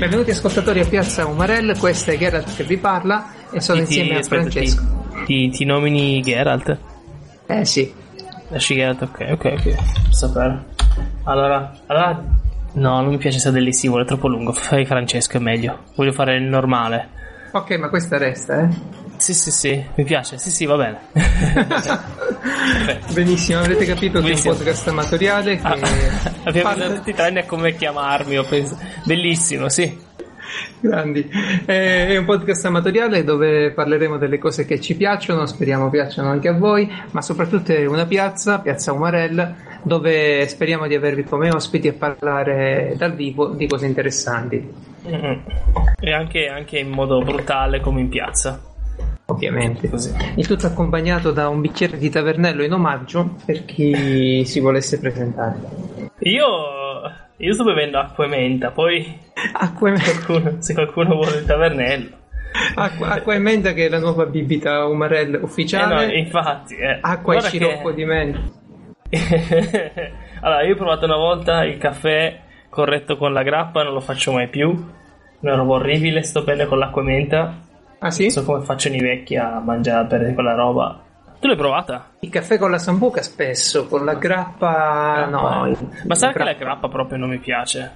Benvenuti ascoltatori a Piazza Umarell, questo è Geralt che vi parla e sono Ti- ti- insieme a aspetta, Francesco. Ti, ti nomini Geralt? Eh sì, Lasci Geralt, ok, ok, ok. Sapere. Allora, allora. No, non mi piace Sadellissimo, è troppo lungo. Fai Francesco, è meglio. Voglio fare il normale. ok, ma questa resta, eh. Sì, sì, sì, mi piace. Sì, sì, va bene. Benissimo, avrete capito che è un Benissimo. podcast amatoriale che Ah, abbiamo pensato tutti tranne come chiamarmi, ho pensato. Bellissimo, sì. grandi. È un podcast amatoriale dove parleremo delle cose che ci piacciono, speriamo piacciono anche a voi, ma soprattutto è una piazza, Piazza Umarell, dove speriamo di avervi come ospiti a parlare dal vivo di cose interessanti. Mm. E anche, anche in modo brutale come in piazza. Ovviamente. Così. Il tutto accompagnato da un bicchiere di tavernello in omaggio per chi si volesse presentare. Io, io sto bevendo acqua e menta, poi Acqua, qualcuno- se qualcuno vuole il tavernello. acqua, acqua e menta che è la nuova bibita Umarell Eh no, ufficiale. infatti. eh. acqua e Guarda sciroppo che- di menta. allora, io ho provato una volta il caffè corretto con la grappa, non lo faccio mai più. Una roba orribile, sto bene con l'acqua e menta. Ah sì? Non so come facciano i vecchi a mangiare per quella roba. Tu l'hai provata? Il caffè con la sambuca spesso, con la grappa no. il- Ma sai che la grappa proprio non mi piace?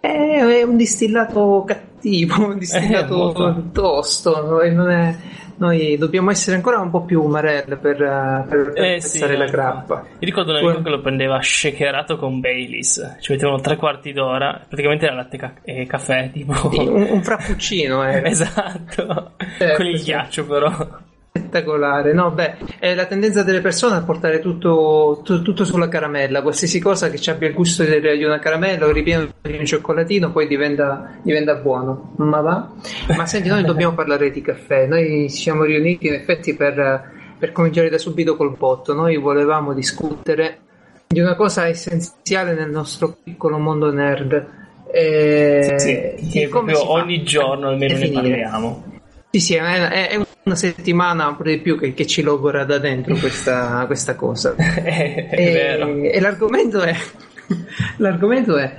È, è un distillato cattivo, un distillato molto. tosto. e non è- noi dobbiamo essere ancora un po' più umarelle per, eh, per Eh sì, la no, grappa. Io ricordo un amico che lo prendeva shakerato con Baileys. Ci mettevano tre quarti d'ora. Praticamente era latte ca- e caffè, tipo. Sì, un, un frappuccino è esatto. Eh, con il sì. ghiaccio, però. Spettacolare. No, beh, è la tendenza delle persone a portare tutto, tu- tutto sulla caramella. Qualsiasi cosa che ci abbia il gusto di, di una caramella o ripieno di un cioccolatino poi diventa, diventa buono. Ma va? Ma senti, noi dobbiamo parlare di caffè. Noi ci siamo riuniti in effetti per, per cominciare da subito col botto. Noi volevamo discutere di una cosa essenziale nel nostro piccolo mondo nerd. Eh, Sì, fa ogni giorno almeno ne parliamo. Sì, sì, è, è- è una settimana pure di più che, che ci logora da dentro questa, questa cosa. è e, vero. e l'argomento è, l'argomento è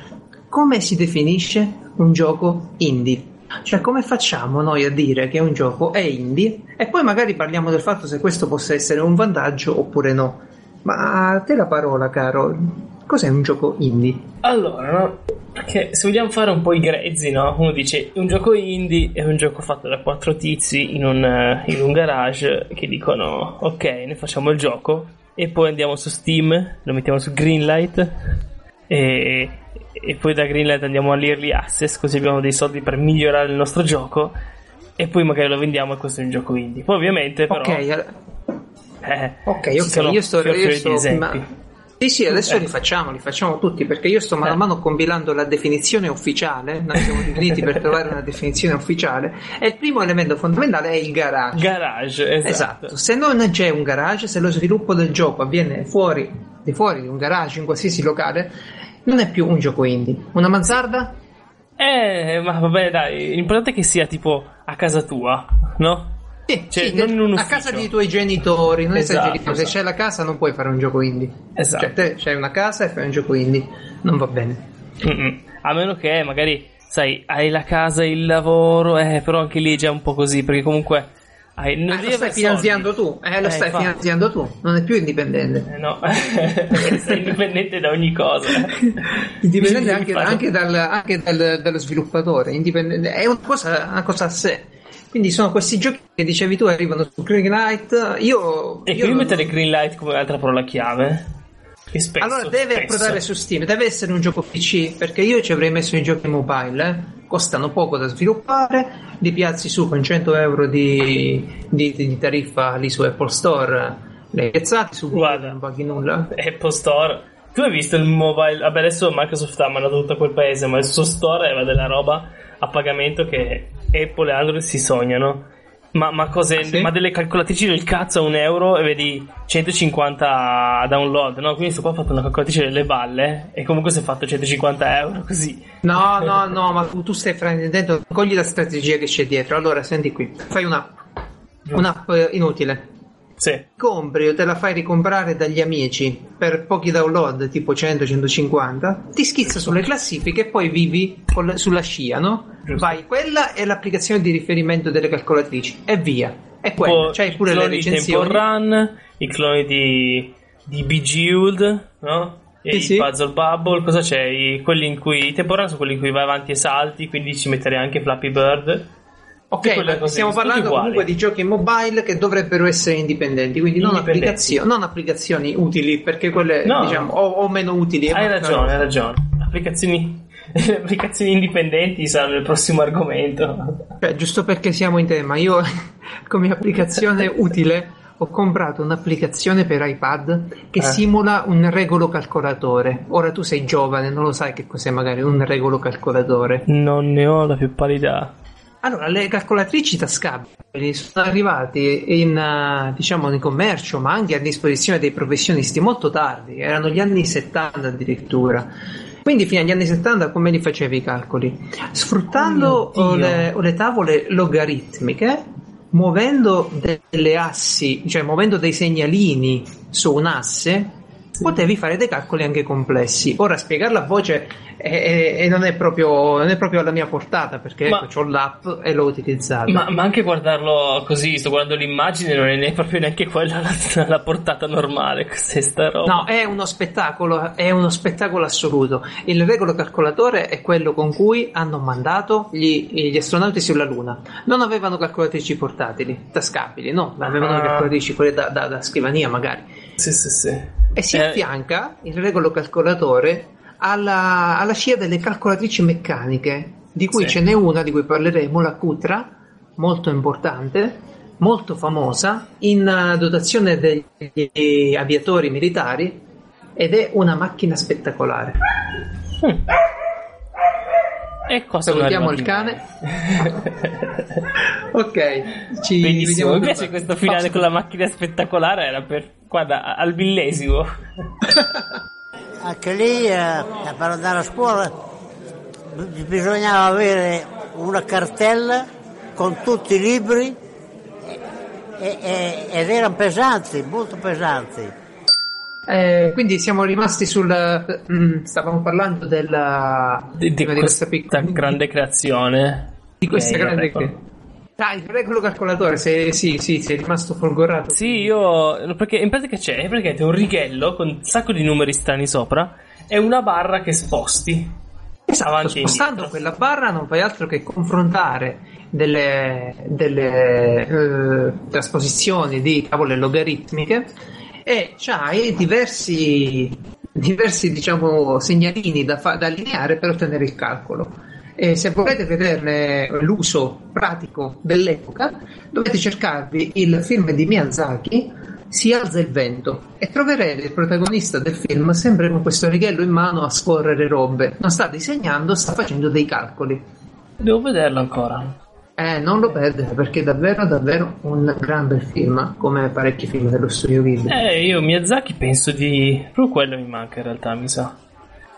come si definisce un gioco indie? Cioè, come facciamo noi a dire che un gioco è indie e poi magari parliamo del fatto se questo possa essere un vantaggio oppure no. Ma a te la parola, caro, cos'è un gioco indie? Allora, no? Perché se vogliamo fare un po' i grezzi, no? Uno dice un gioco indie è un gioco fatto da quattro tizi in un, eh, in un garage che dicono ok, noi facciamo il gioco e poi andiamo su Steam, lo mettiamo su Greenlight e, e poi da Greenlight andiamo all'Early Access così abbiamo dei soldi per migliorare il nostro gioco e poi magari lo vendiamo e questo è un gioco indie. Poi ovviamente però... Ok, eh, Ok, ci ok, sono io sto, fior io sto esempi. ma- Sì, sì, adesso Eh. li facciamo, li facciamo tutti, perché io sto mano a Eh. mano compilando la definizione ufficiale, noi siamo riuniti per trovare una definizione ufficiale, e il primo elemento fondamentale è il garage. Garage, esatto. Esatto, se non c'è un garage, se lo sviluppo del gioco avviene fuori di fuori di un garage in qualsiasi locale, non è più un gioco indie. Una mansarda? Eh, ma vabbè, dai, l'importante è che sia tipo a casa tua, no? Sì, Cioè, sì, non in un a ufficio. casa dei tuoi genitori, non Esatto, esageriamo. Se esatto. c'è la casa non puoi fare un gioco indie. Esatto. Cioè, te c'hai una casa e fai un gioco indie, non va bene. Mm-mm. A meno che magari, sai, hai la casa, il lavoro, eh, però anche lì è già un po' così, perché comunque hai, non devi lo stai finanziando soldi. tu, eh, lo Eh, stai infatti. finanziando tu, non è più indipendente. Eh, no, sei indipendente da ogni cosa. Indipendente anche, anche dal- anche dal- dallo sviluppatore, indipendente- è una cosa, una cosa a sé. Quindi sono questi giochi che dicevi tu arrivano su Greenlight. Io, E io quindi non- mettere green light come altra parola chiave? Che spesso, allora deve spesso. approdare su Steam, deve essere un gioco PC perché io ci avrei messo i giochi mobile. eh. Costano poco da sviluppare, li piazzi su con 100 euro di, di- di tariffa lì su Apple Store. Li hai piazzati su Google, Guarda. non paghi nulla. Apple Store. Tu hai visto il mobile? Vabbè, adesso Microsoft ha mandato tutto quel paese, ma il suo store aveva della roba a pagamento che Apple e Android si sognano. Ma, ma cose, Ah, sì? ma delle calcolatrici del cazzo a un euro e vedi 150 download, no? Quindi sto qua ho fatto una calcolatrice delle balle e comunque si è fatto 150 euro così. No, no, no, ma tu, stai fraintendendo, cogli la strategia che c'è dietro. Allora, senti qui, fai un'app, un'app eh, inutile. Sì. compri o te la fai ricomprare dagli amici per pochi download, tipo 100-150, ti schizza sulle classifiche e poi vivi sulla scia, no? Giusto. Vai, quella è l'applicazione di riferimento delle calcolatrici e via. È quella, c'hai i pure le cloni di Temple recensioni. Run, i cloni di, di Bejeweled, no? E Sì, i sì. Puzzle Bubble, cosa c'è? I- quelli in cui i Run sono quelli in cui vai avanti e salti, quindi ci metterei anche Flappy Bird. Ok, stiamo parlando comunque di giochi mobile che dovrebbero essere indipendenti, quindi non, Indipendenti. applicazio- non applicazioni utili, perché quelle No. diciamo o, o meno utili. Hai ragione, hai ragione. Applicazioni, applicazioni indipendenti saranno il prossimo argomento. Cioè, giusto perché siamo in tema, io come applicazione utile ho comprato un'applicazione per iPad che Eh. simula un regolo calcolatore. Ora tu sei giovane, non lo sai che cos'è magari un regolo calcolatore. Non ne ho la più pallida. Allora, le calcolatrici tascabili sono arrivati in, eh, diciamo, in commercio, ma anche a disposizione dei professionisti molto tardi, erano gli anni 70 addirittura. Quindi fino agli anni 70 come li facevi i calcoli? Sfruttando Oh le, le tavole logaritmiche, muovendo delle assi, cioè muovendo dei segnalini su un asse, potevi fare dei calcoli anche complessi. Ora spiegarla a voce è- è- non, è proprio, non è proprio alla mia portata perché Ma- ecco, ho l'app e l'ho utilizzata. Ma, ma anche guardarlo così, sto guardando l'immagine, non è ne- proprio neanche quella la, la portata normale. Cos'è sta roba? No, è uno spettacolo, è uno spettacolo assoluto. Il regolo calcolatore è quello con cui hanno mandato gli, gli astronauti sulla Luna. Non avevano calcolatrici portatili, tascabili, no, ma avevano Ah. calcolatrici quelle da, da- da scrivania magari. Sì, sì, sì. E si Eh, affianca il regolo calcolatore alla, alla scia delle calcolatrici meccaniche, di cui Sì. ce n'è una di cui parleremo, la Cutra, molto importante, molto famosa, in dotazione degli aviatori militari ed è una macchina spettacolare. E cosa Salutiamo il cane. ok, ci Benissimo, vediamo mi piace questo finale con la macchina spettacolare, era per... Guarda, al millesimo. Anche lì eh, per andare a scuola b- bisognava avere una cartella con tutti i libri e- e- ed erano pesanti, molto pesanti. Eh, quindi siamo rimasti sul. mm, stavamo parlando della. Di, di di questa piccola- grande creazione. di questa grande record. Ah, il regolo calcolatore, se, sì, sì, sei rimasto folgorato. Sì, io. Perché in pratica c'è praticamente un righello con un sacco di numeri strani sopra e una barra che sposti. Esatto, avanti spostando indietro. quella barra non fai altro che confrontare delle, delle eh, trasposizioni di tavole logaritmiche e c'hai diversi, diversi diciamo, segnalini da, fa- da allineare per ottenere il calcolo. E se volete vederne l'uso pratico dell'epoca, dovete cercarvi il film di Miyazaki Si alza il vento e troverete il protagonista del film sempre con questo righello in mano a scorrere robe. Non sta disegnando, sta facendo dei calcoli. Devo vederlo ancora. Eh, non lo perdere perché è davvero, davvero un gran bel film, come parecchi film dello studio Ghibli. Eh, io Miyazaki penso di. Proprio quello mi manca in realtà, mi sa.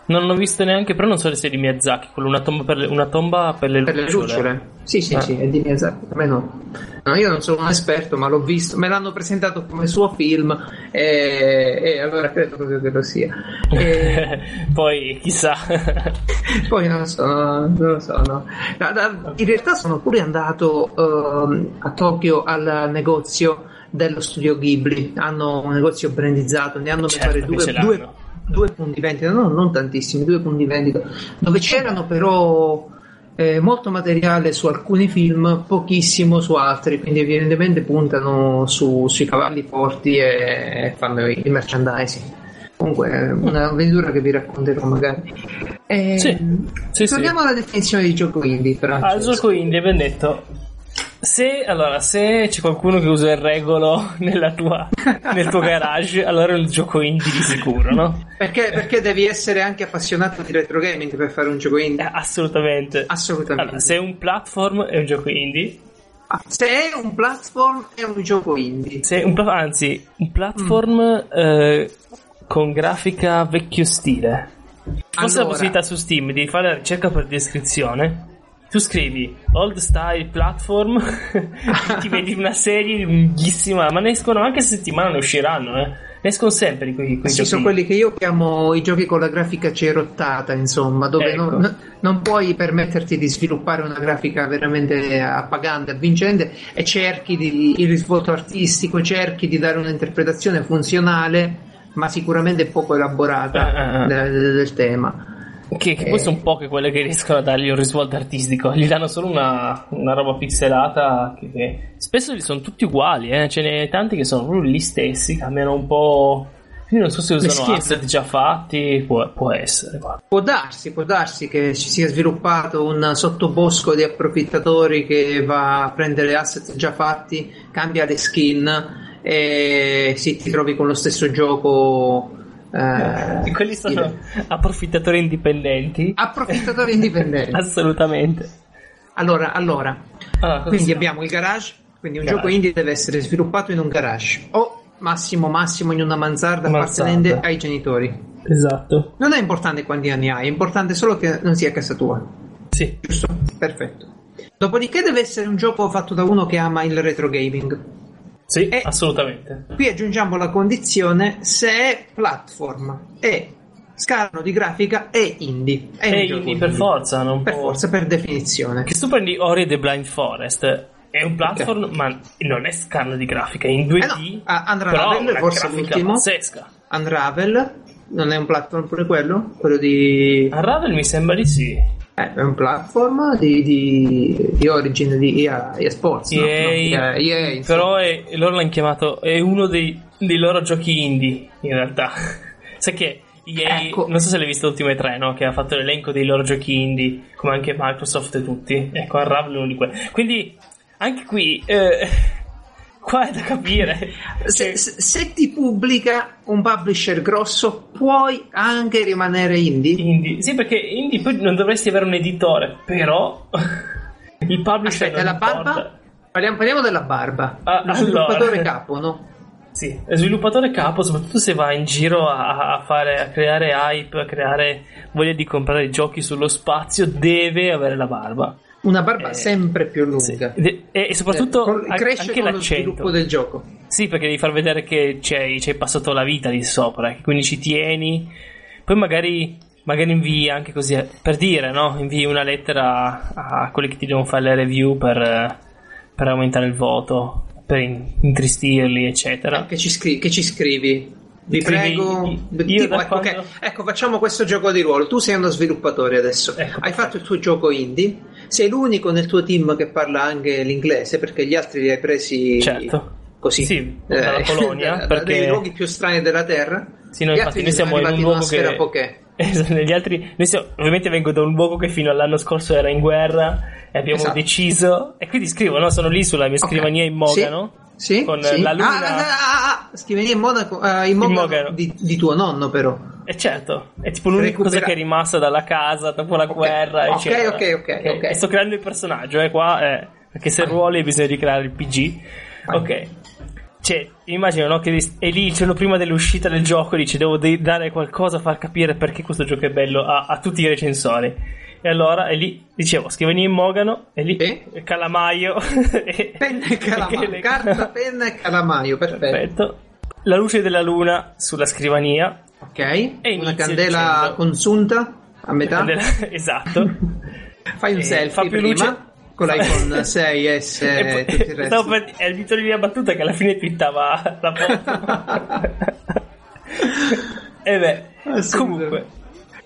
Non l'ho visto neanche, però non so se è di Miyazaki, quello una tomba per le, una tomba per le Per le lucciole. lucciole? Sì, sì, Ah. sì, è di Miyazaki, a me no. No, io non sono un esperto, ma l'ho visto, me l'hanno presentato come suo film e, e allora credo proprio che lo sia. E Poi chissà. poi non lo so, non lo so, no. No, da- in realtà sono pure andato ehm, a Tokyo al negozio dello studio Ghibli, hanno un negozio brandizzato, ne hanno Certo due, due, due punti vendita, no, non tantissimi, due punti vendita, dove c'erano però eh, molto materiale su alcuni film, pochissimo su altri, quindi evidentemente puntano su- sui cavalli forti e fanno il merchandising. Comunque è una avventura che vi racconterò magari. Eh, Sì, sì, sì. torniamo alla definizione di gioco indie, Al Francesco. gioco indie abbiamo detto. Se allora, se c'è qualcuno che usa il regolo nella tua, nel tuo garage, allora è un gioco indie di sicuro, no? Perché, perché devi essere anche appassionato di retro gaming per fare un gioco Eh, indie? assolutamente. Assolutamente. Allora, se è un platform è un gioco indie. Ah, Se è un platform, è un gioco indie. Se è un anzi, un platform eh, con grafica vecchio stile. Fosse la Allora. possibilità su Steam di fare la ricerca per descrizione, tu scrivi old style platform, ti vedi una serie lunghissima, ma ne escono anche a settimana, ne usciranno, eh. Ne escono sempre quei, quei Sì, giochi. sono quelli che io chiamo i giochi con la grafica cerottata, insomma, dove Ecco. non, non puoi permetterti di sviluppare una grafica veramente appagante, avvincente e cerchi di, il risvolto artistico, cerchi di dare un'interpretazione funzionale, ma sicuramente poco elaborata Ah, ah, ah. del, del tema. Che, che poi sono poche quelle che riescono a dargli un risvolto artistico. Gli danno solo una, una roba pixelata. Che, che- spesso sono tutti uguali, eh. ce ne tanti che sono proprio gli stessi. Cambiano un po'. Quindi non so se usano asset già fatti. Può, può essere. guarda. Può darsi, può darsi che ci sia sviluppato un sottobosco di approfittatori che va a prendere asset già fatti, cambia le skin e si ti trovi con lo stesso gioco. Eh, Quelli sono stile- approfittatori indipendenti. approfittatori indipendenti. Assolutamente. Allora, allora, Allora, cosa quindi si- abbiamo il garage, quindi un Garage. gioco indie deve essere sviluppato in un garage o massimo massimo in una mansarda Mansarda. appartenente ai genitori. Esatto. Non è importante quanti anni hai, è importante solo che non sia a casa tua. Sì. Giusto? Perfetto. Dopodiché deve essere un gioco fatto da uno che ama il retro gaming. Sì, Eh. assolutamente. Qui aggiungiamo la condizione se è platform e scalano di grafica è indie. È E gioco indie per forza, non Per può- forza, per definizione. Che tu prendi Ori the Blind Forest è un platform, ma non è scanno di grafica, è in 2D. Eh no, Unravel, forse l'ultimo. pazzesca. Unravel non è un platform pure quello? Quello di... Unravel mi sembra di sì. Eh, è un platform di, di, di origine di EA, EA Sports. no? EA, No, EA, insomma. però è, loro l'hanno chiamato, è uno dei, dei loro giochi indie, in realtà. Sai che EA, Ecco. non so se l'hai visto l'ultime tre, no? Che ha fatto l'elenco dei loro giochi indie, come anche Microsoft e tutti. Ecco, Unravel è uno di quelli. Quindi, anche qui, eh, qua è da capire. Se, se- se ti pubblica un publisher grosso, puoi anche rimanere indie. Indie. Sì, perché indie poi non dovresti avere un editore, però il publisher Aspetta, la barba? Parliamo, parliamo della barba. Ah, Lo allora. sviluppatore capo, no? Sì, sviluppatore capo, soprattutto se va in giro a, a fare, a creare hype, a creare voglia di comprare giochi sullo spazio, deve avere la barba. Una barba Eh, sempre più Sì. lunga. E, e soprattutto Eh, cresce anche con l'accento. sviluppo del gioco. Sì, perché devi far vedere che ci hai, passato la vita lì sopra, quindi ci tieni. Poi magari, magari invii anche così, eh, per dire, no? Invii una lettera a quelli che ti devono fare le review per, eh, per aumentare il voto, per in- intristirli, eccetera. Che ci, scri- che ci scrivi? Vi prego, io tipo, ecco, quando- ok, ecco, facciamo questo gioco di ruolo. Tu sei uno sviluppatore adesso, Ecco, hai fatto il tuo gioco indie, sei l'unico nel tuo team che parla anche l'inglese perché gli altri li hai presi Certo. così, Sì, dalla Polonia, da- perché- dai luoghi più strani della terra. Sì, no, Gli infatti noi siamo in un luogo che... poké. Esatto, Gli altri, noi siamo- ovviamente vengo da un luogo che fino all'anno scorso era in guerra e abbiamo Esatto. deciso e quindi scrivo, no? Sono lì sulla mia scrivania in Mogano Sì, con sì. la luna Ah, ah, ah, ah, scrivania in Monaco, eh, in Mogano Mogano. Di, di tuo nonno però. E certo, è tipo l'unica Recupera- cosa che è rimasta dalla casa dopo la guerra, ok, eccetera. ok, ok, E- ok. E sto creando il personaggio, eh, qua, eh, perché se ruoli hai bisogno di creare il PG. Ok. Cioè, immagino no, che è lì il giorno prima dell'uscita del gioco, dice devo de- dare qualcosa a far capire perché questo gioco è bello a, a tutti i recensori. E allora è lì, dicevo, scrivania in Mogano, e lì E? calamaio. e- Penna e calamaio, le- carta, penna e calamaio, perfetto. Perfetto. La luce della luna sulla scrivania. Ok, E una candela dicendo- consunta a metà. esatto. Fai un Eh, selfie fa più prima luce- con l'iPhone 6S E e poi- tutto il resto. per- è il titolo di mia battuta che alla fine twittava la foto. e beh, Assurdo. comunque.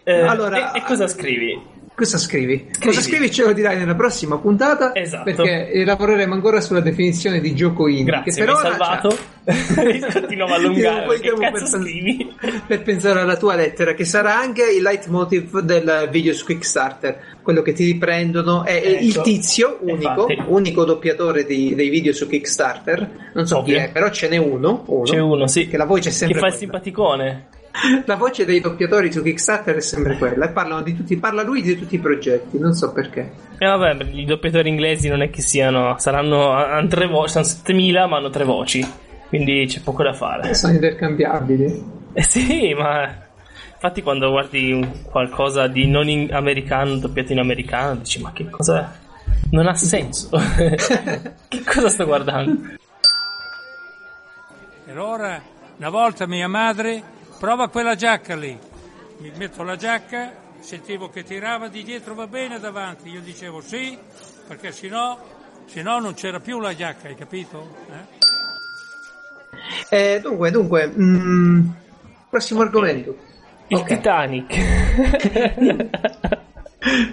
Eh, Allora- e, e cosa scrivi? Cosa scrivi? Scrivi. Cosa scrivi ce lo dirai nella prossima puntata. Esatto. Perché eh, lavoreremo ancora sulla definizione di gioco indie. Grazie, che per ora salvato. Continuavo a allungare. Che cazzo per- per pensare alla tua lettera, che sarà anche il leitmotiv del video su Kickstarter, quello che ti riprendono è è il Ecco. tizio unico, Infatti. unico doppiatore di- dei video su Kickstarter, non so Ovvio. chi è, però ce n'è uno, uno, C'è uno, sì. che la voce è Che sempre fa il simpaticone. La voce dei doppiatori su Kickstarter è sempre quella e parlano di tutti, parla lui di tutti i progetti, non so perché. E vabbè, i doppiatori inglesi non è che siano. Saranno. Hanno tre voci. Sono 7000, ma hanno tre voci. Quindi c'è poco da fare. Sono intercambiabili. Eh sì, ma. Infatti, quando guardi qualcosa di non in- americano doppiato in americano, dici: Ma che cosa. Non ha senso. che cosa sto guardando? Per ora, una volta mia madre, prova quella giacca lì. Mi metto la giacca, sentivo che tirava di dietro va bene davanti. Io dicevo sì, perché sennò, sennò non c'era più la giacca, hai capito? Eh? Eh, dunque, dunque, mm, prossimo argomento. Il Ok. Titanic.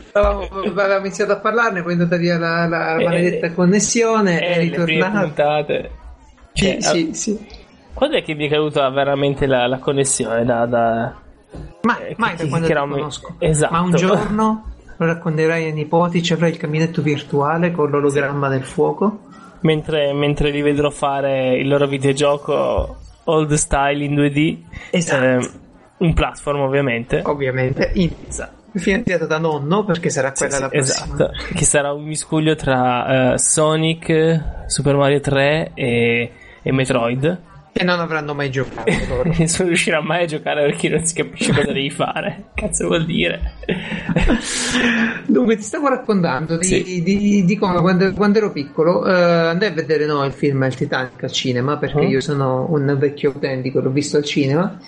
Stavamo- Avevamo iniziato a parlarne, poi è andata via la, la Eh, maledetta connessione, è Eh, le prime ritornata. puntate. Cioè, Sì, sì, sì. Quando è che mi è caduta veramente la, la connessione? Da, da- Ma Eh, mai che- quando che un- conosco. esatto. Ma un giorno lo racconterai ai nipoti, ci avrai il caminetto virtuale con l'ologramma del fuoco. mentre, mentre li vedrò fare il loro videogioco old style in 2D. Esatto. eh, un platform, ovviamente. Ovviamente, inizia. Finanziato da nonno, perché sarà Sì, quella sì, la prossima. esatto, che sarà un miscuglio tra eh, Sonic, Super Mario 3 e, e Metroid. E non avranno mai giocato. Nessuno riuscirà mai a giocare perché non si capisce cosa devi fare. Cazzo vuol dire? Dunque, ti stavo raccontando di, Sì. di- di come quando, quando ero piccolo eh, andai a vedere no, il film Il Titanic al cinema perché Mm. io sono un vecchio autentico, l'ho visto al cinema.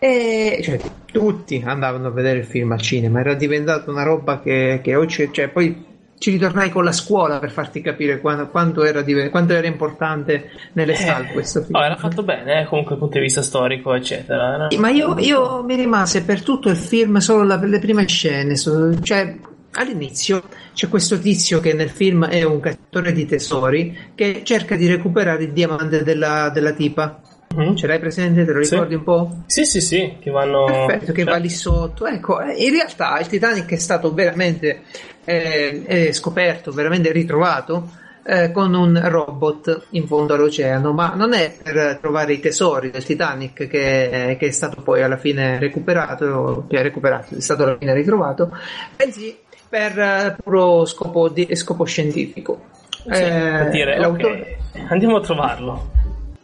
E cioè, tutti andavano a vedere il film al cinema, era diventata una roba che, che oggi, cioè, poi ci ritornai con la scuola per farti capire quanto, quanto era, diven- quanto era importante nelle sale questo film. Oh, era fatto bene, eh, comunque dal punto di vista storico, eccetera. Era- Sì, Ma io, io mi rimase per tutto il film solo la- le prime scene, so- cioè all'inizio c'è questo tizio che nel film è un cacciatore di tesori che cerca di recuperare il diamante della, della tipa. Mhm. Ce l'hai presente? Te lo Sì. ricordi un po'? Sì, sì, sì, che vanno... Perfetto, che Cioè, va lì sotto. Ecco, eh, in realtà il Titanic è stato veramente eh, è scoperto, veramente ritrovato eh, con un robot in fondo all'oceano, ma non è per trovare i tesori del Titanic che, che è stato poi alla fine recuperato, che è recuperato, è stato alla fine ritrovato, bensì per eh, puro scopo, di- scopo scientifico. sì, per Eh, dire, l'autore- ok, andiamo a trovarlo.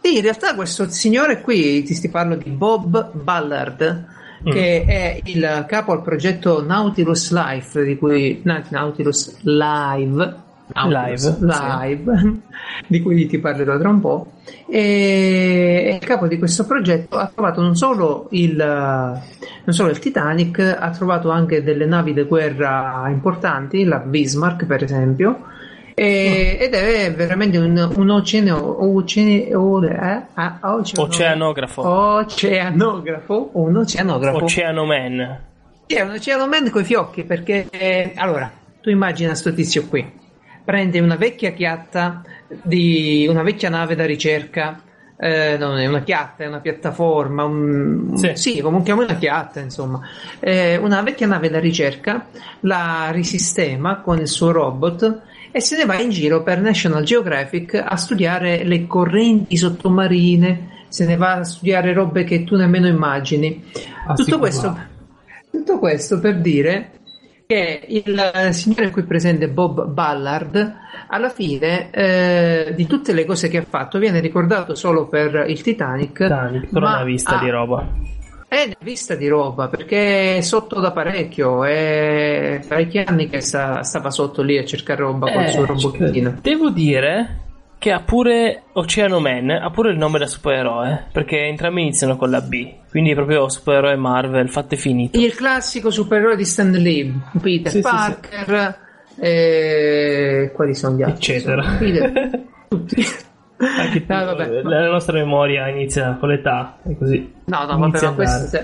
sì, in realtà questo signore qui, ti parlo di Bob Ballard, che è il capo al progetto Nautilus Life, di cui Na- Nautilus Live, Live, Live, di cui ti parlerò tra un po'. E e il capo di questo progetto ha trovato non solo il, non solo il Titanic, ha trovato anche delle navi di guerra importanti, la Bismarck per esempio, e- ed è veramente un, un oceano, oceane- o- eh? Ah, oceano- Oceanografo. oceanografo, un oceanografo. Oceano Man. Sì, è un oceanoman con i fiocchi perché eh, allora tu immagina sto tizio qui prende una vecchia chiatta di una vecchia nave da ricerca eh, non è una chiatta, è una piattaforma, un- Sì. comunque è una chiatta, insomma, Eh, una vecchia nave da ricerca, la risistema con il suo robot e se ne va in giro per National Geographic a studiare le correnti sottomarine, se ne va a studiare robe che tu nemmeno immagini. Tutto questo, tutto questo per dire che il signore qui presente, Bob Ballard, alla fine eh, di tutte le cose che ha fatto viene ricordato solo per il Titanic, Titanic, però una vista ha- di roba. È una vista di roba perché è sotto da parecchio, è parecchi anni che sta- stava sotto lì a cercare roba col Eh, suo robottino. Devo dire che ha pure Oceano Man, ha pure il nome da supereroe, perché entrambi iniziano con la B, quindi è proprio supereroe Marvel, fatto e finito. Il classico supereroe di Stan Lee, Peter Sì, sì, Parker, e quali sono gli altri? Eccetera. Peter- tutti. Anche Ah, vabbè. la nostra memoria inizia con l'età e così. No, no, vabbè, Inizia ma a questo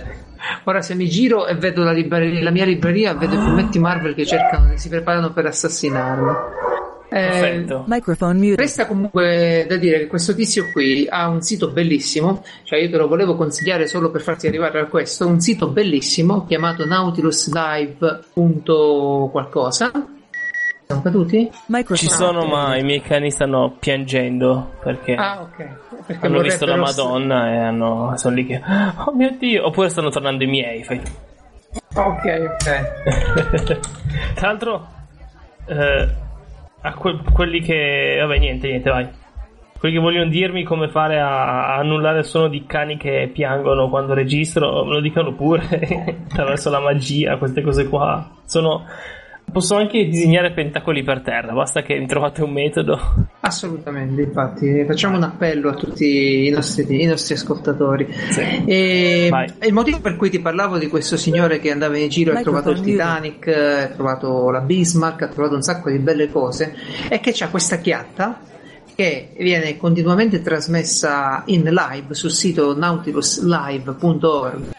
Ora se mi giro e vedo la, libreria- la mia libreria, vedo i fumetti Marvel che cercano, che si preparano per assassinarmi. Eh, Perfetto. Microphone muted. Resta comunque da dire che questo tizio qui ha un sito bellissimo, cioè io te lo volevo consigliare solo per farti arrivare a questo, un sito bellissimo chiamato nautiluslive. Siamo caduti? Ci sono, ma i miei cani stanno piangendo perché Ah, ok. Perché hanno visto la Madonna e hanno, sono lì che. Oh mio dio! Oppure stanno tornando i miei. Fai... Ok, ok. Tra l'altro, eh, a que- quelli che. Vabbè, niente, niente, vai. quelli che vogliono dirmi come fare a, a annullare il suono di cani che piangono quando registro, me lo dicano pure attraverso la magia, queste cose qua. Sono Posso anche disegnare pentacoli per terra, basta che mi trovate un metodo. Assolutamente, infatti, facciamo un appello a tutti i nostri, i nostri ascoltatori. Sì. E, il motivo per cui ti parlavo di questo signore che andava in giro e ha trovato il Titanic, ha trovato la Bismarck, ha trovato un sacco di belle cose, è che c'ha questa chiatta che viene continuamente trasmessa in live sul sito nautiluslive.org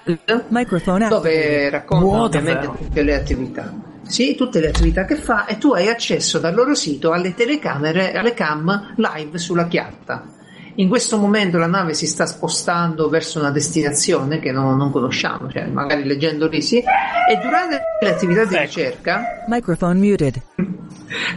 dove racconta ovviamente tutte le attività. Sì, tutte le attività che fa e tu hai accesso dal loro sito alle telecamere, alle cam live sulla chiatta. In questo momento la nave si sta spostando verso una destinazione che non, non conosciamo, cioè magari leggendo lì sì, e durante le attività di ecco. ricerca... Microphone muted.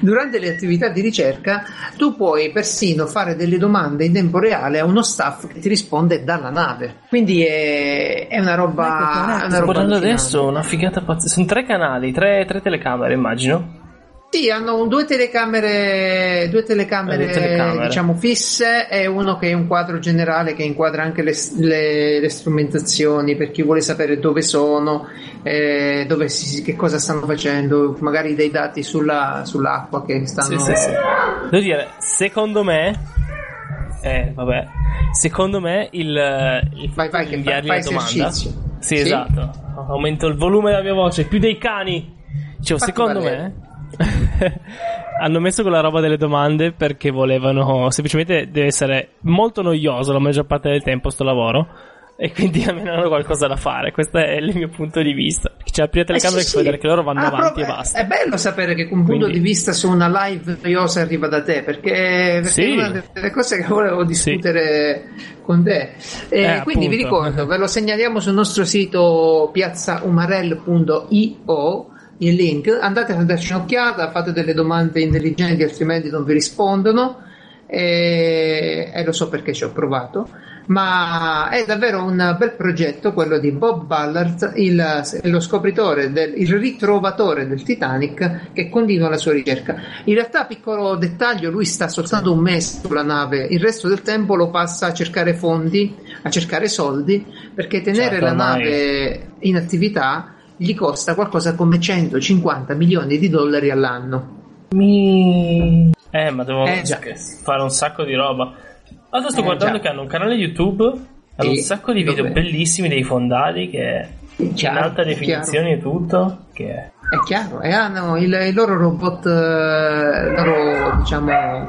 Durante le attività di ricerca tu puoi persino fare delle domande in tempo reale a uno staff che ti risponde dalla nave. Quindi è, è una roba... È una roba adesso una figata pazzesca. Sono tre canali, tre, tre telecamere immagino. Sì, hanno due telecamere, due telecamere, eh, telecamere, diciamo fisse e uno che è un quadro generale che inquadra anche le, le, le strumentazioni per chi vuole sapere dove sono, eh, dove si, che cosa stanno facendo, magari dei dati sulla, sull'acqua che stanno. Sì, sì, sì. Devo dire, secondo me, eh, vabbè, secondo me il, il vai, vai, inviargli fai, fai domanda. Sì, sì, esatto. Aumento il volume della mia voce più dei cani. Cioè, secondo me hanno messo quella roba delle domande perché volevano semplicemente deve essere molto noioso la maggior parte del tempo sto lavoro e quindi almeno hanno qualcosa da fare questo è il mio punto di vista c'è la prima telecamera eh sì, che vedere che loro vanno ah, avanti e basta è bello sapere che un punto quindi... di vista su una live noiosa arriva da te perché, perché sì. è una delle cose che volevo discutere sì. con te e eh, quindi appunto. vi ricordo ve lo segnaliamo sul nostro sito piazzaumarell.io il link, andate a darci un'occhiata, fate delle domande intelligenti altrimenti non vi rispondono e, e lo so perché ci ho provato ma è davvero un bel progetto quello di Bob Ballard, il, lo scopritore, del, il ritrovatore del Titanic che continua la sua ricerca. In realtà, piccolo dettaglio, lui sta soltanto un mese sulla nave, il resto del tempo lo passa a cercare fondi, a cercare soldi, perché tenere certo, la nave in attività gli costa qualcosa come 150 milioni di dollari all'anno. Mi... Eh, ma devo eh, fare un sacco di roba. Adesso sto eh, guardando già. che hanno un canale YouTube, hanno e un sacco di video dove? bellissimi dei fondali che chiaro, in alta definizione e tutto. Che... È chiaro, e hanno il, il loro robot, il loro diciamo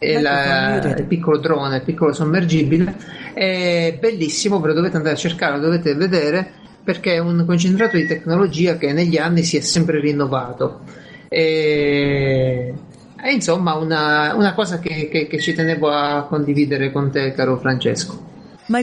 il, il, piccolo drone, il piccolo sommergibile. È bellissimo, ve lo dovete andare a cercare, lo dovete vedere perché è un concentrato di tecnologia che negli anni si è sempre rinnovato. E, è insomma una, una cosa che, che, che, ci tenevo a condividere con te, caro Francesco.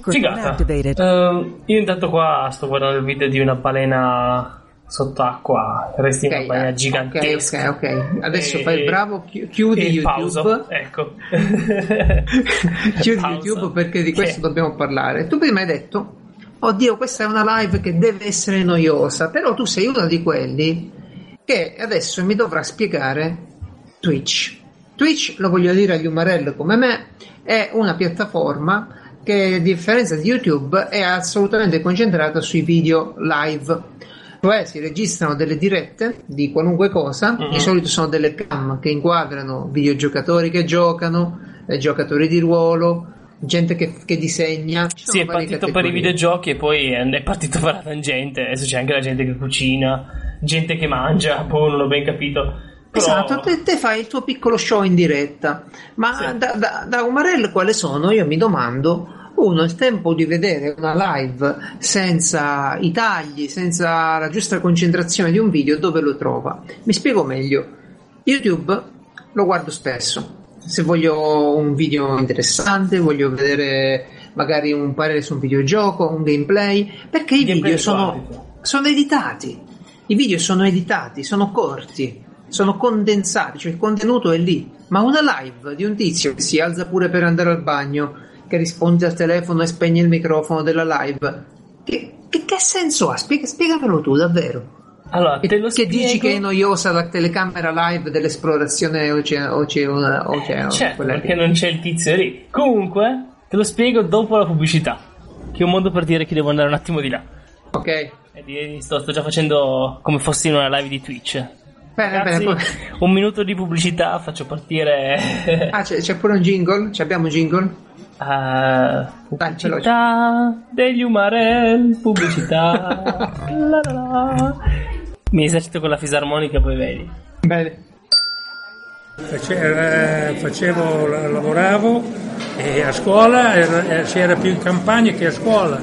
Figata. Uh, io intanto qua sto guardando il video di una balena sott'acqua, resti okay, una balena gigantesca. Ok, ok, ok. Adesso e, fai il bravo, chiudi YouTube. Pausa. Ecco. chiudi pausa. YouTube perché di questo che... dobbiamo parlare. Tu prima hai detto oddio, questa è una live che deve essere noiosa, però tu sei uno di quelli che adesso mi dovrà spiegare Twitch. Twitch, lo voglio dire agli umarelli come me, è una piattaforma che a differenza di YouTube è assolutamente concentrata sui video live. Cioè si registrano delle dirette di qualunque cosa, uh-huh. di solito sono delle cam che inquadrano videogiocatori che giocano, eh, giocatori di ruolo, gente che, che disegna. Sì, è partito categorie. per i videogiochi e poi è partito per la tangente. Adesso c'è anche la gente che cucina, gente che mangia, boh, non ho ben capito. Però... Esatto, te, te, fai il tuo piccolo show in diretta. Ma sì. da, da, da Umarell quale sono? Io mi domando. Uno, il tempo di vedere una live senza i tagli, senza la giusta concentrazione di un video, dove lo trova? Mi spiego meglio. YouTube lo guardo spesso se voglio un video interessante, voglio vedere magari un parere su un videogioco, un gameplay, perché i video sono, sono, editati. I video sono editati, sono corti, sono condensati, cioè il contenuto è lì. Ma una live di un tizio che si alza pure per andare al bagno, che risponde al telefono e spegne il microfono della live, che, che, che senso ha? Spiega, spiegamelo tu davvero. Allora, te lo che spiego. dici che è noiosa la telecamera live dell'esplorazione oceano, oceano, oceano Certo, quella lì. perché non c'è il tizio lì. Comunque, te lo spiego dopo la pubblicità. Che è un modo per dire che devo andare un attimo di là. Ok, sto, sto già facendo come fossi in una live di Twitch. bene, Ragazzi, bene. un minuto di pubblicità, faccio partire. Ah, c'è, c'è pure un jingle? Ci abbiamo un jingle? Dai, pubblicità degli Umarell, pubblicità. la la la. Mi esercito con la fisarmonica, poi vedi. Bene. Face- eh, facevo, la- lavoravo e a scuola era- eh, si era più in campagna che a scuola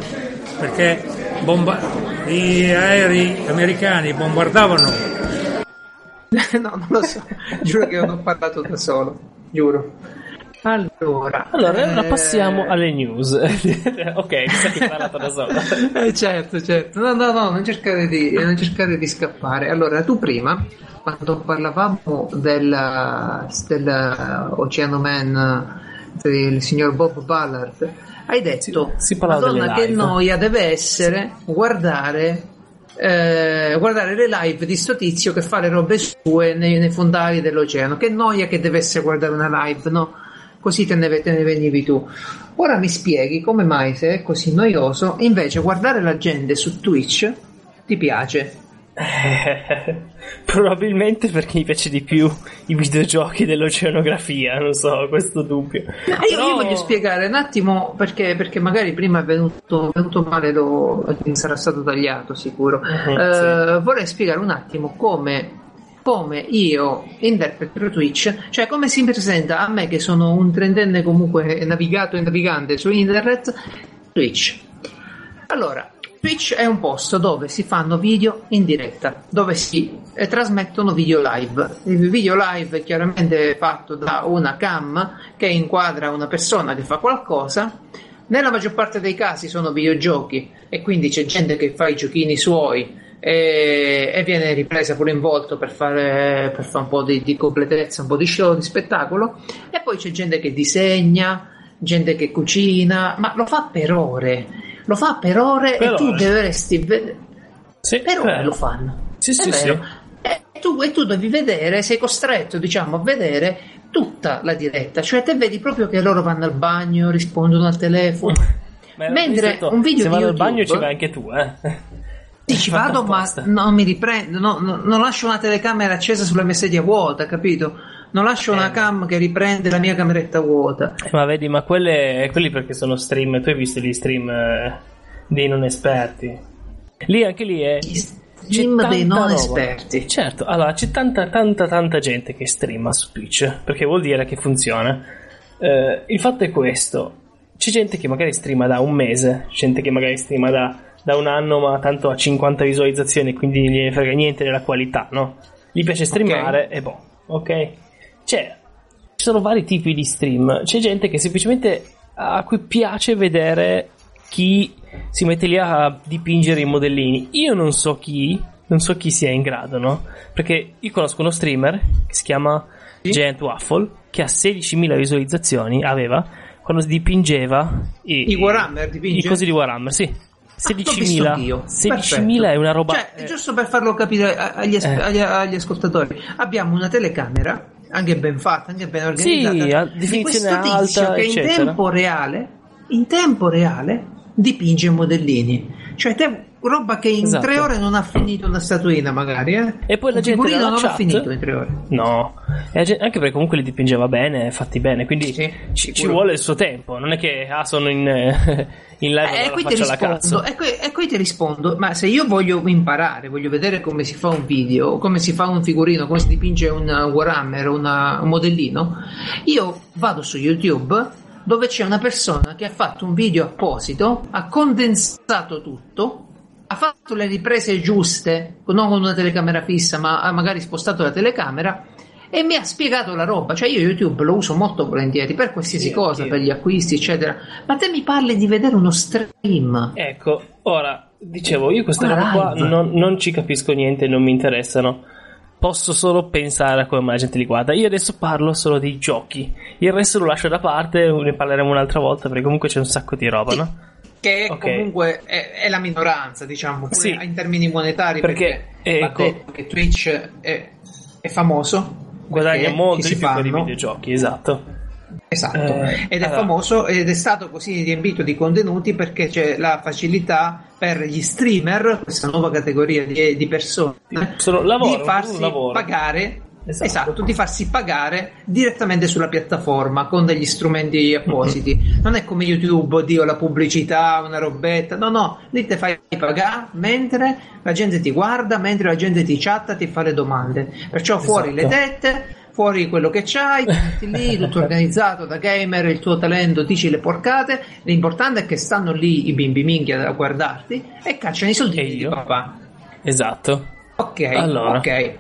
perché bomba- gli aerei americani bombardavano no, non lo so. Giuro che non ho parlato da solo. Giuro. Allora, Allora, ora eh, passiamo alle news. ok, mi sa che parlato da solo. Eh, certo, certo. No, no, no, non cercare di, non cercare di scappare. Allora, tu prima, quando parlavamo del, del Oceano Man del signor Bob Ballard, hai detto, si parlava Madonna, che live." noia deve essere guardare, eh, guardare le live di sto tizio che fa le robe sue nei, nei fondali dell'oceano. Che noia che deve essere guardare una live, no? Così te ne, te ne venivi tu. Ora mi spieghi come mai se è così noioso, invece guardare la gente su Twitch ti piace. Probabilmente perché mi piace di più i videogiochi dell'oceanografia, non so, questo dubbio. Ah, io, Però- io voglio spiegare un attimo perché, perché magari prima è venuto, venuto male, lo, sarà stato tagliato sicuro. Mhm, Eh, Vorrei spiegare un attimo come, come io interpreto Twitch, cioè come si presenta a me che sono un trentenne comunque navigato e navigante su internet, Twitch. Allora, Twitch è un posto dove si fanno video in diretta, dove si eh, trasmettono video live. Il video live è chiaramente fatto da una cam che inquadra una persona che fa qualcosa. Nella maggior parte dei casi sono videogiochi e quindi c'è gente che fa i giochini suoi e, e viene ripresa pure in volto per fare, per fare un po' di, di completezza, un po' di show, di spettacolo. E poi c'è gente che disegna, gente che cucina, ma lo fa per ore. Lo fa per ore Per e tu ore. dovresti vedere. Sì, Per ore vero. lo fanno. Sì, sì, sì. E tu, e tu devi vedere, sei costretto, diciamo, a vedere tutta la diretta. Cioè, te vedi proprio che loro vanno al bagno, rispondono al telefono. Mentre un video se di vado al YouTube- bagno ci vai anche tu, eh. Sì, ci vado, ma non mi riprendo, no, no, non lascio una telecamera accesa sulla mia sedia vuota, capito? Non lascio una Eh. cam che riprende la mia cameretta vuota. Ma vedi, ma quelle, quelli perché sono stream, tu hai visto gli stream eh, dei non esperti. Lì anche lì è Gli c'è stream dei non roba. esperti. Certo, allora c'è tanta tanta tanta gente che streama su Twitch, perché vuol dire che funziona. Eh, il fatto è questo. C'è gente che magari streama da un mese, gente che magari streama da, da un anno, ma tanto ha 50 visualizzazioni, quindi non gliene frega niente della qualità, no? Gli piace streamare e boh, ok? C'è, ci sono vari tipi di stream. C'è gente che semplicemente a cui piace vedere chi si mette lì a dipingere i modellini. Io non so chi, non so chi sia in grado, no? Perché io conosco uno streamer che si chiama Sì. Giant Waffle che ha 16.000 visualizzazioni, aveva quando dipingeva i, I Warhammer dipinge? i cosi di Warhammer, sì. Ah, l'ho visto 16.000 anch'io. 16.000 Perfetto. è una roba Cioè, eh, giusto per farlo capire agli, as- Eh. agli- agli ascoltatori, abbiamo una telecamera anche ben fatta, anche ben organizzata. Sì, a di definizione questo tizio alta, che in eccetera. tempo reale, in tempo reale, dipinge modellini. Cioè, te, roba che in Esatto. tre ore non ha finito una statuina, magari, eh? E poi la gente non ha chat- finito in tre ore. No, E la gen- anche perché comunque li dipingeva bene, fatti bene, quindi Sì, ci, ci vuole il suo tempo, non è che ah, sono in, in live Eh, e la qui ti rispondo, cazzo. e qui, e qui ti rispondo, ma se io voglio imparare, voglio vedere come si fa un video, come si fa un figurino, come si dipinge un Warhammer, una- un modellino, io vado su YouTube dove c'è una persona che ha fatto un video apposito, ha condensato tutto, ha fatto le riprese giuste, non con una telecamera fissa, ma ha magari spostato la telecamera e mi ha spiegato la roba. Cioè, io YouTube lo uso molto volentieri per qualsiasi Sì, cosa, anch'io. per gli acquisti, eccetera. Ma te mi parli di vedere uno stream? Ecco, ora, dicevo, io queste Una robe qua non, non ci capisco niente, non mi interessano. Posso solo pensare a come la gente li guarda. Io adesso parlo solo dei giochi. Il resto lo lascio da parte, ne parleremo un'altra volta perché comunque c'è un sacco di roba, Sì. no? Che è Ok. comunque è, è la minoranza, diciamo, Sì. in termini monetari, Perché, perché, ecco- che Twitch è, è famoso. Guadagna molto di più per i fanno- videogiochi, esatto. Esatto, Eh, ed è allora. famoso ed è stato così riempito di contenuti perché c'è la facilità per gli streamer, questa nuova categoria di, di persone, lavorano, di farsi lavoro. pagare. Esatto. Esatto. di farsi pagare direttamente sulla piattaforma con degli strumenti appositi. Non è come YouTube, oddio, la pubblicità, una robetta. No, no, lì te fai pagare mentre la gente ti guarda, mentre la gente ti chatta, ti fa le domande. Perciò fuori le Esatto. tette, fuori quello che c'hai, ti metti lì, tutto organizzato da gamer, il tuo talento, dici le porcate. L'importante è che stanno lì i bimbi minchia a guardarti e cacciano i soldi di papà. Esatto. Ok, Allora. ok.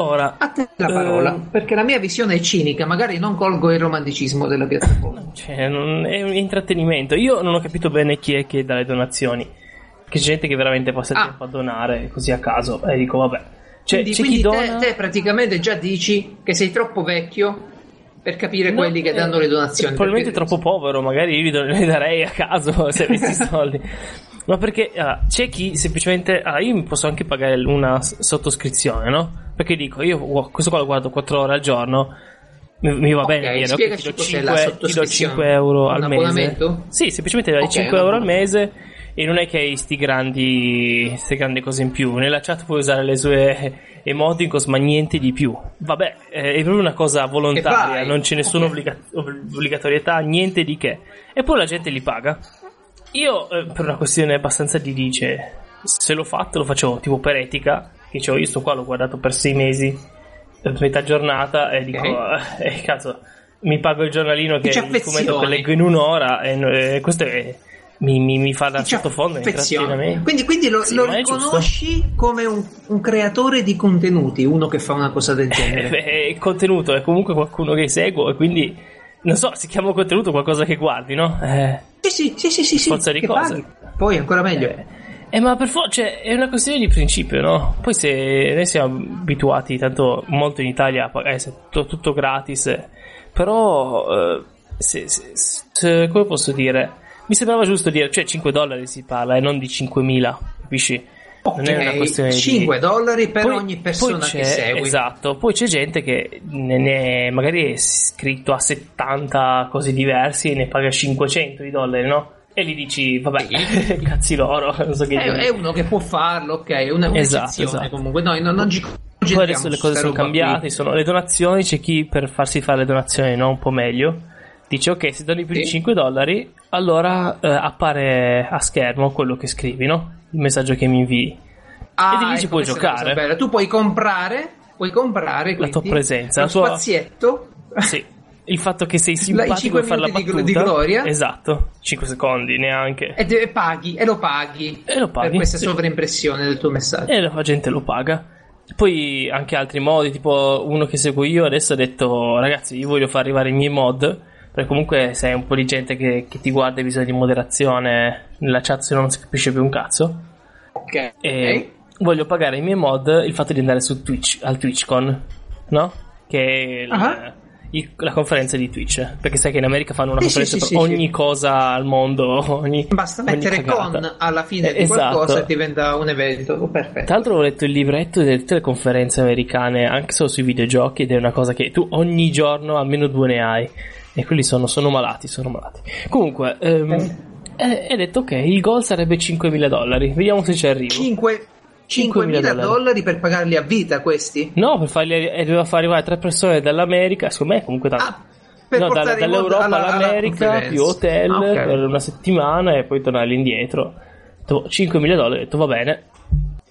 Ora, A te la parola, Eh, perché la mia visione è cinica, magari non colgo il romanticismo della piattaforma. cioè, non- è un intrattenimento. Io non ho capito bene chi è che dà le donazioni. Che c'è gente che veramente passa il Ah. tempo a donare così a caso. E dico, vabbè. Cioè, quindi c'è quindi chi te, dona. te praticamente già dici che sei troppo vecchio per capire No, quelli che danno le donazioni. Probabilmente perché- troppo povero, magari io li, darei a caso se avessi soldi. Ma perché allora, c'è chi semplicemente. allora, io mi posso anche pagare una sottoscrizione, no? Perché dico, io gu- questo qua lo guardo 4 ore al giorno. Mi, mi va Ok, bene dire, ok, spiegaci ti do cos'è 5, la ti do sottoscrizione. 5 euro al mese. Sì, semplicemente dai Ok, 5 un euro al mese. E non è che hai sti grandi, ste grandi cose in più. Nella chat puoi usare le sue emoticons, ma niente di più. Vabbè, eh, è proprio una cosa volontaria, non c'è nessuna obbliga- obbligatorietà, niente di che. E poi la gente li paga. Io, eh, per una questione abbastanza di dice, se l'ho fatto, lo facevo tipo per etica. Che dicevo, io sto qua, l'ho guardato per sei mesi, per metà giornata, e dico, eh, cazzo, mi pago il giornalino che il che leggo in un'ora, e eh, questo è- mi, mi, mi fa da Ti sottofondo. Quindi, quindi lo, Sì, lo è giusto. riconosci come un, un creatore di contenuti, uno che fa una cosa del Eh, genere. beh, il contenuto è comunque qualcuno che seguo e quindi non so, si chiama contenuto qualcosa che guardi, no? Eh, Sì, sì, sì, sì, sì, sì, Forza di che cose. Poi ancora meglio. eh, eh, ma per forza cioè, è una questione di principio, no? Poi se noi siamo abituati tanto molto in Italia a pagare se- tutto, tutto gratis, eh, però eh, se, se- se- come posso dire? Mi sembrava giusto dire, cioè 5 dollari si parla e non di 5.000, capisci? Non è una questione 5 di... dollari per Poi- ogni persona che segui. Esatto, poi c'è gente che ne, ne- magari è iscritto a 70 cose diversi e ne paga 500 di dollari, no? E gli dici, vabbè, cazzi loro, non so che È, è uno che può farlo, ok, è una, Esatto, esatto. comunque. Noi non, non ci Poi adesso le cose sono cambiate, sono le donazioni, c'è chi per farsi fare le donazioni no, un po' meglio. Dice ok, se doni più di Sì. 5 dollari, allora eh, appare a schermo quello che scrivi, no? Il messaggio che mi invii. Ah, e di lì ci ecco, è una giocare. Tu puoi comprare, puoi comprare La tua presenza, lo tua- spazietto. Sì. Il fatto che sei simpatico a fare la di battuta. gl- di gloria. Esatto, 5 secondi neanche. E te- paghi, e lo paghi. E lo paghi, Per questa sì. sovraimpressione del tuo messaggio. E la gente lo paga. Poi anche altri modi, tipo uno che seguo io adesso ha detto ragazzi io voglio far arrivare i miei mod, perché comunque se hai un po' di gente che, che ti guarda hai bisogno di moderazione nella chat se no non si capisce più un cazzo. Ok. E voglio pagare i miei mod il fatto di andare su Twitch, al TwitchCon, no? Che è Ah. il- la conferenza di Twitch. Perché sai che in America fanno una Sì, conferenza sì, per sì, ogni sì. cosa al mondo. Ogni, Basta ogni mettere cagata. con alla fine Eh, di qualcosa esatto. e diventa un evento. Oh, perfetto. Tra l'altro ho letto il libretto di tutte le conferenze americane, anche solo sui videogiochi, ed è una cosa che tu ogni giorno almeno due ne hai. E quelli sono, sono malati, sono malati. Comunque, ehm, eh, hai detto ok, il goal sarebbe 5.000 dollari. Vediamo se ci arrivo. 5 5.000 5.000 dollari per pagarli a vita questi? No, per farli, eh, doveva far arrivare tre persone dall'America, secondo me comunque tanto. Ah, per no, da- dall'Europa alla- alla all'America, conferenza. più hotel Ah, ok. per una settimana e poi tornare indietro. Ho detto, 5.000 dollari, ho detto va bene.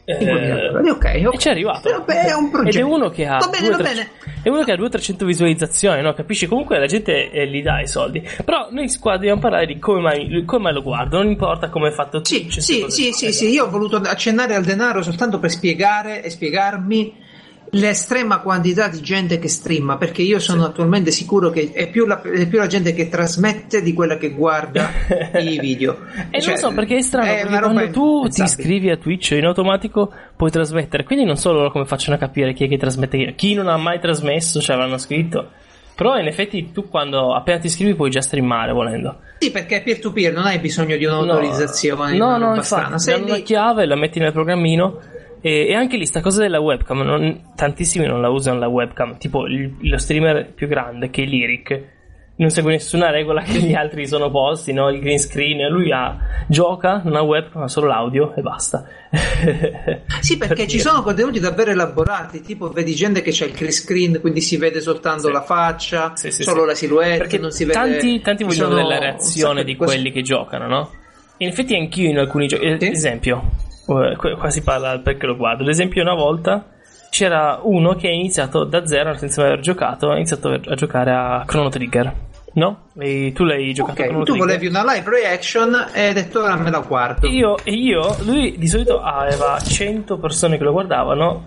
5.000 Eh, dollari, ok. E ci è arrivato. Vabbè, è un progetto. Ed è uno che ha Va bene, 200 va bene. È uno che ha 200-300 visualizzazioni, no? Capisci? Comunque la gente eh, gli dà i soldi. Però noi qua dobbiamo parlare di come mai, come mai lo guardo. Non importa come è fatto Sì, sì, queste sì, sì, sì, io ho voluto accennare al denaro soltanto per spiegare e spiegarmi l'estrema quantità di gente che streama, perché io sono attualmente sicuro che è più, la, è più la gente che trasmette di quella che guarda i video. E Cioè, non so perché è strano, è perché una quando tu ti iscrivi a Twitch in automatico puoi trasmettere, quindi non so loro come facciano a capire chi è che trasmette chi. Non ha mai trasmesso, cioè l'hanno scritto. Però in effetti tu quando appena ti iscrivi puoi già streamare volendo. Sì, perché peer to peer non hai bisogno di un'autorizzazione. No, no, no infatti, la lì... chiave, la metti nel programmino e, e anche lì sta cosa della webcam, non- tantissimi non la usano la webcam, tipo il- lo streamer più grande che è Lyric non segue nessuna regola che gli altri sono posti, no? Il green screen, lui ha, gioca, non ha webcam, ha solo l'audio e basta. Sì, perché Per ci dire. sono contenuti davvero elaborati, tipo vedi gente che c'è il green screen, quindi si vede soltanto Sì. la faccia, Sì, sì, solo la silhouette, Perché non si vede... tanti, tanti vogliono vedere la reazione di quelli che giocano, no? In effetti anch'io in alcuni giochi, ad Sì. esempio, eh, qua qua si parla perché lo guardo, ad esempio una volta c'era uno che ha iniziato da zero senza mai aver giocato, ha iniziato a giocare a Chrono Trigger, no? E tu l'hai giocato a Ok, Chrono tu Trigger? volevi una live reaction e hai detto ora me la guardo. Io, e io, lui di solito aveva 100 persone che lo guardavano,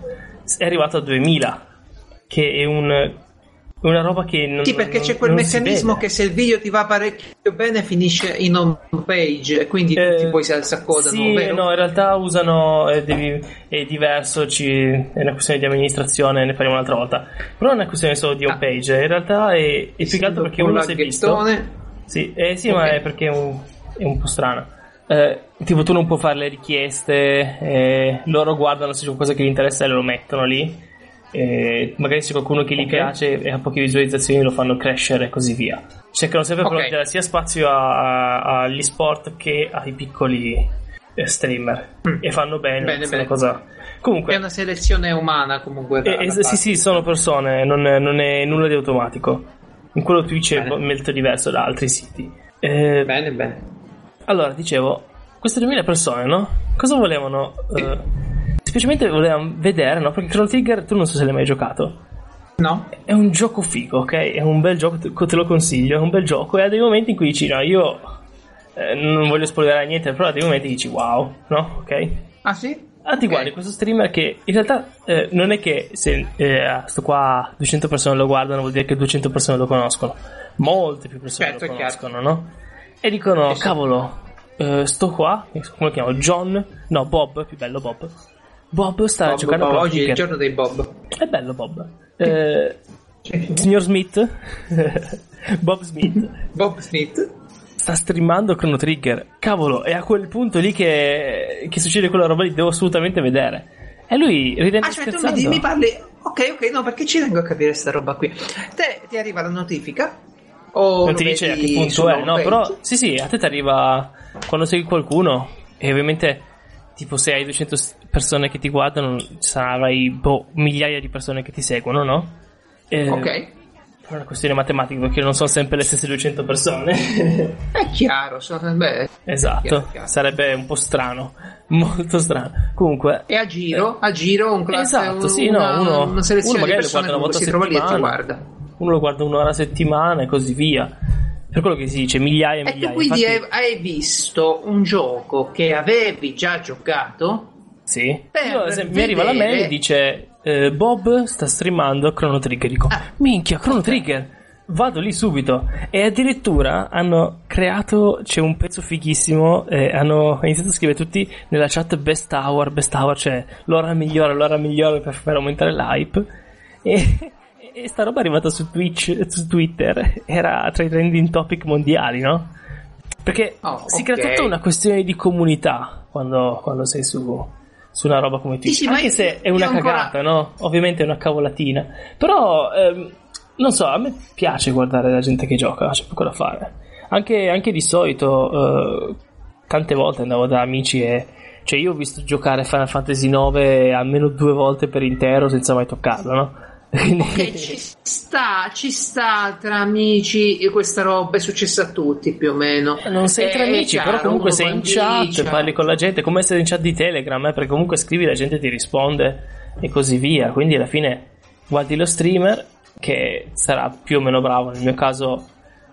è arrivato a 2000, che è un, una roba che non Sì, perché non- c'è quel meccanismo che se il video ti va parecchio bene finisce in home page e quindi Eh, tutti poi si accodano, Sì, vero? no, in realtà usano, eh, devi- è diverso, ci- è una questione di amministrazione, ne faremo un'altra volta. Però è una questione solo di Ah. homepage, in realtà è, è più che altro perché Un uno si è visto. Sì, eh, sì Ok. ma è perché è un, è un po' strano. Eh, tipo tu non puoi fare le richieste, eh, loro guardano se c'è qualcosa che gli interessa e lo mettono lì. Eh, magari se c'è qualcuno che gli Ok. piace e ha poche visualizzazioni lo fanno crescere e così via. Cercano sempre Ok. però di dare sia spazio a- a- agli sport che ai piccoli eh, streamer Mm. e fanno bene, Bene, è bene. cosa. Comunque, È una selezione umana comunque. eh, da sì, sì, sono persone, non è, non è nulla di automatico. In quello Twitch è Bene. molto diverso da altri siti. Eh, Bene, bene. allora, dicevo, queste 2000 persone, no? Cosa volevano? eh, semplicemente volevano vedere, no? Perché Chrono Trigger, tu non so se l'hai mai giocato. No? È un gioco figo, ok? È un bel gioco, te lo consiglio, è un bel gioco. E ha dei momenti in cui dici, no, io eh, non voglio spoilerare niente, però ha dei momenti che dici, wow, no? Ok? Ah sì? Ah, ti Ok. guardi questo streamer che in realtà eh, non è che se eh, sto qua 200 persone lo guardano vuol dire che 200 persone lo conoscono. Molte più persone Certo, lo conoscono, no? E dicono, cavolo, eh, sto qua, come lo chiamo? John? No, Bob, più bello Bob. Bob sta Bob, giocando a Bob, oggi è il giorno dei Bob. È bello Bob. Eh, signor Smith, Bob Smith, Bob Smith. sta streamando Chrono Trigger. Cavolo, è a quel punto lì che, che succede quella roba lì, devo assolutamente vedere. E lui ridendo Ah, cioè tu mi, scherzando. mi parli... Ok, ok, no, perché ci tengo a capire sta roba qui. Te ti arriva la notifica? O non ti dice a che punto è, no, però sì, sì, a te ti arriva quando segui qualcuno e ovviamente tipo se hai 200 s- persone che ti guardano sarai boh, migliaia di persone che ti seguono, no? Eh, Ok. È una questione matematica perché non sono sempre le stesse 200 persone. È chiaro, beh... esatto, Chiaro, chiaro. sarebbe un po' strano, molto strano. Comunque, E a giro, a giro un classe, Esatto, sì, una, no, uno- una selezione uno magari lo guarda una volta a si trova lì e ti settimana. guarda. uno lo guarda un'ora a settimana e così via. Per quello che si dice, migliaia e E migliaia. tu quindi Infatti- hai visto un gioco che avevi già giocato? Sì. Per Io, esempio, mi arriva la mail e dice eh, Bob sta streamando Chrono Trigger. Dico, Ah. minchia, Chrono Trigger. Vado lì subito. E addirittura hanno creato, c'è un pezzo fighissimo, eh, hanno iniziato a scrivere tutti nella chat best hour, best hour, cioè l'ora migliore, l'ora migliore per far aumentare l'hype. E, e sta roba è arrivata su Twitch, su Twitter, era tra i trending topic mondiali, no? Perché Oh, si ok. crea tutta una questione di comunità quando, quando sei su, su una roba come Twitch. Ma Anche se è una ancora- cagata, no? Ovviamente è una cavolatina. Però, ehm, non so, a me piace guardare la gente che gioca, c'è poco da fare. Anche, anche di solito, eh, tante volte andavo da amici e... Cioè io ho visto giocare Final Fantasy IX almeno due volte per intero senza mai toccarlo, no? Che ci sta, ci sta tra amici e questa roba è successa a tutti più o meno. Non sei tra È amici, chiaro, però comunque sei in chat, parli con la gente, come essere in chat di Telegram, eh, perché comunque scrivi, la gente ti risponde e così via. Quindi alla fine guardi lo streamer che sarà più o meno bravo. Nel mio caso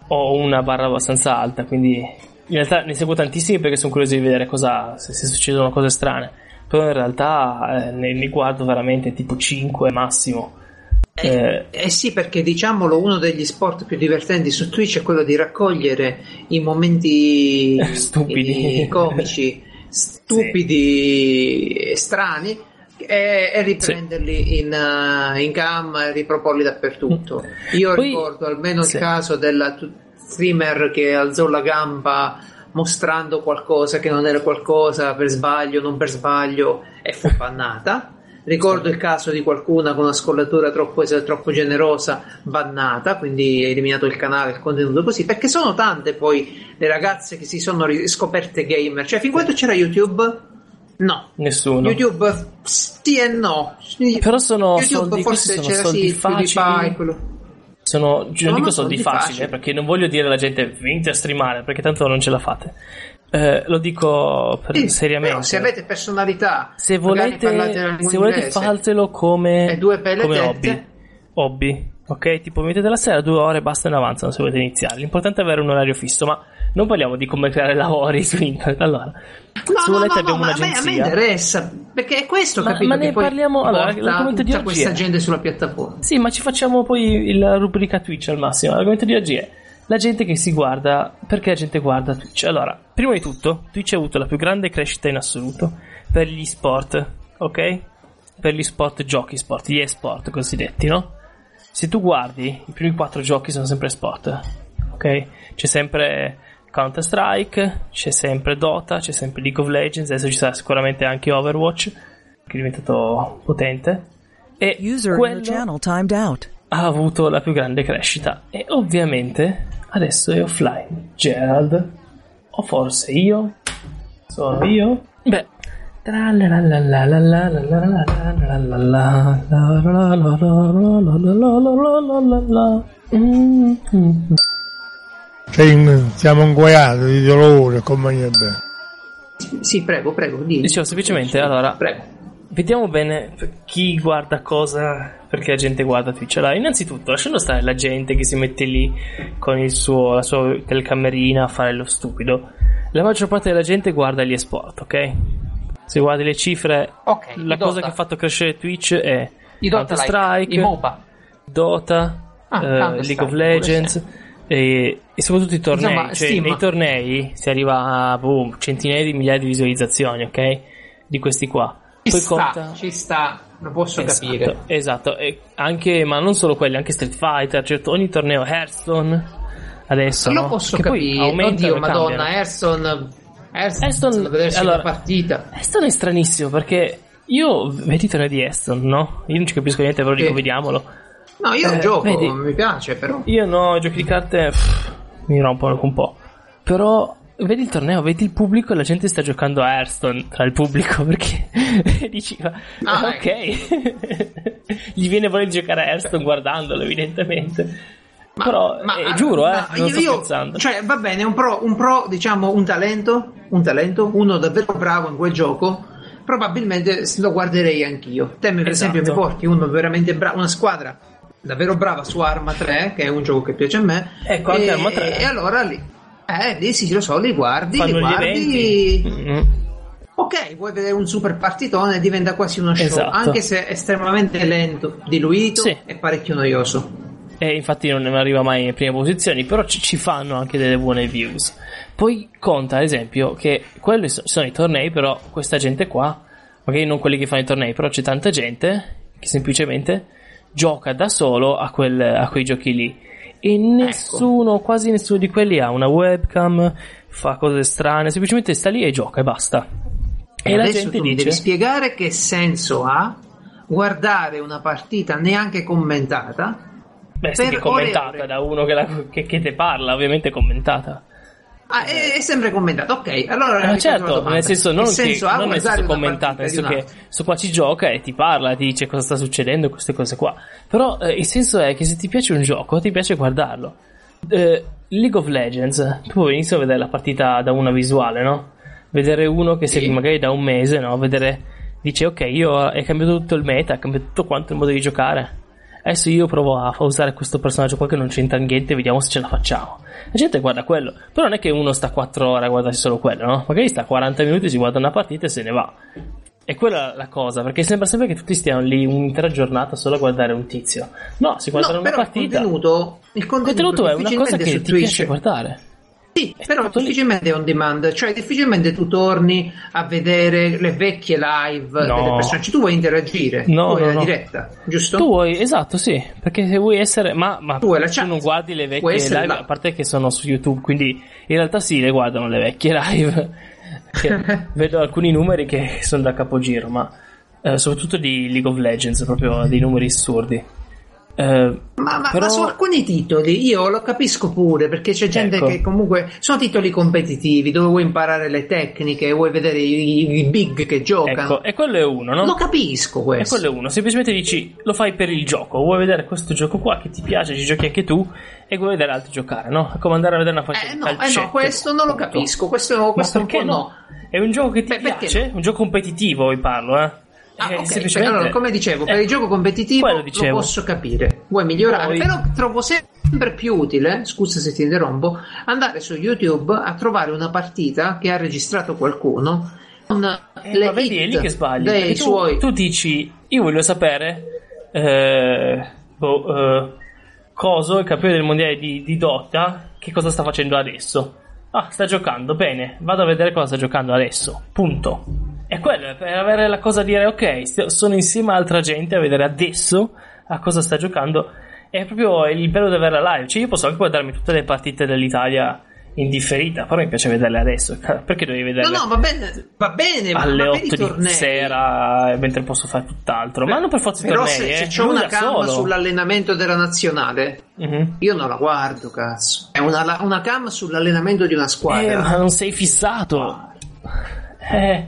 ho una barra abbastanza alta, quindi in realtà ne seguo tantissimi perché sono curioso di vedere cosa, se, se succedono cose strane. Però in realtà eh, ne, ne guardo veramente tipo 5 massimo. Eh, Eh sì, perché diciamolo, uno degli sport più divertenti su Twitch è quello di raccogliere i momenti Stupidi. i comici, stupidi e strani e, e riprenderli in, uh, in cam e riproporli dappertutto. Io Poi- ricordo almeno sì. il caso della tu- streamer che alzò la gamba mostrando qualcosa che non era qualcosa per sbaglio, non per sbaglio e fu bannata. Ricordo il caso di qualcuna con una scollatura troppo, troppo generosa, bannata, quindi eliminato il canale, il contenuto così, perché sono tante poi le ragazze che si sono riscoperte gamer. Cioè, fin quando c'era YouTube, no. Nessuno. YouTube sì e no. Però sono YouTube soldi, forse sono c'era soldi sì, facili. Quello. Sono, non No, dico soldi soldi facili, facili. eh, perché non voglio dire alla gente venite a streamare, perché tanto non ce la fate. Eh, lo dico per- Sì, seriamente. però se avete personalità, se volete, se volete fatelo come, due belle come hobby. Hobby, ok? Tipo mettete la sera due ore basta e ne avanzano se volete iniziare. L'importante è avere un orario fisso, ma non parliamo di come creare lavori su internet. Allora, No, se no, volete no, abbiamo no, ma a me, a me un'agenzia. interessa perché è questo Ma- capito ma ne parliamo- allora, l'argomento di oggi questa è- gente sulla piattaforma. Sì, ma ci facciamo poi la rubrica Twitch al massimo. L'argomento di oggi è la gente che si guarda. Perché la gente guarda Twitch? Allora, prima di tutto, Twitch ha avuto la più grande crescita in assoluto per gli sport, ok? Per gli sport giochi sport, gli e-sport cosiddetti, no? Se tu guardi, i primi quattro giochi sono sempre sport, ok? C'è sempre Counter Strike, c'è sempre Dota, c'è sempre League of Legends, adesso ci sarà sicuramente anche Overwatch, che è diventato potente. E User ha avuto la più grande crescita e ovviamente adesso è offline. Gerald, o forse io? Sono io? Beh. Mm-hmm. Cioè, siamo inguaiati di dolore, compagnia. Sì, prego, prego, di. Dicevo semplicemente, allora, Prego. Vediamo bene chi guarda cosa, perché la gente guarda Twitch. Allora, innanzitutto, lasciando stare la gente che si mette lì con il suo, la sua telecamerina a fare lo stupido, la maggior parte della gente guarda gli esport, ok? Se guardi le cifre, Ok, la cosa Dota. che ha fatto crescere Twitch è I Dota Counter like, MOBA. Dota, Ah, eh, League of Legends e, e soprattutto i tornei. Insomma, cioè, Steam. nei tornei si arriva a boh, centinaia di migliaia di visualizzazioni, ok? Di questi qua. Ci Poi sta, conta- ci sta, lo posso Esatto, capire. Esatto, anche, ma non solo quelli, anche Street Fighter, certo, ogni torneo Hearthstone adesso Lo no? posso che capire. Oddio, madonna. Hearthstone. Hearthstone, Hearthstone, allora- una partita. Hearthstone è stranissimo perché io vedi i tornei di Hearthstone, no? Io non ci capisco niente, però dico Sì. vediamolo. No, io Eh, gioco, vedi. mi piace però. Io no, i giochi di carte pff, mi rompono un po'. Però vedi il torneo, vedi il pubblico e la gente sta giocando a Hearthstone tra il pubblico perché dici ma, Ah, ok. Gli viene voglia di giocare a Hearthstone guardandolo evidentemente. Ma- Però ma- eh, giuro, eh, non io- scherzando. Cioè, va bene, un pro, un pro, diciamo, un talento, un talento, uno davvero bravo in quel gioco, probabilmente lo guarderei anch'io. Te, per Esatto. esempio, mi porti uno veramente bravo, una squadra davvero brava su Arma 3, che è un gioco che piace a me. Ecco, e, Arma 3. E allora lì, eh, lì sì, lo so, li guardi, li Fanno gli guardi. eventi. Mm. Ok, vuoi vedere un super partitone, diventa quasi uno show, Esatto. anche se è estremamente lento, diluito Sì. e parecchio noioso. E infatti non arriva mai in prime posizioni, però ci, fanno anche delle buone views. Poi conta, ad esempio, che quelli so- sono i tornei, però questa gente qua, magari non quelli che fanno i tornei, però c'è tanta gente che semplicemente gioca da solo a, quel- a quei giochi lì. E nessuno, quasi nessuno di quelli ha una webcam, fa cose strane, semplicemente sta lì e gioca e basta. E, E la gente dice... devi spiegare che senso ha guardare una partita neanche commentata. Beh, sì, commentata ore da uno che, la- che- che te parla, ovviamente commentata. Ah, è, è sempre commentata, ok. Allora Ma ripeto la certo, nel senso non, Che senso non nel guardare senso una commentata, nel senso che sto qua ci gioca e ti parla, ti dice cosa sta succedendo, queste cose qua. Però eh, il senso è che se ti piace un gioco, ti piace guardarlo. Eh, League of Legends, tu puoi iniziare a vedere la partita da una visuale, no? Vedere uno che Sì. magari da un mese, no? Vedere, dice ok, io è cambiato tutto il meta, è cambiato tutto quanto il modo di giocare. Adesso io provo a usare questo personaggio qua che non c'entra niente, vediamo se ce la facciamo. La gente guarda quello, però non è che uno sta 4 ore a guardarsi solo quello, no? Magari sta 40 minuti, si guarda una partita e se ne va. E quella è la cosa, perché sembra sempre che tutti stiano lì un'intera giornata solo a guardare un tizio. No, si guardano No, una però il partita. contenuto, il Il contenuto, contenuto è una cosa che ti Twitch- piace guardare. Sì, È però lì. difficilmente è on demand, cioè difficilmente tu torni a vedere le vecchie live No. delle persone. Cioè, tu vuoi interagire, No, tu vuoi no, la no. diretta, giusto? Tu vuoi, esatto, sì, perché se vuoi essere, ma, ma Tu tu non guardi le vecchie live, là. a parte che sono su YouTube, quindi in realtà sì, le guardano le vecchie live. Vedo alcuni numeri che sono da capogiro, ma eh, soprattutto di League of Legends, proprio dei numeri assurdi. Eh, Ma, ma- però- ma su alcuni titoli io lo capisco pure perché c'è gente Ecco. che comunque sono titoli competitivi dove vuoi imparare le tecniche, vuoi vedere i, i big che giocano. ecco, e quello è uno, no? Lo capisco E questo. quello è uno, semplicemente dici lo fai per il gioco, vuoi vedere questo gioco qua che ti piace, ci giochi anche tu e vuoi vedere altri giocare, no? È come andare a vedere una partita Eh di no, eh calcetto. no, questo non lo capisco, questo, questo un perché po' no? no. È un gioco che ti Beh, perché piace, un gioco competitivo, vi parlo, eh. Ah, Eh, ok, semplicemente- allora, come dicevo, per Eh, il gioco competitivo lo posso capire, vuoi migliorare, Poi- però trovo sempre più utile, scusa se ti interrompo, andare su YouTube a trovare una partita che ha registrato qualcuno con Eh, le ma vedi, è lì che sbagli. tu, suoi... tu dici, io voglio sapere, eh, boh, eh, Coso, il campione del mondiale di, di Dota, che cosa sta facendo adesso. Ah, sta giocando, bene, vado a vedere cosa sta giocando adesso. Punto. E quello è per avere la cosa di dire, ok, st- sono insieme a altra gente a vedere adesso a cosa sta giocando. È proprio il bello di avere la live. Cioè, io posso anche guardarmi tutte le partite dell'Italia in differita, però mi piace vederle adesso. Perché devi No, vederle? no, va bene, va bene, ma- alle ma per i 8 di tornei- sera mentre posso fare tutt'altro ma non per forza i Però tornei se, eh. se lui una cam solo. sull'allenamento della nazionale, Mhm. io non la guardo, cazzo. È una, una cam sull'allenamento di una eh, squadra. ma non sei fissato eh è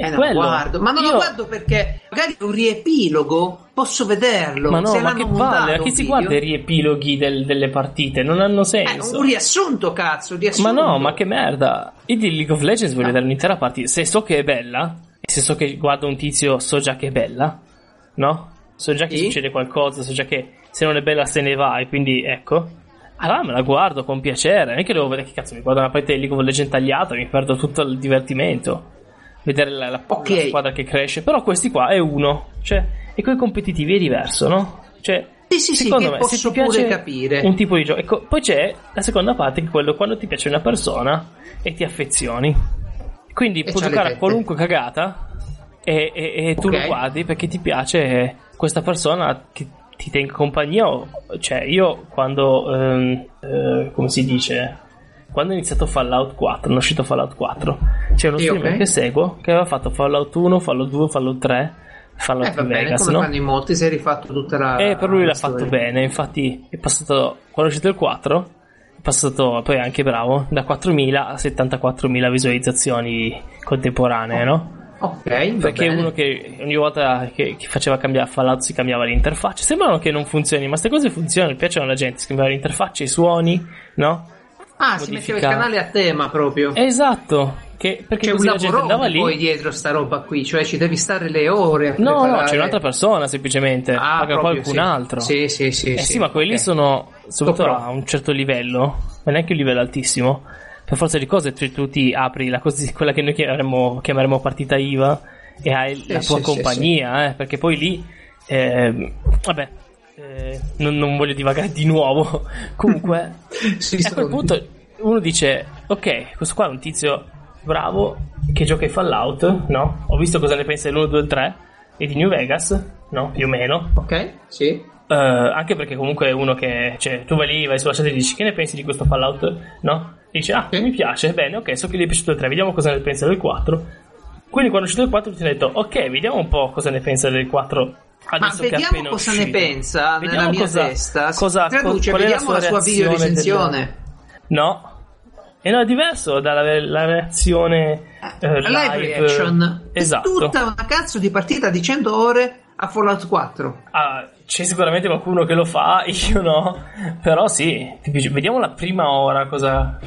Eh, no, guardo, ma non Io- lo guardo perché magari un riepilogo posso vederlo. ma no se ma che palle a chi si video. guarda i riepiloghi del- delle partite non hanno Eh, senso un riassunto, cazzo, un ma riassunto. no ma che merda io di League of Legends voglio vedere un'intera partita se so che è bella e se so che guardo un tizio so già che è bella no? so già che Sì. succede qualcosa so già che se non è bella se ne va e quindi ecco allora me la guardo con piacere non è che devo vedere che cazzo mi guardo una partita di League of Legends tagliata mi perdo tutto il divertimento vedere la, la- Ok. la squadra che cresce però questi qua è uno cioè e con i competitivi è diverso no? cioè Sì, sì, sì, secondo che me se posso ti piace pure capire. un tipo di gioco ecco, poi c'è la seconda parte che è quello quando ti piace una persona e ti affezioni quindi E le giocare a qualunque cagata e, e- e tu Ok. lo guardi perché ti piace questa persona che ti tenga compagnia o- cioè io quando ehm, eh, come si dice quando ho iniziato Fallout 4 è uscito Fallout 4 c'è uno Sì, streamer ok. che seguo che aveva fatto Fallout 1 Fallout 2 Fallout 3 Fallout Eh, va bene, Vegas come no? fanno in molti, si è rifatto tutta la. E per lui l'ha storia. fatto bene, infatti è passato, quando è uscito il 4, è passato poi anche bravo, da 4.000 a 74.000 visualizzazioni contemporanee, no? Ok, Perché è bene. uno che ogni volta che, che faceva cambiare Fallout si cambiava l'interfaccia. Sembrano che non funzioni, ma queste cose funzionano, piacciono alla gente, si cambiava l'interfaccia, i suoni, no? Ah, si metteva il canale a tema proprio. Esatto, che, perché C'è un così la gente andava lavoro lì. poi dietro sta roba qui, cioè ci devi stare le ore No, no, preparare. c'è un'altra persona semplicemente, Ah, paga proprio, qualcun sì. altro. Sì, sì, sì. Eh sì, ma quelli sono soprattutto a un certo livello, ma neanche un livello altissimo. Per forza di cose, tu, tu ti apri la quella che noi chiameremo, chiameremo partita IVA e hai la sì, tua sì, compagnia, eh, perché poi lì, ehm, vabbè, eh, non, non voglio divagare di nuovo. Comunque, Sì, a quel punto uno dice: Ok, questo qua è un tizio bravo che gioca in Fallout, no? Ho visto cosa ne pensa dell'1, 2, 3 e di New Vegas, no? Più o meno. Ok, sì. Eh, anche perché comunque è uno che, cioè, tu vai lì, vai sulla chat e dici che ne pensi di questo Fallout, no? E dici, ah, Sì. mi piace, bene, ok, so che gli è piaciuto il 3, vediamo cosa ne pensa del 4. Quindi quando è uscito il 4 ti ho detto, ok, vediamo un po' cosa ne pensa del 4 Ma adesso che è vediamo cosa uscito. ne pensa Vediamo nella mia cosa- testa. cosa- Traduce, qual la vediamo la sua, reazione video del- recensione. No. E no, è diverso dalla la reazione eh, La live live. reaction Esatto. tutta una cazzo di partita di 100 ore a Fallout 4. Ah, c'è sicuramente qualcuno che lo fa, io no. Però sì, vediamo la prima ora cosa,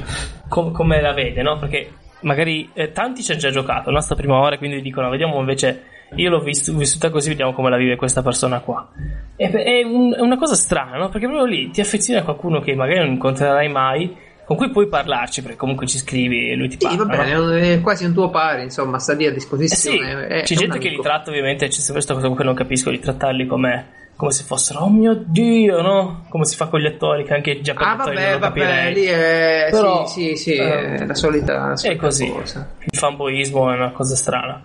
com- come la vede, no? Perché magari eh, tanti ci hanno già giocato, no? Sta prima ora, quindi dicono, vediamo invece, io l'ho vis- vissuta così, vediamo come la vive questa persona qua. Beh, è, un- è una cosa strana, no? Perché proprio lì ti affezioni a qualcuno che magari non incontrerai mai, con cui puoi parlarci, perché comunque ci scrivi e lui ti Sì, parla. va no? bene, è quasi un tuo pari, insomma, sta lì a Eh sì, disposizione. è- c'è è gente che li tratta ovviamente, c'è sempre questa cosa che non capisco, di trattarli come, come se fossero, oh mio dio, no? Come si fa con gli attori, che anche già per Ah, vabbè, non lo vabbè, capirei. lì è. Però, sì, sì, sì, eh, è la solita. la È solita così. cosa. Il fanboismo è una cosa strana.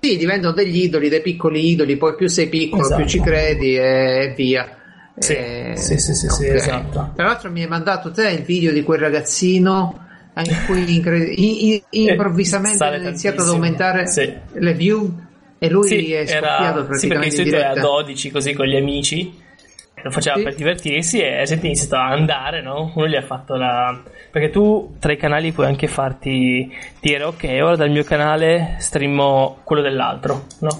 Sì, diventano degli idoli, dei piccoli idoli, poi più sei piccolo, Esatto. più ci credi e via. Sì, Eh, sì, sì, sì, sì, ok. esatto. Tra l'altro mi hai mandato te il video di quel ragazzino in cui incre- i- i- improvvisamente Sale ha iniziato ad aumentare Sì. le view e lui sì, è scoppiato era, sì, perché praticamente in solito è a diretta. 12 così con gli amici. Lo faceva Sì. per divertirsi e gente è iniziato a andare, no? Uno gli ha fatto la. Perché tu tra i canali puoi anche farti dire, ok, ora dal mio canale streamo quello dell'altro, no?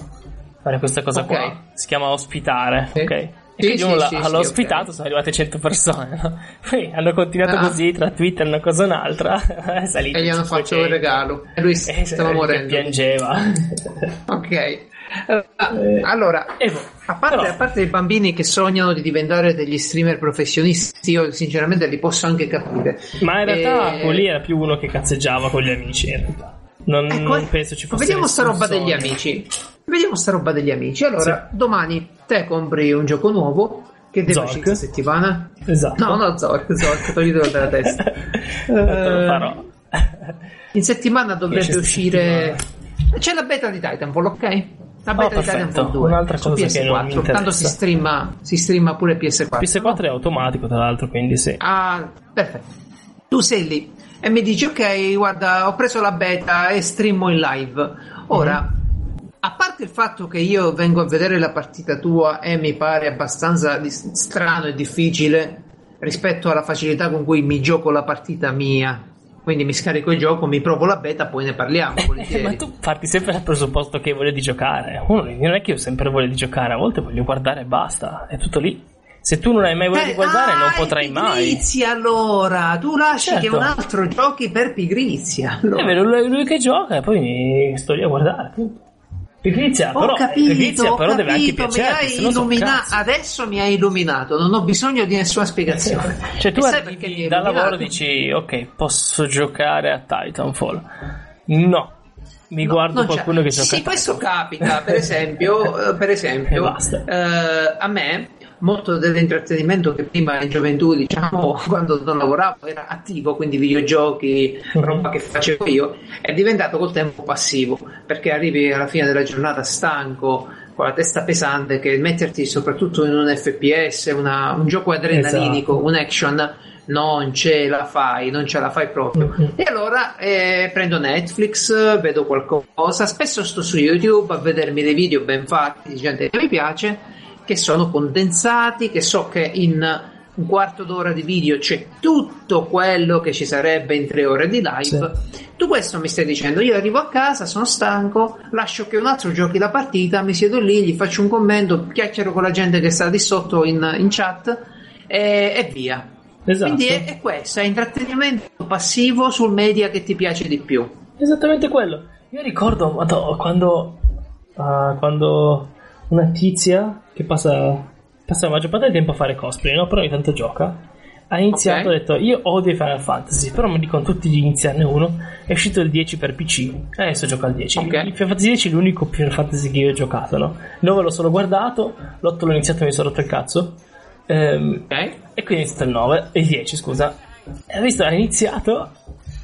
Fare questa cosa Ok. qua. Si chiama ospitare, Sì. ok? E Sì, quindi uno l'ha, sì, l'ha ospitato, ok. sono arrivate 100 persone, no? Poi hanno continuato Ah. così tra Twitter una cosa e un'altra. è salito E gli hanno 500. fatto il regalo e lui E stava che morendo. piangeva. Ok. Ah, Allora, E boh, A parte, però- a parte i bambini che sognano di diventare degli streamer professionisti, io sinceramente li posso anche capire. Ma in realtà Eh, lì era più uno che cazzeggiava con gli amici. In realtà. Non, ecco, non penso ci fosse. Vediamo sta roba degli sogno. amici. Vediamo sta roba degli amici. Allora, domani te compri un gioco nuovo. Che deve uscire questa settimana? Esatto. No, no, Zork, Zork, toglitelo dalla testa. Te lo farò. In settimana dovrebbe uscire. C'è la beta di Titanfall, ok? La beta di Oh, perfetto. Titanfall 2 Un'altra su cosa che non mi PS4. Tanto si streama, si streama pure PS4. PS4 è automatico, tra l'altro, quindi sì. Ah, perfetto. Tu sei lì e mi dici, ok, guarda, ho preso la beta e streamo in live. Ora, a parte il fatto che io vengo a vedere la partita tua e mi pare abbastanza dis- strano e difficile rispetto alla facilità con cui mi gioco la partita mia. Quindi mi scarico il gioco, mi provo la beta, poi ne parliamo. Ma tu parti sempre dal presupposto che hai voglia di giocare. Uno, non è che io sempre voglia di giocare, a volte voglio guardare e basta. È tutto lì. Se tu non hai mai voglia Eh, di guardare, ah, non è potrai mai. Pigrizia allora, tu lasci che Certo. un altro giochi per pigrizia. È Allora. vero, lui, che gioca e poi sto lì a guardare. punto. Pigrizia, però, capito, pigrizia però deve anche capito, mi no illumina- adesso mi hai illuminato, non ho bisogno di nessuna spiegazione. Cioè, tu arrivi dal illuminato? lavoro e dici, ok, posso giocare a Titanfall. No, mi guardo Non c'è. qualcuno che gioca Sì, a questo capita, per esempio, eh, per esempio eh, a me molto dell'intrattenimento che prima in gioventù, diciamo, quando non lavoravo era attivo, quindi videogiochi, Mhm. roba che facevo io, è diventato col tempo passivo, perché arrivi alla fine della giornata stanco, con la testa pesante, che metterti soprattutto in un FPS, una- un gioco adrenalinico, Esatto. un action, non ce la fai, non ce la fai proprio. Mhm. E allora eh, prendo Netflix, vedo qualcosa, spesso sto su YouTube a vedermi dei video ben fatti di gente che mi piace, che sono condensati, che so che in un quarto d'ora di video c'è tutto quello che ci sarebbe in tre ore di live. Tu questo mi stai dicendo, io arrivo a casa, sono stanco, lascio che un altro giochi la partita, mi siedo lì, gli faccio un commento, chiacchiero con la gente che sta di sotto in, in chat e, e via. Esatto. Quindi è, è questo, è intrattenimento passivo sul media che ti piace di più. Esattamente quello. Io ricordo madò, quando, ah, quando una tizia che passa, passa la maggior parte del tempo a fare cosplay, no? però ogni tanto gioca. Ha iniziato, Ok. ha detto io odio Final Fantasy, però mi dicono tutti di iniziarne uno. È uscito il 10 per PC, e adesso gioco al 10. Ok. Il Final Fantasy 10 è l'unico Final Fantasy che io ho giocato, no? Il 9 l'ho solo guardato, l'8 l'ho iniziato e mi sono rotto il cazzo. Ehm, Ok? e quindi è iniziato il 9, il 10 scusa. Ha visto, ha iniziato.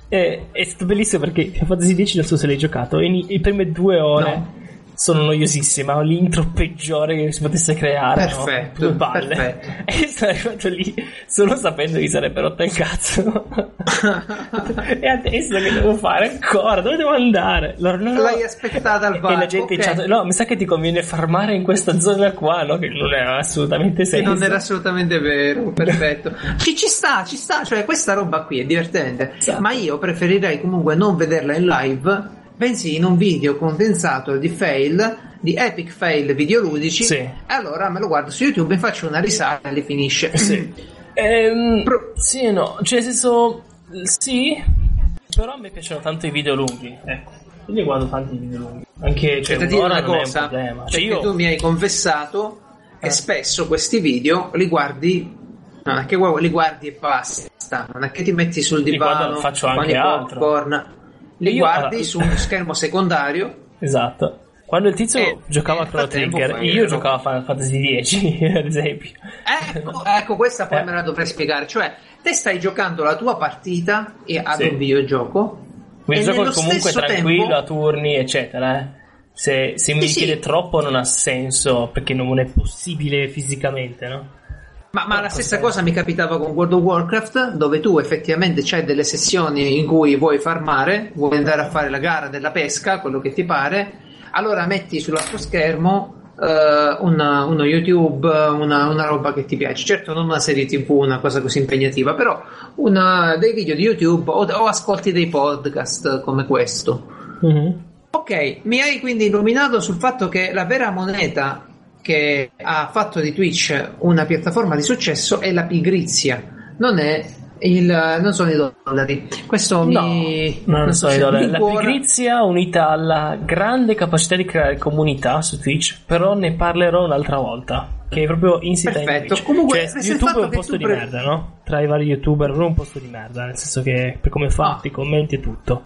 E è stato bellissimo perché Final Fantasy 10 non so se l'hai giocato. E le prime due ore No. Sono noiosissime. Ho l'intro peggiore che si potesse creare. no? Perfetto, Due palle. perfetto. E sono arrivato lì solo sapendo che sarebbe rotto il cazzo. e adesso che devo fare ancora? Dove devo andare? Loro, no, no. L'hai aspettata al E varco, la gente in ok. chat, no, mi sa che ti conviene farmare in questa zona qua, no? Che non ha assolutamente Che senso. non era assolutamente vero, perfetto. Ci, ci sta, ci sta, cioè questa roba qui è divertente, Esatto. ma io preferirei comunque non vederla in live, bensì in un video condensato di fail, di epic fail videoludici, Sì. e allora me lo guardo su YouTube e faccio una risata e li finisce. Sì. Ehm, Pro- sì e no, cioè nel senso, sì, però a me piacciono tanto i video lunghi, ecco. Quindi guardo tanti video lunghi. Anche Cioè, cioè, un'ora una è un cosa, problema. Cioè, perché io, tu mi hai confessato che Eh. spesso questi video li guardi, non è che li guardi e basta, non è che ti metti sul Li guardo, divano, faccio anche i altro. Li Io, guardi allora- su uno schermo secondario Esatto. Quando il tizio Eh, giocava a nel Chrono frattempo Trigger, io giocavo a Final Fantasy X, ad esempio. Ecco, ecco, questa poi Eh. me la dovrei spiegare. Cioè, te stai giocando la tua partita e- ad Sì. un videogioco. Quindi e gioco comunque tranquillo, tempo- a turni, eccetera. eh. Se, se mi Sì, sì. richiede troppo non ha senso, perché non è possibile fisicamente, no? Ma, ma la stessa cosa mi capitava con World of Warcraft, dove tu effettivamente c'hai delle sessioni in cui vuoi farmare, vuoi andare a fare la gara della pesca, quello che ti pare, allora metti sul tuo schermo eh, una- uno YouTube, una, una roba che ti piace. Certo, non una serie TV, una cosa così impegnativa, però una- dei video di YouTube o, o ascolti dei podcast come questo. Ok, mi hai quindi illuminato sul fatto che la vera moneta che ha fatto di Twitch una piattaforma di successo è la pigrizia, non è il, non sono i dollari. Questo mi No, non so, se idole. mi la pigrizia unita alla grande capacità di creare comunità su Twitch, però ne parlerò un'altra volta. Che è proprio insita in Perfetto. Twitch. Comunque, Cioè, YouTube è un posto di pre- merda, no? Tra i vari youtuber, è proprio un posto di merda, nel senso che per come fatti, Ah. i commenti e tutto.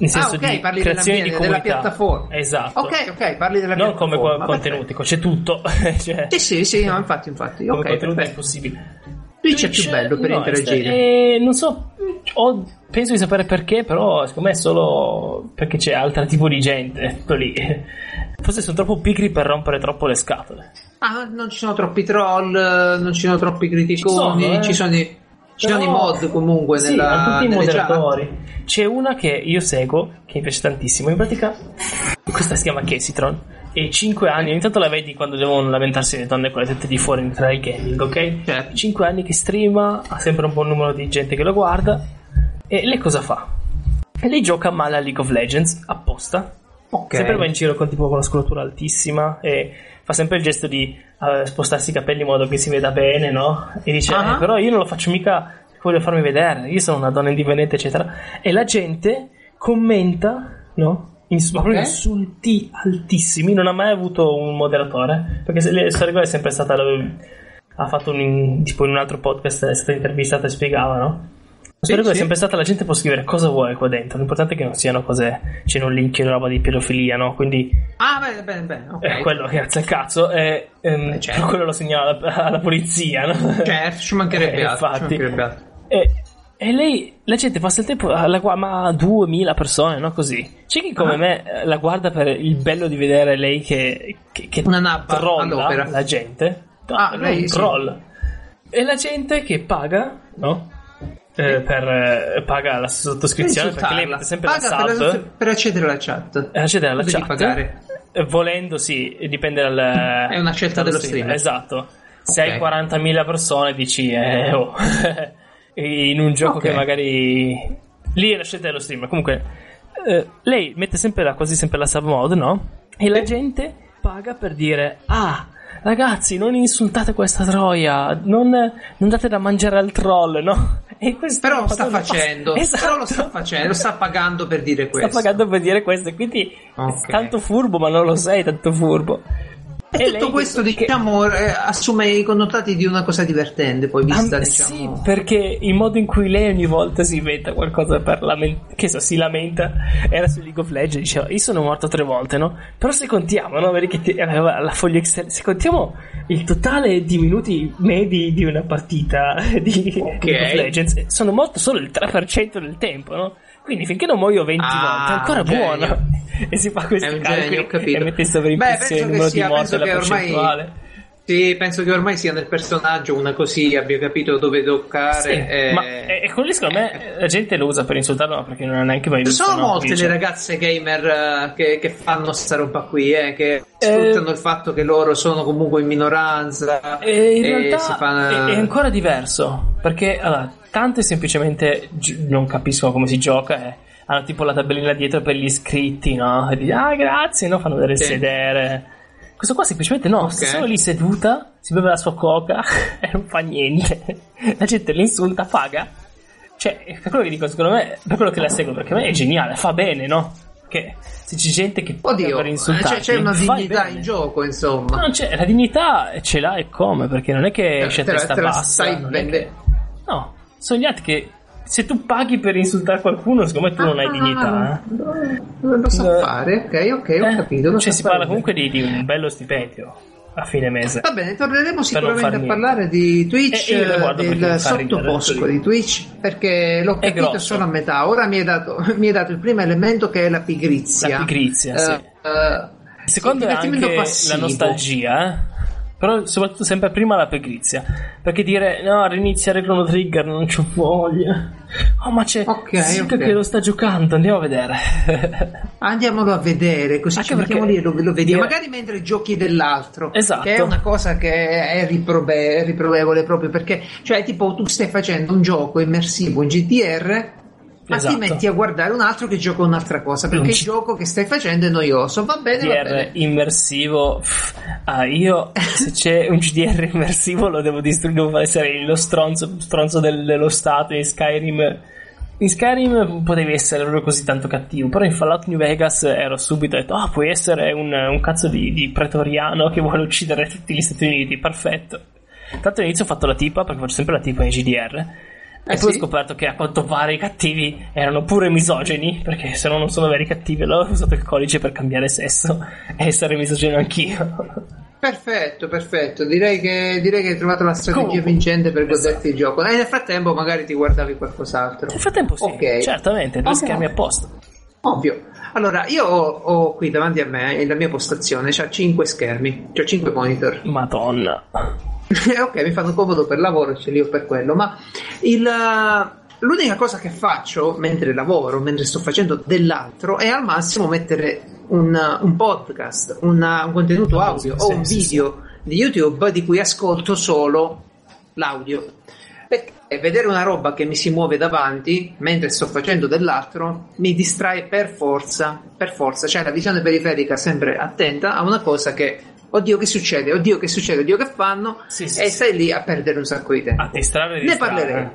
Nel senso Ah, ok, di parli creazione di dell'ambiente, della comunità. piattaforma. Esatto. Ok, ok, parli della non come piattaforma. co- contenuti, c'è tutto. cioè, Sì, sì, sì, no, infatti, infatti. come Ok, contenuti è perfetto. impossibile. Twitch è più bello per no, interagire. eh, non so, ho- penso di sapere perché, però secondo me è solo perché c'è altro tipo di gente. Tutto lì. Forse sono troppo pigri per rompere troppo le scatole. Ah, non ci sono troppi troll, non ci sono troppi criticoni, Ci sono, eh. ci sono i, ci sono i mod comunque sì, nella, tutti i moderatori. C'è una che io seguo, che mi piace tantissimo. In pratica, questa si chiama Cassitron. E 5 anni, ogni tanto la vedi quando devono lamentarsi le donne con le tette di fuori tra il gaming, ok? Certo. 5 anni che streama, ha sempre un buon numero di gente che lo guarda. E lei cosa fa? Lei gioca male a League of Legends apposta. Ok. Sempre va in giro con tipo con la scolatura altissima e fa sempre il gesto di eh, spostarsi i capelli in modo che si veda bene, no? E dice, Ah. "Eh, però io non lo faccio mica, voglio farmi vedere, io sono una donna indipendente, eccetera. E la gente commenta, no? Ins- proprio Ok. insulti altissimi, non ha mai avuto un moderatore, perché se, le- Sarah è sempre stata, ha fatto un, tipo in un altro podcast, è stata intervistata e spiegava, no? Sì, Spero che sì. è sempre stata la gente può scrivere cosa vuole qua dentro. L'importante è che non siano cose. C'è un link una roba di pedofilia, no? Quindi Ah, bene, bene, bene. ok. è quello alza il cazzo. E, ehm, Eh, certo. quello lo segnala alla, alla polizia, no? Certo, ci mancherebbe Eh, altro. Ci infatti. mancherebbe altro. E, lei, la gente passa il tempo, la guarda, ma 2000 persone, no? Così. C'è chi come Ah. me eh, la guarda per il bello di vedere lei che, che, che Una nappa trolla all'opera. la gente. No, Ah, lei sì. troll. E la gente che paga, no? Eh, per, eh, paga la sottoscrizione perché lei mette sempre Paga la per, sub per accedere alla chat. accedere alla Devi chat pagare. eh, volendo sì dipende dal È una scelta dello streamer. esatto se Ok. hai 40.000 persone dici eh, oh. in un gioco Ok. che magari lì è la scelta dello streamer comunque eh, lei mette sempre la, quasi sempre la sub mode no? e la gente paga per dire ah Ragazzi, non insultate questa troia, non, non date da mangiare al troll, no? Però lo sta facendo. Esatto. Però lo sta facendo, lo sta pagando per dire Sta questo. pagando per dire questo, quindi Ok. tanto furbo, ma non lo sei tanto furbo. E tutto questo, che- diciamo, eh, assume i connotati di una cosa divertente, poi vista, Ah, diciamo... Sì, perché il modo in cui lei ogni volta si inventa qualcosa per lament- che so, si lamenta era su League of Legends, diceva io sono morto tre volte, no? Però se contiamo, no? Vedi che ti- aveva la foglia Excel, se contiamo il totale di minuti medi di una partita di Ok. League of Legends, sono morto solo il 3% del tempo, no? Quindi finché non muoio 20 Ah, volte, è ancora buono. e si fa ho capito. e mette sovraimpressione penso il numero di morti penso e la che ormai- percentuale. Sì, penso che ormai sia nel personaggio una così, abbia capito dove toccare. Sì, eh, ma e, e quello secondo me la gente lo usa per insultarlo ma perché non ha neanche mai visto Sono no? molte le ragazze gamer eh, che, che fanno sta roba qui, eh, che sfruttano il fatto che loro sono comunque in minoranza. e in e realtà si fa- è, è ancora diverso perché allora, tante semplicemente gi- non capiscono come si gioca e hanno tipo la tabellina dietro per gli iscritti no? e dici ah grazie no? fanno vedere il Sì. sedere questo qua semplicemente no sta Ok. solo lì seduta si beve la sua coca e non fa niente la gente l'insulta paga cioè è per quello che dico secondo me per quello che la seguo perché a me è geniale fa bene no? che se c'è gente che Oddio, per insultarti c'è, c'è una dignità in gioco, insomma. No, c'è, la dignità ce l'ha e come? Perché non è che esce a testa bassa. stai non è che- No, sono gli altri che se tu paghi per insultare qualcuno, secondo me tu non hai Ah, dignità. eh. Non lo so Eh. fare, ok, ok, ho Eh, capito. lo Cioè, so si fare parla comunque di, di un bello stipendio a fine mese. Va bene, torneremo sicuramente a parlare di Twitch, Eh, lo del sottobosco di Twitch, perché l'ho È capito grosso. solo a metà. Ora mi hai dato, dato il primo elemento che è la pigrizia. La pigrizia, Eh, sì. eh, Il secondo sì, è anche passivo. la nostalgia, eh? Però soprattutto sempre prima la pigrizia. Perché dire no, riniziare Chrono Trigger non c'ho voglia. Oh, ma c'è Ok, Silk ok. che lo sta giocando, andiamo a vedere. Andiamolo a vedere, così Anche ci mettiamo perché lì e lo, lo vediamo. dire- Magari mentre giochi dell'altro. Esatto. Che è una cosa che è riprobe- è riprovevole proprio perché, cioè, tipo, tu stai facendo un gioco immersivo in GTR. Ma Esatto. ti metti a guardare un altro che gioca un'altra cosa perché il gioco che stai facendo è noioso. Va bene, va GDR bene. immersivo. Ah, io se c'è un GDR immersivo lo devo distruggere, devo essere lo stronzo, stronzo del- dello Stato in Skyrim. In Skyrim potevi essere proprio così tanto cattivo, però in Fallout New Vegas ero subito detto: Ah, puoi essere un, un cazzo di, di pretoriano che vuole uccidere tutti gli Stati Uniti, perfetto. Tanto all'inizio ho fatto la tipa, perché faccio sempre la tipa in GDR. Eh e poi sì? ho scoperto che a quanto pare i cattivi erano pure misogeni, perché se no non sono veri cattivi, allora ho usato il codice per cambiare sesso e essere misogeno anch'io. Perfetto, perfetto. Direi che, direi che hai trovato la strategia Comunque, vincente per esatto. goderti il gioco. E nel frattempo magari ti guardavi qualcos'altro. Nel frattempo sì, Ok. certamente, due Ok. schermi a posto. Ovvio. Allora, io ho, ho qui davanti a me la mia postazione, c'ha 5 schermi, c'ho 5 monitor. Madonna. Eh, ok, mi fanno comodo per lavoro, ce li ho per quello, ma il, uh, l'unica cosa che faccio mentre lavoro, mentre sto facendo dell'altro, è al massimo mettere un, uh, un podcast, una- un contenuto audio Sì, o un sì, video di YouTube di cui ascolto solo l'audio. Perché vedere una roba che mi si muove davanti mentre sto facendo dell'altro mi distrae per forza, per forza, cioè la visione periferica sempre attenta a una cosa che oddio che succede, oddio che succede, oddio che fanno Sì, sì, e stai lì a perdere un sacco di tempo. A distrarre e Ne distrarre. parleremo.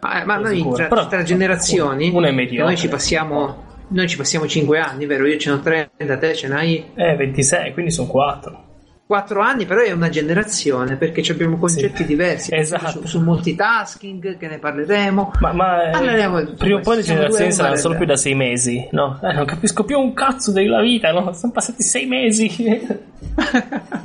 Ah, ma noi tra, Però, tra generazioni, uno mediocre. noi ci passiamo noi ci passiamo 5 anni, vero? Io ce ne ho 30, te ce n'hai Eh, 26, quindi sono 4. 4 anni, però è una generazione perché abbiamo concetti Sì. diversi Esatto. su, su multitasking che ne parleremo. Ma, ma eh, Parleremo tutto prima o poi le generazioni saranno solo più da 6 mesi, no? Eh, non capisco più un cazzo della vita, no? Sono passati 6 mesi.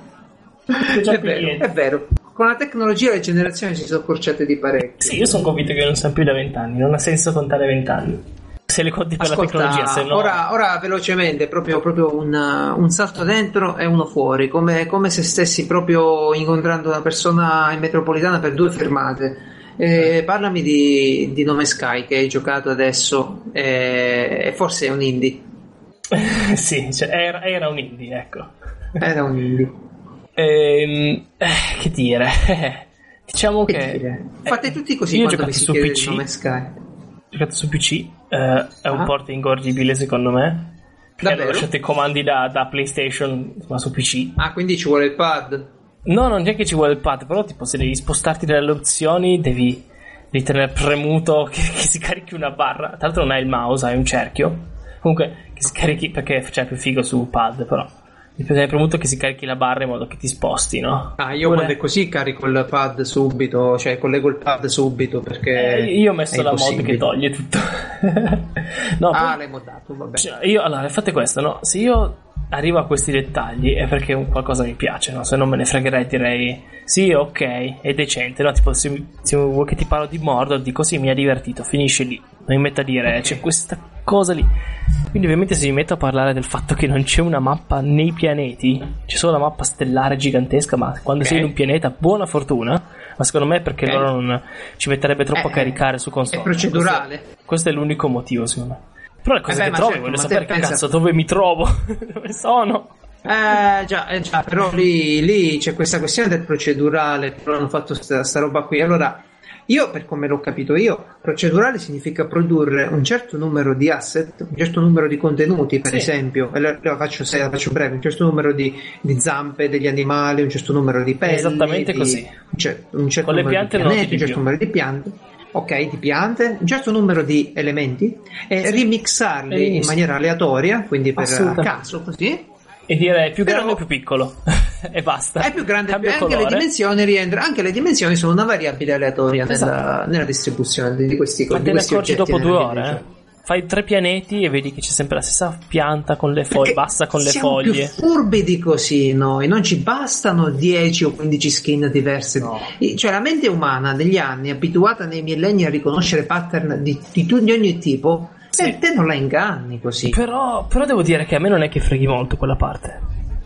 È vero, è vero. Con la tecnologia le generazioni si sono accorciate di parecchio. Sì, io sono convinto che non siamo più da 20 anni, non ha senso contare 20 anni. Se le conti per la Ascolta, tecnologia, se no... ora, ora velocemente, proprio, proprio un, un salto dentro e uno fuori, come, come se stessi proprio incontrando una persona in metropolitana per due fermate. Eh, parlami di, di Nome Sky che hai giocato adesso eh, e forse è un indie. sì, cioè, era, era un indie, ecco. Era un indie. Ehm, eh, che dire? diciamo Che che... dire? eh, Fate tutti così io quando vi si chiede PC. Nome Sky. Ho giocato su PC, eh, è un Ah. port ingorgibile secondo me. Perché hanno lasciato i comandi da, da PlayStation, ma su PC. Ah, quindi ci vuole il pad. No, non è che ci vuole il pad, però tipo se devi spostarti dalle opzioni devi, devi tenere premuto che, che si carichi una barra. Tra l'altro non hai il mouse, hai un cerchio. Comunque che si carichi perché c'è più figo su pad, però. Tenere premuto che si carichi la barra in modo che ti sposti, no? Ah, io Oppure- quando è così carico il pad subito, cioè collego il pad subito perché. Eh, io ho messo la mod che toglie tutto. no, Ah, poi- l'hai modato, vabbè. Cioè, io allora fate questo, no? Se io arrivo a questi dettagli è perché un qualcosa mi piace, no? Se non me ne fregherei direi sì, ok, è decente, no? Tipo se, se vuoi che ti parlo di Mordor, dico sì, mi ha divertito, finisce lì. Non mi metto a dire Ok. c'è questa cosa lì. Quindi ovviamente se mi metto a parlare del fatto che non c'è una mappa nei pianeti, c'è solo la mappa stellare gigantesca, ma quando Ok. sei in un pianeta, buona fortuna. Ma secondo me è perché Ok. loro non ci metterebbe troppo Eh, a caricare su console. È procedurale. Questo, questo è l'unico motivo, secondo me. Però le cose Eh beh, che ma trovi, certo, voglio sapere che pensa- cazzo dove mi trovo, dove sono. Eh già, eh, già, però lì, lì c'è questa questione del procedurale, però hanno fatto sta, sta roba qui. Allora, io per come l'ho capito io, procedurale significa produrre un certo numero di asset, un certo numero di contenuti, per Sì. esempio, la, la faccio, se la faccio breve, un certo numero di, di zampe degli animali, un certo numero di pelli, Esattamente di- così. un, cer- un certo Con le numero piante di pianeti, ti un certo più. numero di piante. Ok, di piante, un certo numero di elementi e remixarli in Benissimo. maniera aleatoria, quindi per caso così, E dire più Però- grande o più piccolo. e basta. È più grande Cambia anche le dimensioni rientra, anche le dimensioni sono una variabile aleatoria nella, Esatto. nella distribuzione di questi Ma te ne accorgi dopo due nella ore. eh. Fai tre pianeti e vedi che c'è sempre la stessa pianta con le foglie, Perché bassa con le siamo foglie. più furbi di così noi, non ci bastano 10 o 15 skin diverse. No. Cioè la mente umana negli anni, abituata nei millenni a riconoscere pattern di, di, di ogni tipo, Sì. te, te non la inganni così. Però, però devo dire che a me non è che freghi molto quella parte.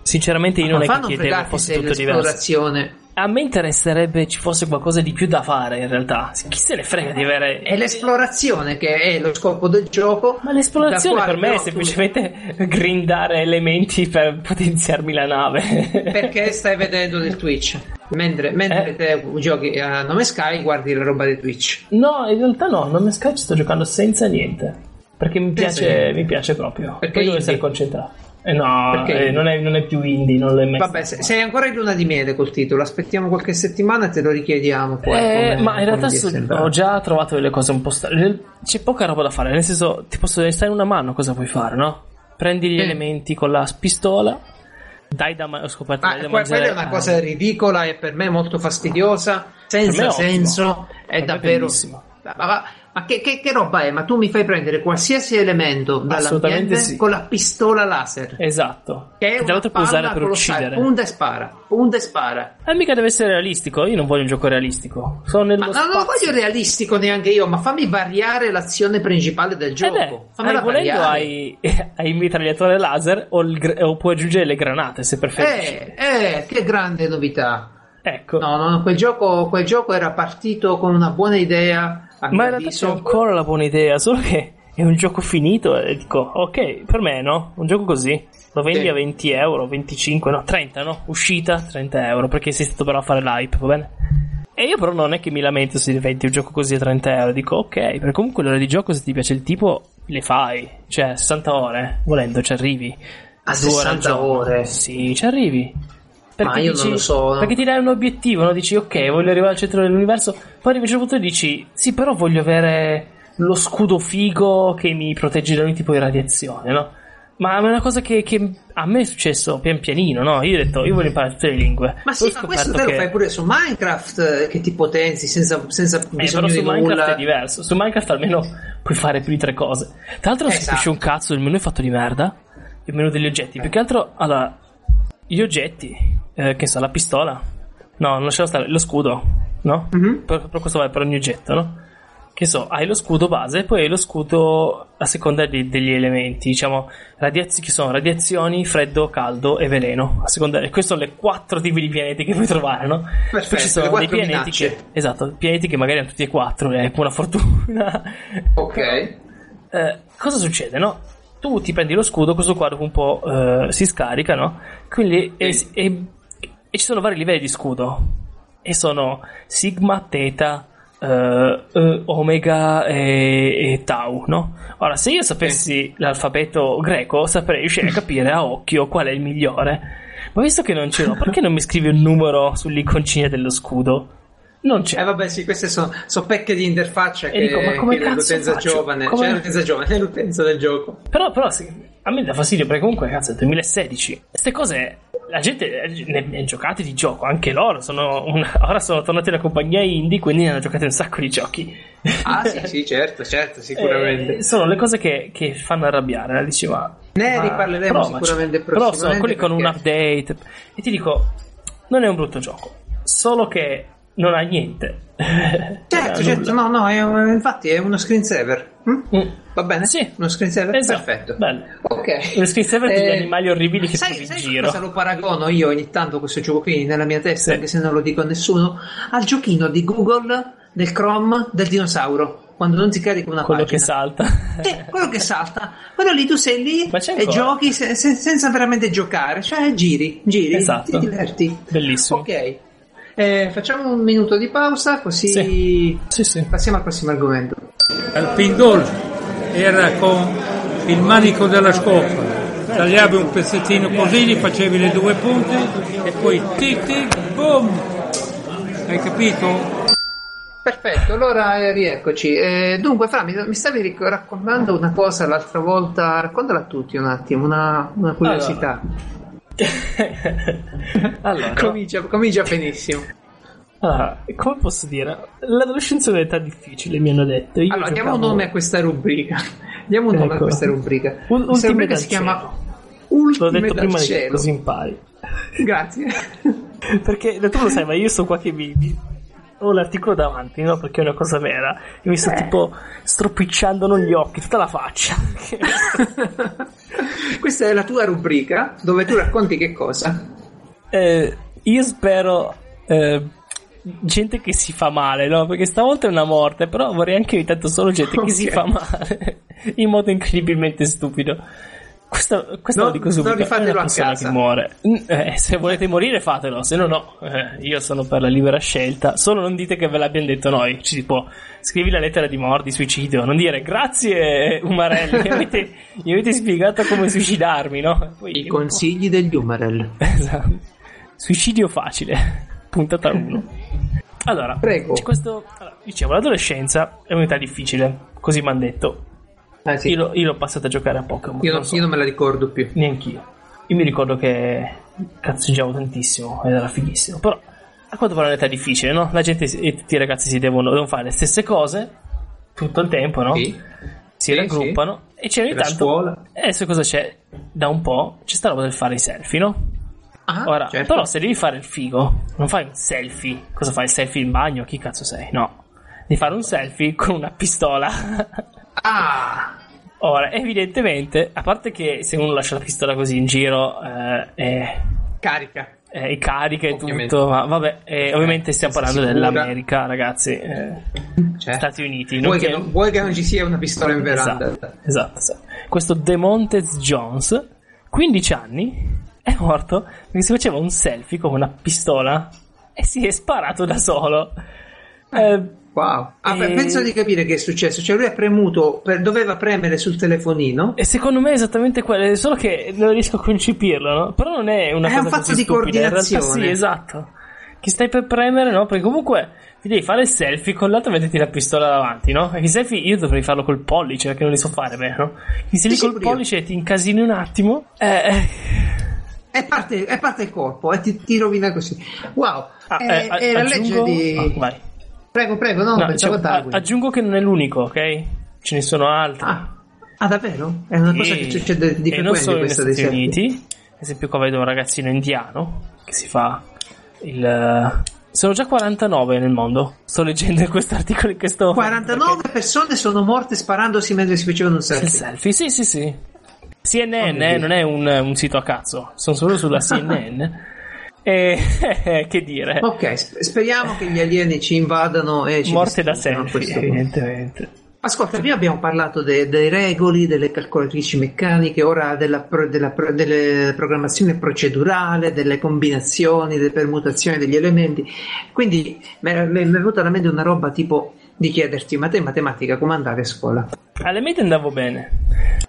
Sinceramente io non Ma è fa che non chiedevo fosse se tutto diverso. A me interesserebbe ci fosse qualcosa di più da fare in realtà. Chi se ne frega di avere... è l'esplorazione che è lo scopo del gioco. Ma l'esplorazione per me è però tu- semplicemente grindare elementi per potenziarmi la nave. Perché stai vedendo del Twitch. Mentre, mentre Eh. te giochi a nome Sky, guardi la roba di Twitch. No, in realtà no, non mi Sky ci sto giocando senza niente. Perché mi piace, niente. mi piace proprio. Perché Poi devo indie? essere concentrato. Eh no, Perché eh, non, è, non è più indie, non l'ho mai Vabbè, se- sei ancora in luna di miele col titolo. Aspettiamo qualche settimana e te lo richiediamo. Poi, Eh, come- ma in realtà è sembrato. ho già trovato delle cose un po' strane. C'è poca roba da fare, nel senso, ti posso stai in una mano, cosa puoi fare, no? Prendi gli Sì. elementi con la pistola, dai da ma- ho scoperto Ma dai da que- quella mangiare è una a- cosa ridicola e per me molto fastidiosa, senza è senso, è è davvero... bellissimo. Ma, ma- ma che, che- che roba è? Ma tu mi fai prendere qualsiasi elemento dall'ambiente sì. con la pistola laser. Esatto. Che è Che una puoi usare per uccidere. Punta e spara, punta e spara. E mica deve essere realistico, io non voglio un gioco realistico. Sono nello Ma no, non lo spazio. voglio realistico neanche io, ma fammi variare l'azione principale del Eh gioco. beh, Fammela hai, volendo hai, hai il mitragliatore laser o, il o puoi aggiungere le granate se preferisci. Eh, eh, che grande novità. ecco. No, no, quel gioco, quel gioco era partito con una buona idea. Ma in realtà c'è ancora la buona idea, solo che è un gioco finito e dico, ok, per me no, un gioco così. Lo vendi Sì. a 20 euro, 25, no, 30, no? Uscita 30 euro, perché sei stato bravo a fare l'hype, va bene? E io però non è che mi lamento se diventi un gioco così a 30 euro, dico ok, perché comunque l'ora di gioco se ti piace il tipo le fai, cioè 60 ore, volendo ci arrivi. A Due ore al 60 giorno. ore? Sì, ci arrivi. Ma io non lo so, no? Perché ti dai un obiettivo, no? Dici ok, voglio arrivare al centro dell'universo, poi arrivi a un certo punto e dici sì, però voglio avere lo scudo figo che mi protegge da ogni tipo di radiazione, no? Ma è una cosa che, che a me è successo pian pianino, no? Io ho detto, io voglio imparare tutte le lingue. Ma sì, ma questo te lo fai pure su Minecraft eh, che ti potenzi senza, senza eh, bisogno però su Minecraft nulla. è diverso. Su Minecraft almeno puoi fare più di tre cose. Tra l'altro non si Esatto. capisce un cazzo, il menu è fatto di merda. Il menu degli oggetti. Più che altro, allora, gli oggetti, eh, che so, la pistola. No, non lasciamo stare, lo scudo, no? Mhm. Per, per questo vale per ogni oggetto, no? Che so, hai lo scudo base, poi hai lo scudo a seconda di- degli elementi, diciamo, radiazioni che sono radiazioni, freddo, caldo e veleno. A seconda, e questi sono le quattro tipi di pianeti che puoi trovare, no? Perfetto, poi ci sono dei pianeti minacce. che, esatto, pianeti che magari hanno tutti e quattro, è una fortuna. Ok. Eh, cosa succede, no? Tu ti prendi lo scudo, questo qua dopo un po' eh, si scarica, no? Quindi e, e- e ci sono vari livelli di scudo. E sono Sigma, Theta, eh, eh, Omega e, e Tau, no? Ora, se io sapessi l'alfabeto greco, saprei riuscire a capire a occhio qual è il migliore. Ma visto che non ce l'ho, perché non mi scrivi un numero sull'iconcina dello scudo? Non c'è. Eh vabbè sì, queste sono, sono pecche di interfaccia E che, dico, ma come che l'utenza faccio? giovane, Come- cioè l'utenza giovane, è l'utenza del gioco. Però, però sì, a me dà fastidio perché comunque, cazzo, è il 2016. Queste cose, la gente ne, ne ha giocate di gioco, anche loro. Sono una- ora sono tornati alla compagnia indie, quindi ne hanno giocate un sacco di giochi. Ah sì, sì, certo, certo, sicuramente. Eh, sono le cose che, che fanno arrabbiare. eh, Dici, ma, Ne riparleremo provaci. sicuramente Però sono prossimamente, quelli con un perché- update. E ti dico, non è un brutto gioco, solo che non ha niente. Certo, certo, no, no, è infatti è uno screensaver. hm? Mm. Va bene? Sì. Uno screensaver? Esatto, Perfetto. bello. Ok. Uno screensaver degli Eh, animali orribili che sai, trovi in sai giro. cosa lo paragono io ogni tanto questo gioco qui nella mia testa, Sì. anche se non lo dico a nessuno, al giochino di Google del Chrome del dinosauro, quando non si carica una Quello che pagina. salta. Sì, quello che salta. Quello lì tu sei lì e giochi se- se- senza veramente giocare, cioè giri, giri, Esatto. ti diverti. Bellissimo. Ok. Eh, facciamo un minuto di pausa così Sì. Sì, sì. passiamo al prossimo argomento. Al pindol era con il manico della scopa. Tagliavi un pezzettino così, gli facevi le due punte e poi tic tic boom. Hai capito? Perfetto, allora eh, rieccoci. Eh, dunque, Fra, mi, mi stavi ric- raccontando una cosa l'altra volta, raccontala a tutti un attimo, una, una curiosità. allora, Comincia, comincia benissimo. Ah, come posso dire? L'adolescenza è un'età difficile, mi hanno detto. Io Allora, diamo un giocavo- nome a questa rubrica. Diamo un nome Ecco. a questa rubrica. Un- questa rubrica si chiama L'ho Ultime detto dal prima di cielo. così impari. Grazie. Perché tu lo sai, ma io sto qua che mi, mi- ho l'articolo davanti, no? Perché è una cosa vera. E mi sto tipo stropicciando non gli occhi, tutta la faccia. Questa è la tua rubrica dove tu racconti che cosa? Eh, io spero eh, gente che si fa male, no? Perché stavolta è una morte, però vorrei anche ogni tanto solo gente che si fa male in modo incredibilmente stupido. Questo, questo No, lo dico subito. non rifatelo a persona casa. che muore. Mm, eh, se volete morire, fatelo, se no, no. Eh, io sono per la libera scelta. Solo non dite che ve l'abbiamo detto noi. Ci tipo, scrivi la lettera di morte, di suicidio. Non dire grazie, Umarelli. mi, avete, mi avete spiegato come suicidarmi, no? Poi- I consigli degli Umarell. Esatto. Suicidio facile. Puntata 1. Allora, Prego. questo. allora, dicevo, l'adolescenza è un'età difficile. Così mi hanno detto. Ah, sì. Io, l'ho- io l'ho passata a giocare a Pokémon. Io, non so, io non me la ricordo più. neanch'io. Io mi ricordo che cazzeggiavo tantissimo ed era fighissimo. Però a quanto pare è un'età difficile, no? La gente e tutti i ragazzi si devono, devono fare le stesse cose tutto il tempo, no? Sì. Si Sì, raggruppano e c'è ogni tanto. scuola. E adesso cosa c'è? Da un po' c'è sta roba del fare i selfie, no? Ah, Ora, certo. però se devi fare il figo, non fai un selfie. Cosa fai? Il selfie in bagno? Chi cazzo sei? No. Devi fare un selfie con una pistola. Ah, Ora, evidentemente, a parte che se uno lascia la pistola così in giro, eh, è, carica. è carica e tutto, ma vabbè, eh, ovviamente stiamo parlando sicura. dell'America, ragazzi. eh, Certo. Stati Uniti. Vuoi che, che- non, vuoi che non ci sia una pistola in veranda? Esatto, esatto, esatto. Questo Demontez Jones, 15 anni, è morto perché si faceva un selfie con una pistola e si è sparato da solo. Eh, Wow. Ah, beh, E- penso di capire che è successo. Cioè, lui ha premuto, per- doveva premere sul telefonino. e secondo me è esattamente quello, solo che non riesco a concepirlo, no? Però non è una È cosa un fatto così di stupida, in realtà coordinazione. sì, esatto. Che stai per premere, no? Perché comunque ti devi fare il selfie con l'altro e mettiti la pistola davanti, no? Perché i selfie io dovrei farlo col pollice, perché non li so fare bene, no? Quindi se lì col pollice e ti incasini un attimo, eh, eh, È parte, è parte il corpo e ti, ti rovina così. Wow. Ah, è, eh, è la legge di. ah, vai. Prego, prego, no, No, cioè, a aggiungo che non è l'unico, ok? Ce ne sono altri. Ah. Ah, davvero? È una cosa E- che succede di non frequente negli questa dei Stati. Uniti. Ad esempio, qua vedo un ragazzino indiano che si fa il. eh, Sono già 49 nel mondo. Sto leggendo questo articolo in questo 49 persone sono morte sparandosi mentre si facevano un Il selfie. selfie, sì, sì, sì. CNN, Oh eh, non è un, un sito a cazzo, sono solo sulla CNN. e che dire, Ok, sp- speriamo che gli alieni ci invadano e ci morte da selfie, punto. evidentemente. Ascolta, prima abbiamo parlato de- dei regoli, delle calcolatrici meccaniche, ora della, pro- della pro- delle programmazione procedurale, delle combinazioni, delle permutazioni degli elementi. Quindi mi è mi è venuta alla mente una roba tipo di chiederti, ma te in matematica come andavi a scuola? Alle medie andavo bene.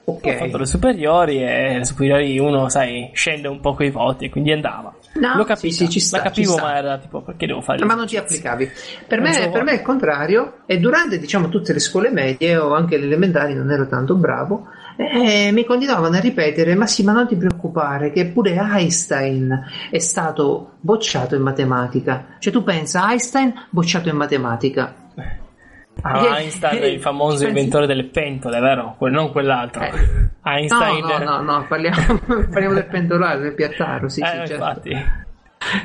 Ok. Ho fatto le superiori e le superiori uno, sai, scende un po' coi voti e quindi andava. No, Lo capivo, sì, sì, ci sta, la capivo, ma era tipo, perché devo fare Ma non ti applicavi. Per me, so per me è il contrario, e durante diciamo tutte le scuole medie o anche le elementari non ero tanto bravo, e mi continuavano a ripetere: Ma sì, ma non ti preoccupare, che pure Einstein è stato bocciato in matematica. Cioè, tu pensa, Einstein bocciato in matematica. Ah, Eh, Einstein, eh, il famoso pensi- inventore delle pentole, vero? Que- non quell'altro. Eh. No, Einstein. no, no, no, parliamo, parliamo del pendolare, del piattaro, sì, eh, sì, certo. infatti.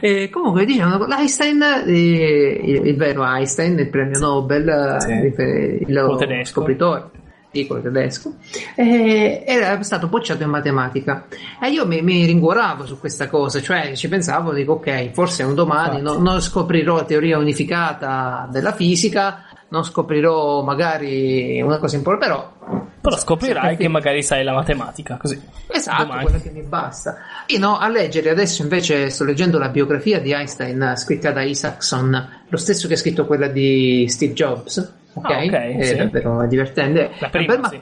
E comunque diciamo l'Einstein, eh, il, il vero Einstein, il premio Nobel, Sì. il, il scopritore, piccolo tedesco, eh, era stato bocciato in matematica. E io mi, mi rincuoravo su questa cosa, cioè ci pensavo, dico ok, forse un domani no- non scoprirò la teoria unificata della fisica, non scoprirò magari una cosa importante, però Però scoprirai che magari sai la matematica, così. Esatto, Domani. quello che mi basta. Io no, a leggere adesso invece sto leggendo la biografia di Einstein scritta da Isaacson, lo stesso che ha scritto quella di Steve Jobs. Ok, Ah, ok, è sì. davvero divertente. La è prima, un bel sì.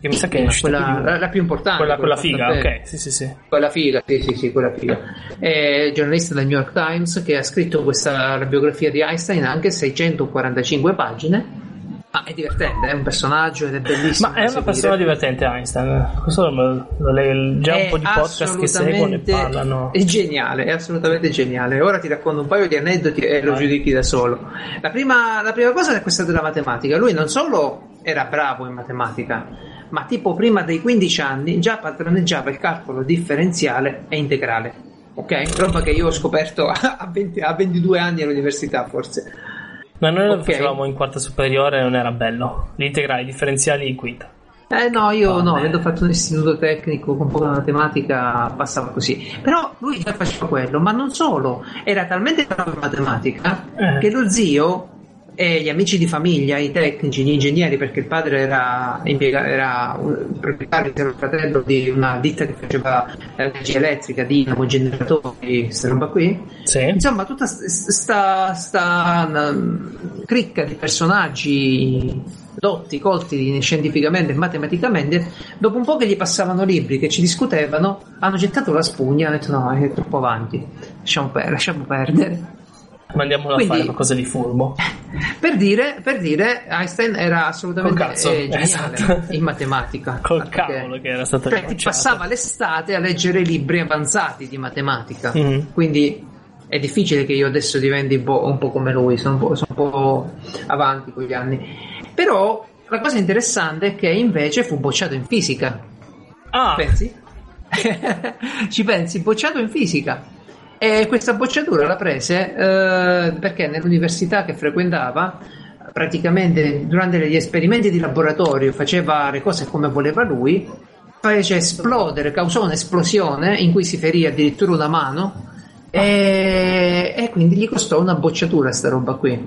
Che mi sa che è uscita quella, la, la più importante. quella, quella figa, ok, sì, sì, sì. Quella figa, sì, sì, sì, quella figa. È giornalista del New York Times che ha scritto questa la biografia di Einstein, anche 645 pagine. Ma è divertente, è un personaggio ed è bellissimo. Ma è una persona divertente Einstein. Questo lo, già un po' di podcast che seguono e parlano. È geniale, è assolutamente geniale. Ora ti racconto un paio di aneddoti e lo giudichi da solo. La prima, la prima cosa è questa della matematica. Lui non solo era bravo in matematica, ma tipo prima dei 15 anni già padroneggiava il calcolo differenziale e integrale. Ok? Roba che io ho scoperto a, 20, a 22 anni all'università, forse. Ma noi lo okay. facevamo in quarta superiore non era bello. Gli integrali differenziali in quinta. Eh no, io oh, no, avendo fatto un istituto tecnico con poca matematica passava così. Però lui già faceva quello, ma non solo, era talmente bravo in matematica eh. che lo zio e gli amici di famiglia, i tecnici, gli ingegneri, perché il padre era, impiega- era un proprietario, era un fratello di una ditta che faceva energia elettrica, dinamo, generatori, questa roba qui. Sì. Insomma, tutta sta, sta cricca di personaggi dotti, colti scientificamente e matematicamente, dopo un po' che gli passavano libri, che ci discutevano, hanno gettato la spugna e hanno detto no, è troppo avanti, lasciamo, per- lasciamo perdere. Mandiamolo Quindi, a fare qualcosa di furbo. Per dire, per dire Einstein era assolutamente eh, geniale esatto. in matematica. Col cavolo che era stato cioè, ti passava l'estate a leggere libri avanzati di matematica. Mm-hmm. Quindi è difficile che io adesso diventi un po', un po come lui, sono un, sono un po' avanti con gli anni. Però la cosa interessante è che invece fu bocciato in fisica. Ah. Pensi? Ci pensi? Bocciato in fisica. E questa bocciatura la prese eh, perché nell'università che frequentava praticamente durante gli esperimenti di laboratorio faceva le cose come voleva lui fece esplodere, causò un'esplosione in cui si ferì addirittura una mano e, e quindi gli costò una bocciatura sta roba qui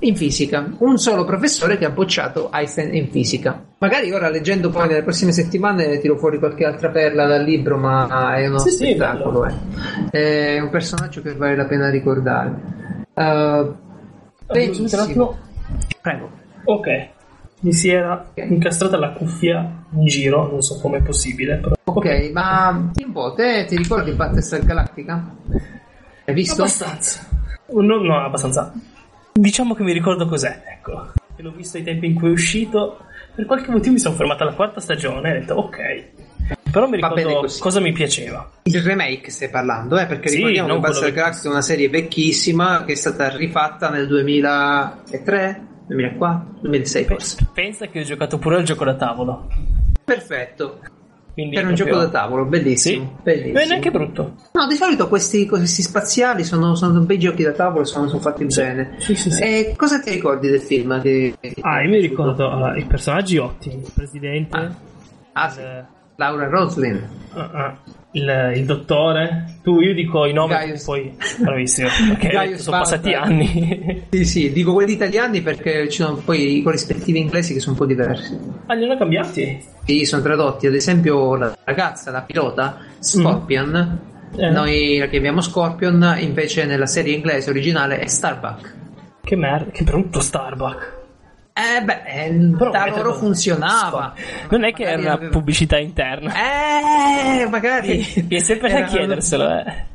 in fisica. Un solo professore che ha bocciato Einstein in fisica. Magari ora leggendo poi nelle prossime settimane tiro fuori qualche altra perla dal libro, ma è uno sì, spettacolo. Sì, è. è un personaggio che vale la pena ricordare. Uh, benissimo. Prego. Ok. Mi si era incastrata la cuffia in giro, non so come è possibile. Però... Ok, ma un po', te ti ricordi Battlestar Galactica? Hai visto? Abbastanza. No, no, abbastanza. Diciamo che mi ricordo cos'è, ecco. E l'ho visto ai tempi in cui è uscito. Per qualche motivo mi sono fermato alla quarta stagione e ho detto ok. Però mi ricordo cosa mi piaceva. Il remake stai parlando, eh? Perché sì, ricordiamo che Battlestar Galactica è una serie vecchissima che è stata rifatta nel 2003, 2004, 2006 forse. Pensa che ho giocato pure al gioco da tavolo. Perfetto. Quindi per un gioco da tavolo, bellissimo. Sì. bellissimo. Non è neanche brutto. No, di solito questi, questi spaziali sono, sono bei giochi da tavolo, sono, sono fatti sì. bene. Sì, sì, sì. E cosa ti ricordi del film? Che, ah, io mi ricordo allora, i personaggi ottimi. Il presidente. Ah, ah sì. Laura Roslin. Uh, uh il, il, dottore. Tu, io dico i nomi, Gaius. poi bravissimo. Okay, sono passati anni. sì, sì, dico quelli italiani perché ci sono poi i corrispettivi inglesi che sono un po' diversi. Ah, li hanno cambiati? Sì, sono tradotti. Ad esempio, la ragazza, la pilota, Scorpion. Mm. Eh. Noi la chiamiamo Scorpion, invece nella serie inglese originale è Starbuck. Che merda, che brutto Starbuck. Eh beh, eh, Però da loro funzionava. Non è che magari era una pubblicità interna. Eh, magari. Mi è sempre da chiederselo, eh.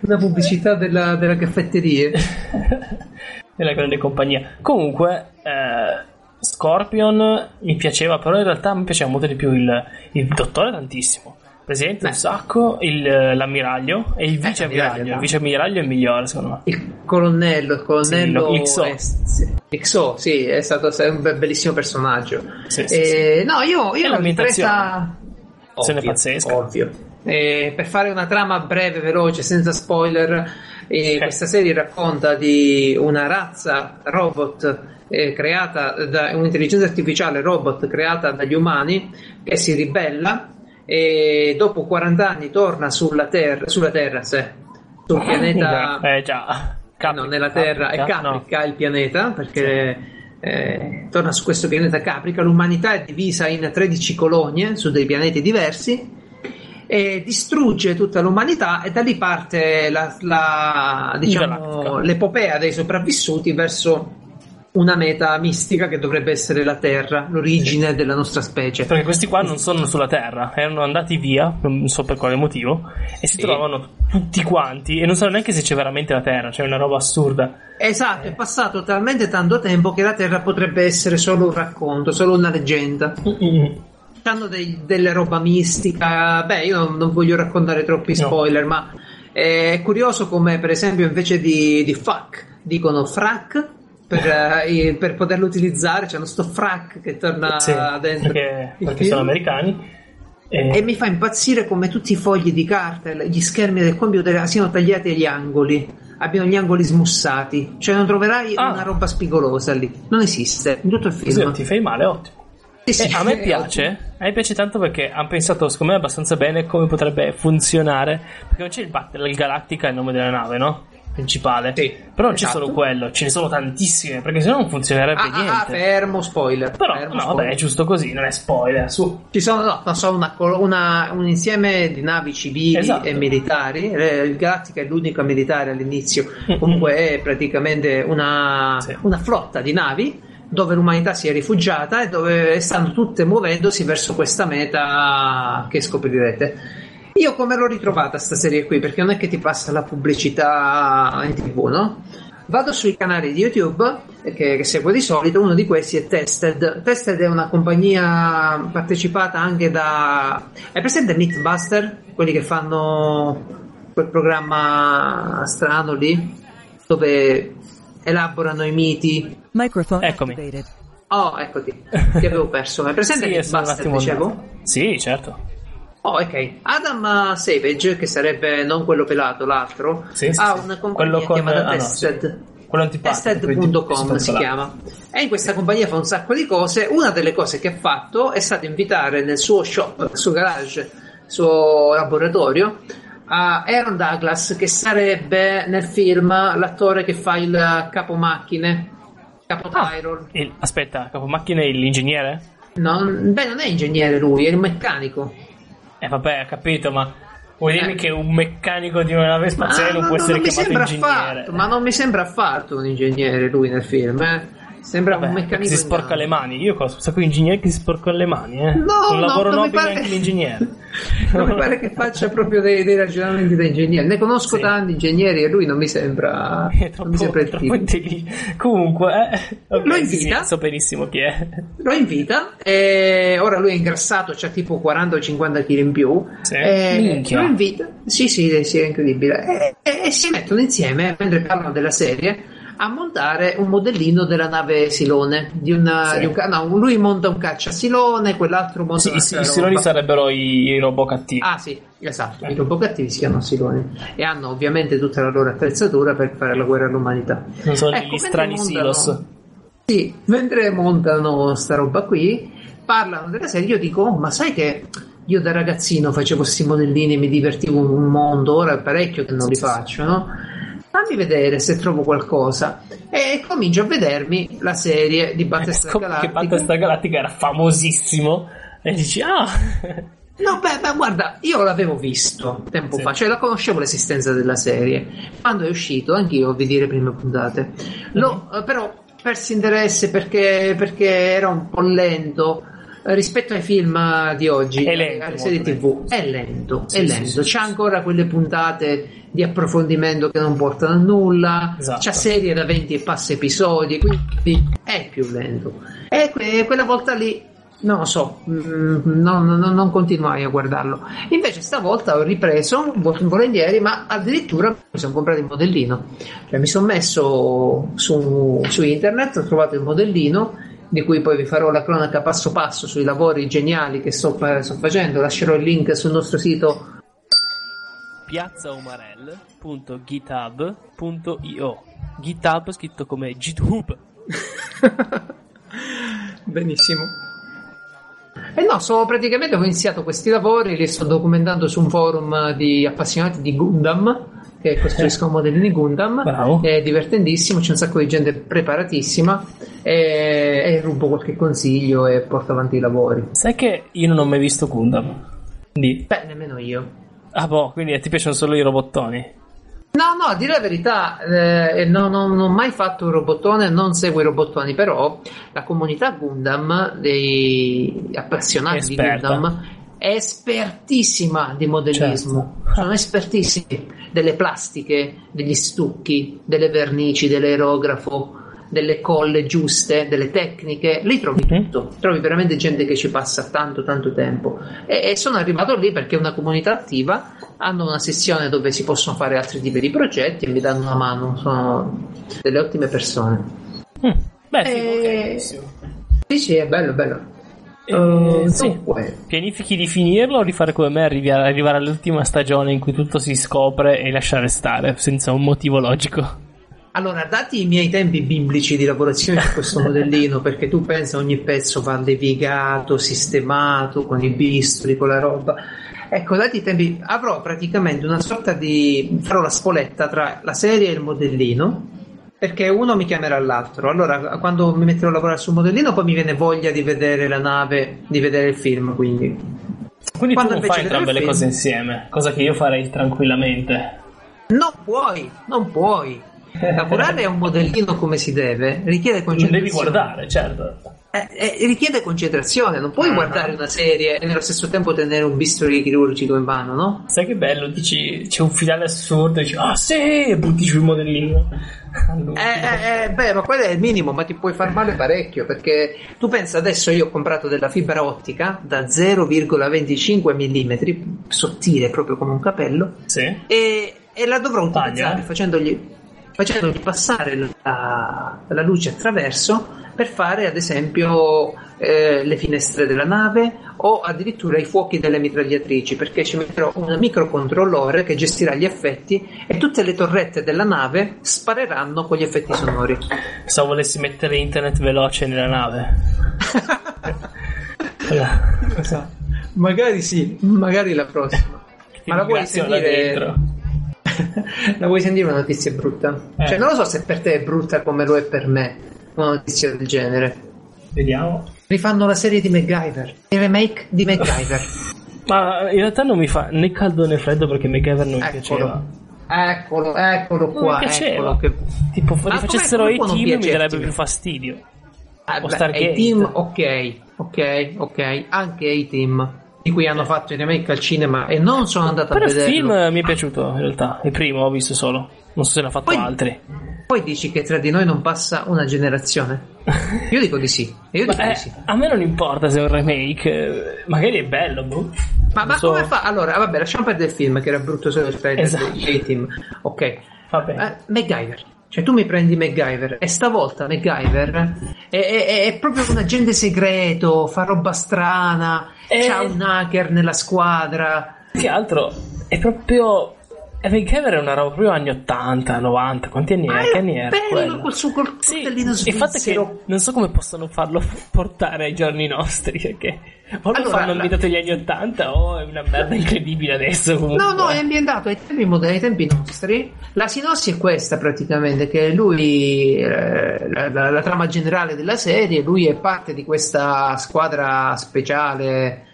Una pubblicità della, della caffetteria. della grande compagnia. Comunque, eh, Scorpion mi piaceva, però in realtà mi piaceva molto di più il, il dottore tantissimo. Presidente un sacco il, l'ammiraglio e il vice ammiraglio. Il vice ammiraglio è il migliore, secondo me. Il colonnello, il colonnello sì, l'XO. È, sì, l'XO, sì, è stato un bellissimo personaggio. Sì, e, no, io, io l'ho presa. Ovvio, pazzesca. Ovvio. E per fare una trama breve, veloce, senza spoiler, eh, questa serie racconta di una razza robot eh, creata da un'intelligenza artificiale robot creata dagli umani che si ribella e dopo 40 anni torna sulla Terra, sulla terra sì, sul pianeta... Eh già. Caprica, no, nella Terra Caprica, è Caprica no. il pianeta perché sì. eh, torna su questo pianeta Caprica. L'umanità è divisa in 13 colonie su dei pianeti diversi e distrugge tutta l'umanità e da lì parte la, la, diciamo, l'epopea dei sopravvissuti verso una meta mistica che dovrebbe essere la Terra, l'origine della nostra specie. Perché questi qua non sono sulla Terra, erano andati via, non so per quale motivo, e si Sì. trovano tutti quanti e non sanno neanche se c'è veramente la Terra, cioè una roba assurda. Esatto, è passato talmente tanto tempo che la Terra potrebbe essere solo un racconto, solo una leggenda. Hanno dei- delle roba mistica. Beh, io non, voglio raccontare troppi No. spoiler, ma è curioso come, per esempio, invece di, di fuck dicono frac. Per, eh, per poterlo utilizzare, c'hanno sto frac che torna Sì, dentro perché, perché sono americani. E, E mi fa impazzire come tutti i fogli di carta, gli schermi del computer siano tagliati agli angoli, abbiano gli angoli smussati. Cioè, non troverai Ah. una roba spigolosa lì. Non esiste in tutto il film. non ti fai male, ottimo. Sì, Eh, a me piace, a me piace tanto perché hanno pensato, secondo me, abbastanza bene come potrebbe funzionare. Perché non c'è il Battle Galactica, il nome della nave, no? Principale. Sì, Però non c'è esatto. solo quello, ce ne sono tantissime, perché sennò non funzionerebbe Ah, ah, ah, niente. fermo, spoiler. Però, fermo, no, spoiler. vabbè, è giusto così, non è spoiler, su. Ci sono, no, no, sono una una- un insieme di navi civili Esatto. e militari. Eh, Il Galactica è l'unica militare all'inizio. Comunque è praticamente una, Sì. una flotta di navi dove l'umanità si è rifugiata e dove stanno tutte muovendosi verso questa meta che scoprirete. Io come l'ho ritrovata sta serie qui? Perché non è che ti passa la pubblicità in tv, no? Vado sui canali di YouTube che, che seguo di solito, uno di questi è Tested. Tested è una compagnia partecipata anche da... È presente Mythbuster? Quelli che fanno quel programma strano lì, dove elaborano i miti. Microphone Eccomi. activated. Oh, eccoti, ti avevo perso. È presente Sì, Mythbuster, dicevo? Sì, certo. Oh, ok. Adam Savage, che sarebbe non quello pelato, l'altro, Sì, sì, ha sì. una compagnia con- chiamata ah, no, Tested. Quello. Tested.com si chiama. E in questa compagnia fa un sacco di cose. Una delle cose che ha fatto è stato invitare nel suo shop, suo garage, suo laboratorio, a Aaron Douglas, che sarebbe nel film l'attore che fa il capomacchine, capo Ah. Tyrol. Il- aspetta, capomacchina è l'ingegnere? Non, beh, non è ingegnere lui, è il meccanico. Eh vabbè, ho capito, ma vuoi dirmi Eh. che un meccanico di una nave spaziale non Ma può essere non chiamato ingegnere? affatto, ma non mi sembra affatto un ingegnere lui nel film, eh. Sembra Vabbè, un meccanico. si sporca le mani. Io conosco un sacco di ingegneri che si sporcano le mani, eh. No, un no, lavoro nobile pare- anche l'ingegnere. Non mi pare che faccia proprio dei, dei ragionamenti da ingegnere. Ne conosco Sì. tanti ingegneri e lui non mi sembra. È non troppo, mi sembra il troppo intelligente. Comunque, eh, ok, Lo invita? sì, so benissimo chi è. Lo invita e ora lui è ingrassato, c'ha tipo 40 o 50 kg in più. Sì. E Minchia. lo invita, sì, sì, sì, è incredibile. E, e- e si mettono insieme mentre parlano della serie a montare un modellino della nave Silone. Di una, Sì. di un no, lui monta un cacciasilone, quell'altro monta Sì, i, i siloni sarebbero i, i robot cattivi. Ah sì, esatto, i robot cattivi si chiamano Siloni e hanno ovviamente tutta la loro attrezzatura per fare la guerra all'umanità. non sono Ecco, gli strani montano- silos. Sì, mentre montano sta roba qui, parlano della serie, io dico, "Oh, ma sai che io da ragazzino facevo questi modellini e mi divertivo un mondo, ora è parecchio che non li faccio, no? Fammi vedere se trovo qualcosa. E comincio a vedermi la serie di Battlestar Scopri che Galactica. Battlestar Galactica era famosissimo. E dici, ah, No, beh, beh, guarda, io l'avevo visto tempo Sì. fa, cioè la conoscevo l'esistenza della serie. Quando è uscito, anch'io vi le prime puntate. Mhm. eh, però persi interesse perché, perché era un po' lento rispetto ai film di oggi, È lento, alle serie TV. È lento, Sì, è lento. sì, C'ha sì. ancora quelle puntate di approfondimento che non portano a nulla. Esatto. C'ha serie da 20 e passa episodi, quindi è più lento. E que- quella volta lì non lo so, mm, non, non- non continuai a guardarlo. Invece stavolta ho ripreso vol- volentieri, ma addirittura mi sono comprato il modellino. Cioè, mi sono messo su, su internet, ho trovato il modellino di cui poi vi farò la cronaca passo passo sui lavori geniali che sto, sto facendo. Lascerò il link sul nostro sito piazzaumarell.github.io GitHub scritto come GitHub. Benissimo. E no, so praticamente ho iniziato questi lavori, li sto documentando su un forum di appassionati di Gundam che costruiscono modellini Gundam. Bravo. È divertentissimo, c'è un sacco di gente preparatissima e, e rubo qualche consiglio e porto avanti i lavori. Sai che io non ho mai visto Gundam? Quindi, Beh, nemmeno io. ah boh, quindi ti piacciono solo i robottoni? No, no, a dire la verità, eh, non, non- non ho mai fatto un robottone, non seguo i robottoni, però la comunità Gundam, dei appassionati di. Gundam, è espertissima di modellismo. Sono espertissimi delle plastiche, degli stucchi, delle vernici, dell'aerografo, delle colle giuste, delle tecniche. Lì trovi tutto. Trovi veramente gente che ci passa tanto, tanto tempo. E, e sono arrivato lì perché è una comunità attiva. Hanno una sessione dove si possono fare altri tipi di progetti e mi danno una mano. Sono delle ottime persone. Mm. Beh, sì, Eh, ok, benissimo. Sì, sì, è bello, bello. Eh, Eh, sì. Pianifichi di finirlo o di fare come me, arrivi a- arrivare all'ultima stagione in cui tutto si scopre e lasciare stare senza un motivo logico? Allora, dati i miei tempi biblici di lavorazione di questo modellino, perché tu pensa ogni pezzo va levigato, sistemato, con i bisturi, con la roba. Ecco, dati i tempi, avrò praticamente una sorta di... farò la spoletta tra la serie e il modellino, perché uno mi chiamerà l'altro. Allora, quando mi metterò a lavorare sul modellino, poi mi viene voglia di vedere la nave, di vedere il film, quindi... Quindi Quando tu non fai entrambe le cose insieme, cosa che io farei tranquillamente. Non puoi, non puoi. Lavorare a un modellino come si deve richiede concentrazione. devi guardare, certo. Eh, eh, richiede concentrazione, non puoi Ah. guardare una serie e nello stesso tempo tenere un bisturi chirurgico in mano, no? Sai che bello, dici c'è un finale assurdo, dici ah sì, e butti giù il modellino. All'ultimo. Eh, eh, eh, beh, ma quello è il minimo, ma ti puoi far male parecchio perché tu pensa adesso io ho comprato della fibra ottica da 0,25 mm, sottile proprio come un capello, Sì. e, e la dovrò Taglia, utilizzare facendogli, facendogli passare la, la luce attraverso per fare ad esempio eh, le finestre della nave o addirittura i fuochi delle mitragliatrici perché ci metterò un microcontrollore che gestirà gli effetti e tutte le torrette della nave spareranno con gli effetti sonori Se volessi mettere internet veloce nella nave. Quella- magari sì magari la prossima ma la vuoi sentire dentro. La vuoi sentire una notizia brutta? Eh. Cioè, non lo so se per te è brutta come lo è per me una notizia del genere. Vediamo. Rifanno la serie di MacGyver, il remake di MacGyver. Ma in realtà non mi fa né caldo né freddo perché MacGyver non mi piaceva. Eccolo, eccolo, eccolo Non qua. mi piaceva. Eccolo che... Tipo, com'è- facessero i team mi darebbe più fastidio. Ah, o beh, Stargate. A-Team, ok, ok, ok. Anche A-Team, di cui hanno fatto il remake al cinema e non sono andato Però a il vederlo. film mi è piaciuto in realtà. Il primo ho visto solo. Non so se ne ha fatto Poi- altri. Poi dici che tra di noi non passa una generazione? Io dico di sì. Io dico eh, di sì. a me non importa se è un remake. eh, Magari è bello, boh. Ma, ma so. come fa? Allora, vabbè, lasciamo perdere il film che era brutto solo il trailer Esatto. di A-Team. Ok. Vabbè. Eh, MacGyver. Cioè, tu mi prendi MacGyver e stavolta MacGyver è, è- è proprio un agente segreto, fa roba strana, Eh. c'ha un hacker nella squadra. Più che altro è proprio. MacGyver è una roba proprio anni 80, 90. Quanti anni Ma è? Che anni era? bello col suo col Sì, il fatto è che non so come possono farlo portare ai giorni nostri. Perché o lo Allora, fanno ambientato agli anni 80 o è una merda incredibile adesso. Comunque. No, no, è ambientato ai tempi moderni, ai tempi nostri. La sinossi è questa praticamente, che lui, eh, la, la- la trama generale della serie, lui è parte di questa squadra speciale,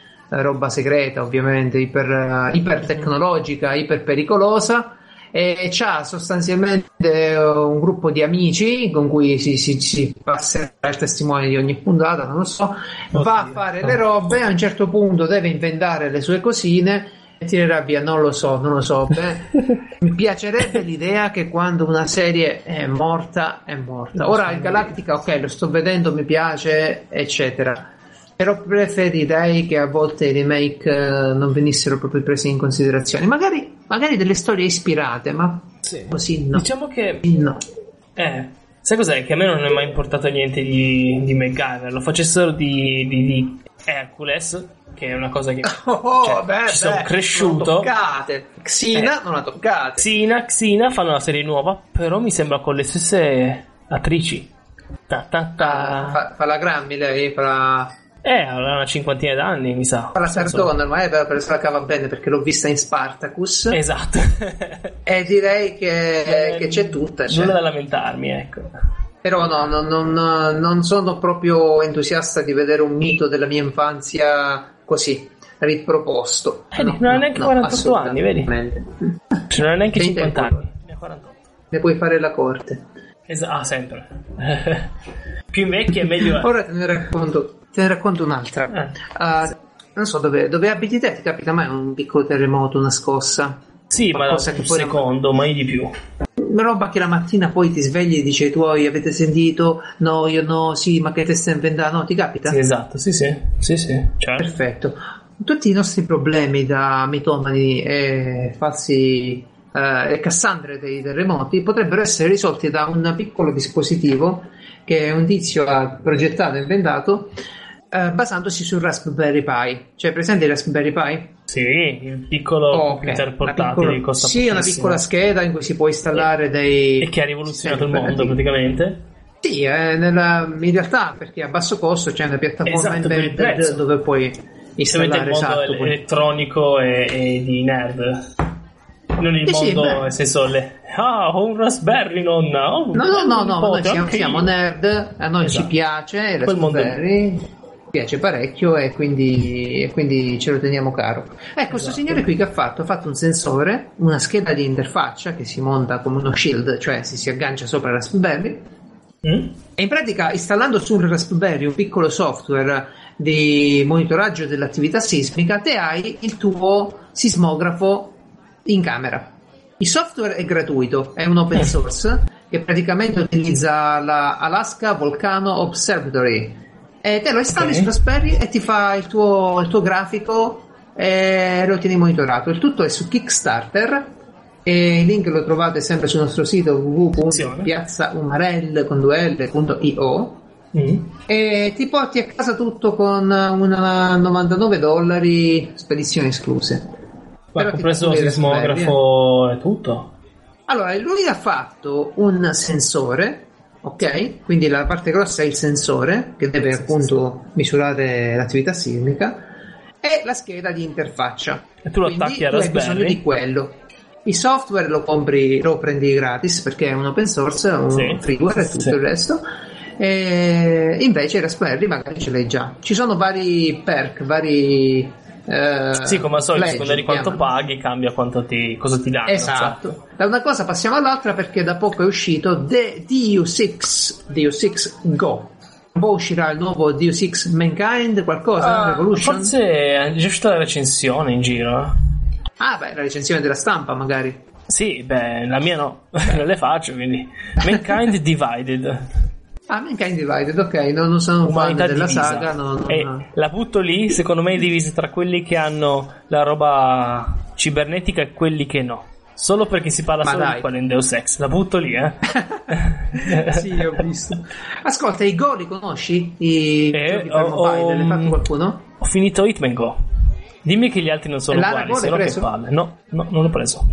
roba segreta ovviamente, iper, eh, ipertecnologica, iperpericolosa. E c'ha sostanzialmente eh, un gruppo di amici con cui si, si, si passerà il testimone di ogni puntata, non lo so, va a fare le robe, a un certo punto deve inventare le sue cosine e tirerà via, non lo so, non lo so. Beh, mi piacerebbe l'idea che quando una serie è morta, è morta. Ora il Galactica, ok, lo sto vedendo, mi piace, eccetera. Però preferirei che a volte i remake eh, non venissero proprio presi in considerazione. Magari, magari delle storie ispirate, ma Sì. così no. Diciamo che No. Eh, sai cos'è? Che a me non è mai importato niente di, di MacGyver. Lo facessero di, di, di Hercules, che è una cosa che Oh, cioè, beh, ci sono beh, cresciuto. Non toccate. Xina Eh. non la toccate. Xina, Xina fanno una serie nuova, però mi sembra con le stesse attrici. Ta, ta, ta. Fa, fa la Grammy lei, fa la, Eh, avrà una cinquantina d'anni, mi sa. la è per, per se la cava bene perché l'ho vista in Spartacus. Esatto. E direi che, che c'è tutta. cioè. Nulla da lamentarmi, ecco. Però no, non, non- non sono proprio entusiasta di vedere un mito della mia infanzia così riproposto. Eh, non ha neanche 48 anni, vedi? Cioè, non ha neanche Che 50 tempo? anni. Ne 48. Ne puoi fare la corte. Esa- ah, sempre. Più invecchi è meglio. Ora te ne racconto, te ne racconto un'altra. Eh. Ah, non so dove, dove abiti te, ti capita mai un piccolo terremoto, una scossa? Sì, ma Qualcosa un che poi non- secondo, mai di più. Roba che la mattina poi ti svegli e dici ai tuoi avete sentito? No, io no, sì, ma che te stai inventando? No, ti capita? Sì, esatto, sì, sì. Sì, sì, certo. Perfetto. Tutti i nostri problemi da mitomani e falsi eh, cassandre dei terremoti potrebbero essere risolti da un piccolo dispositivo che un tizio ha progettato e inventato eh, basandosi sul Raspberry Pi. Cioè, presente il Raspberry Pi? Sì, il piccolo Oh, ok. computer portatile piccola- costa Sì, una piccola scheda in cui si può installare dei... E che ha rivoluzionato il mondo praticamente. Sì, eh, nella- in realtà perché a basso costo c'è una piattaforma Esatto, prezzo. dove puoi Specialmente il installare mondo esatto. elettronico e, e di nerd. Non il sì, mondo, nel senso, le... ah, ho un Raspberry, nonna. Oh, No, no, no, no, noi siamo, siamo nerd, a noi Esatto. ci piace, il mondo. Raspberry ci piace parecchio e quindi, e quindi ce lo teniamo caro. Ecco, questo Esatto. signore qui che ha fatto? Ha fatto un sensore, una scheda di interfaccia che si monta come uno shield, cioè si, si aggancia sopra il Raspberry Mm? e in pratica installando sul Raspberry un piccolo software di monitoraggio dell'attività sismica, te hai il tuo sismografo in camera. Il software è gratuito, è un open source che praticamente utilizza la Alaska Volcano Observatory e te lo installi Ok. su Raspberry e ti fa il tuo, il tuo grafico e lo tieni monitorato. Il tutto è su Kickstarter e il link lo trovate sempre sul nostro sito www.piazzaumarell.io Mm. e ti porti a casa tutto con una 99 dollari spedizioni escluse. Ma Però compreso il sismografo e tutto. Allora, lui ha fatto un sensore, ok? Quindi la parte grossa è il sensore che deve appunto misurare l'attività sismica e la scheda di interfaccia. E tu lo Quindi attacchi a hai bisogno Raspberry. di quello. Il software lo compri, lo prendi gratis perché è un open source, un Sì. freeware e tutto Sì. il resto. E invece Raspberry magari ce l'hai già. Ci sono vari perk, vari. Eh, Sì, come al solito, a pledge, seconda di quanto chiamano. paghi, cambia quanto ti, cosa ti danno. Esatto. certo. Da una cosa passiamo all'altra perché da poco è uscito The DU6, DU6 Go. Poi uscirà il nuovo DU6 Mankind, qualcosa? Ah, Revolution? forse è già uscita la recensione in giro. eh. Ah, beh, la recensione della stampa magari. Sì, beh, la mia no, non le faccio, quindi. Mankind Divided. Ah, Mankind Divided, ok, no, non sono un fan della divisa. saga. no, no, no. la butto lì, secondo me è divisa tra quelli che hanno la roba cibernetica e quelli che no. Solo perché si parla Ma solo dai. di quello in Deus Ex. La butto lì, eh. sì, ho visto. Ascolta, i Go li conosci? I Eh, ho- mobile, ho- fatto qualcuno? Ho finito Hitman Go. Dimmi che gli altri non sono uguali, se no che palle. No, no, non l'ho preso.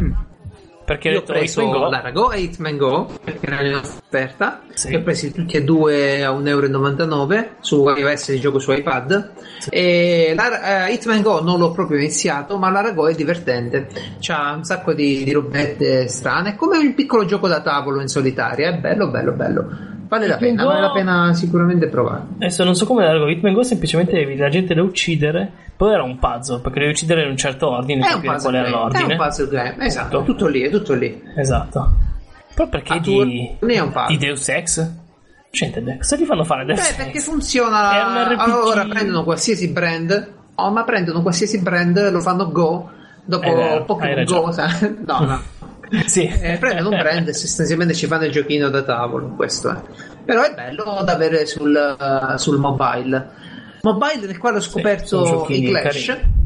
Perché ho Io ho detto preso Hitman Go. l'Arago e Hitman Go perché erano in offerta. Sì. Li ho presi tutti e due a 1,99€ euro su iOS di gioco su iPad. E la, eh, Hitman Go non l'ho proprio iniziato, ma l'Arago è divertente. C'ha un sacco di, di robette strane. È come un piccolo gioco da tavolo in solitaria. È bello, bello, bello. Vale la pena, Go- vale la pena sicuramente provare. Adesso non so come largo Hitman Go, semplicemente devi la gente da uccidere. Poi era un puzzle, perché devi uccidere in un certo ordine, È un puzzle qual era game. È l'ordine. un puzzle game, esatto. Tutto. Tutto lì, è tutto lì. Esatto. Però perché A di, è un puzzle. di Deus Ex? Gente, cosa gli fanno fare Deus Beh, Ex? perché funziona. È un RPG. Allora prendono qualsiasi brand, oh, ma prendono qualsiasi brand, lo fanno Go. Dopo È hai Pokémon. Go, sai? no, no. Sì. Eh, prendono un brand e sostanzialmente ci fanno il giochino da tavolo. Questo è. Però è bello da avere sul, eh, sul mobile. Mobile nel quale ho scoperto giochini i Clash. carini.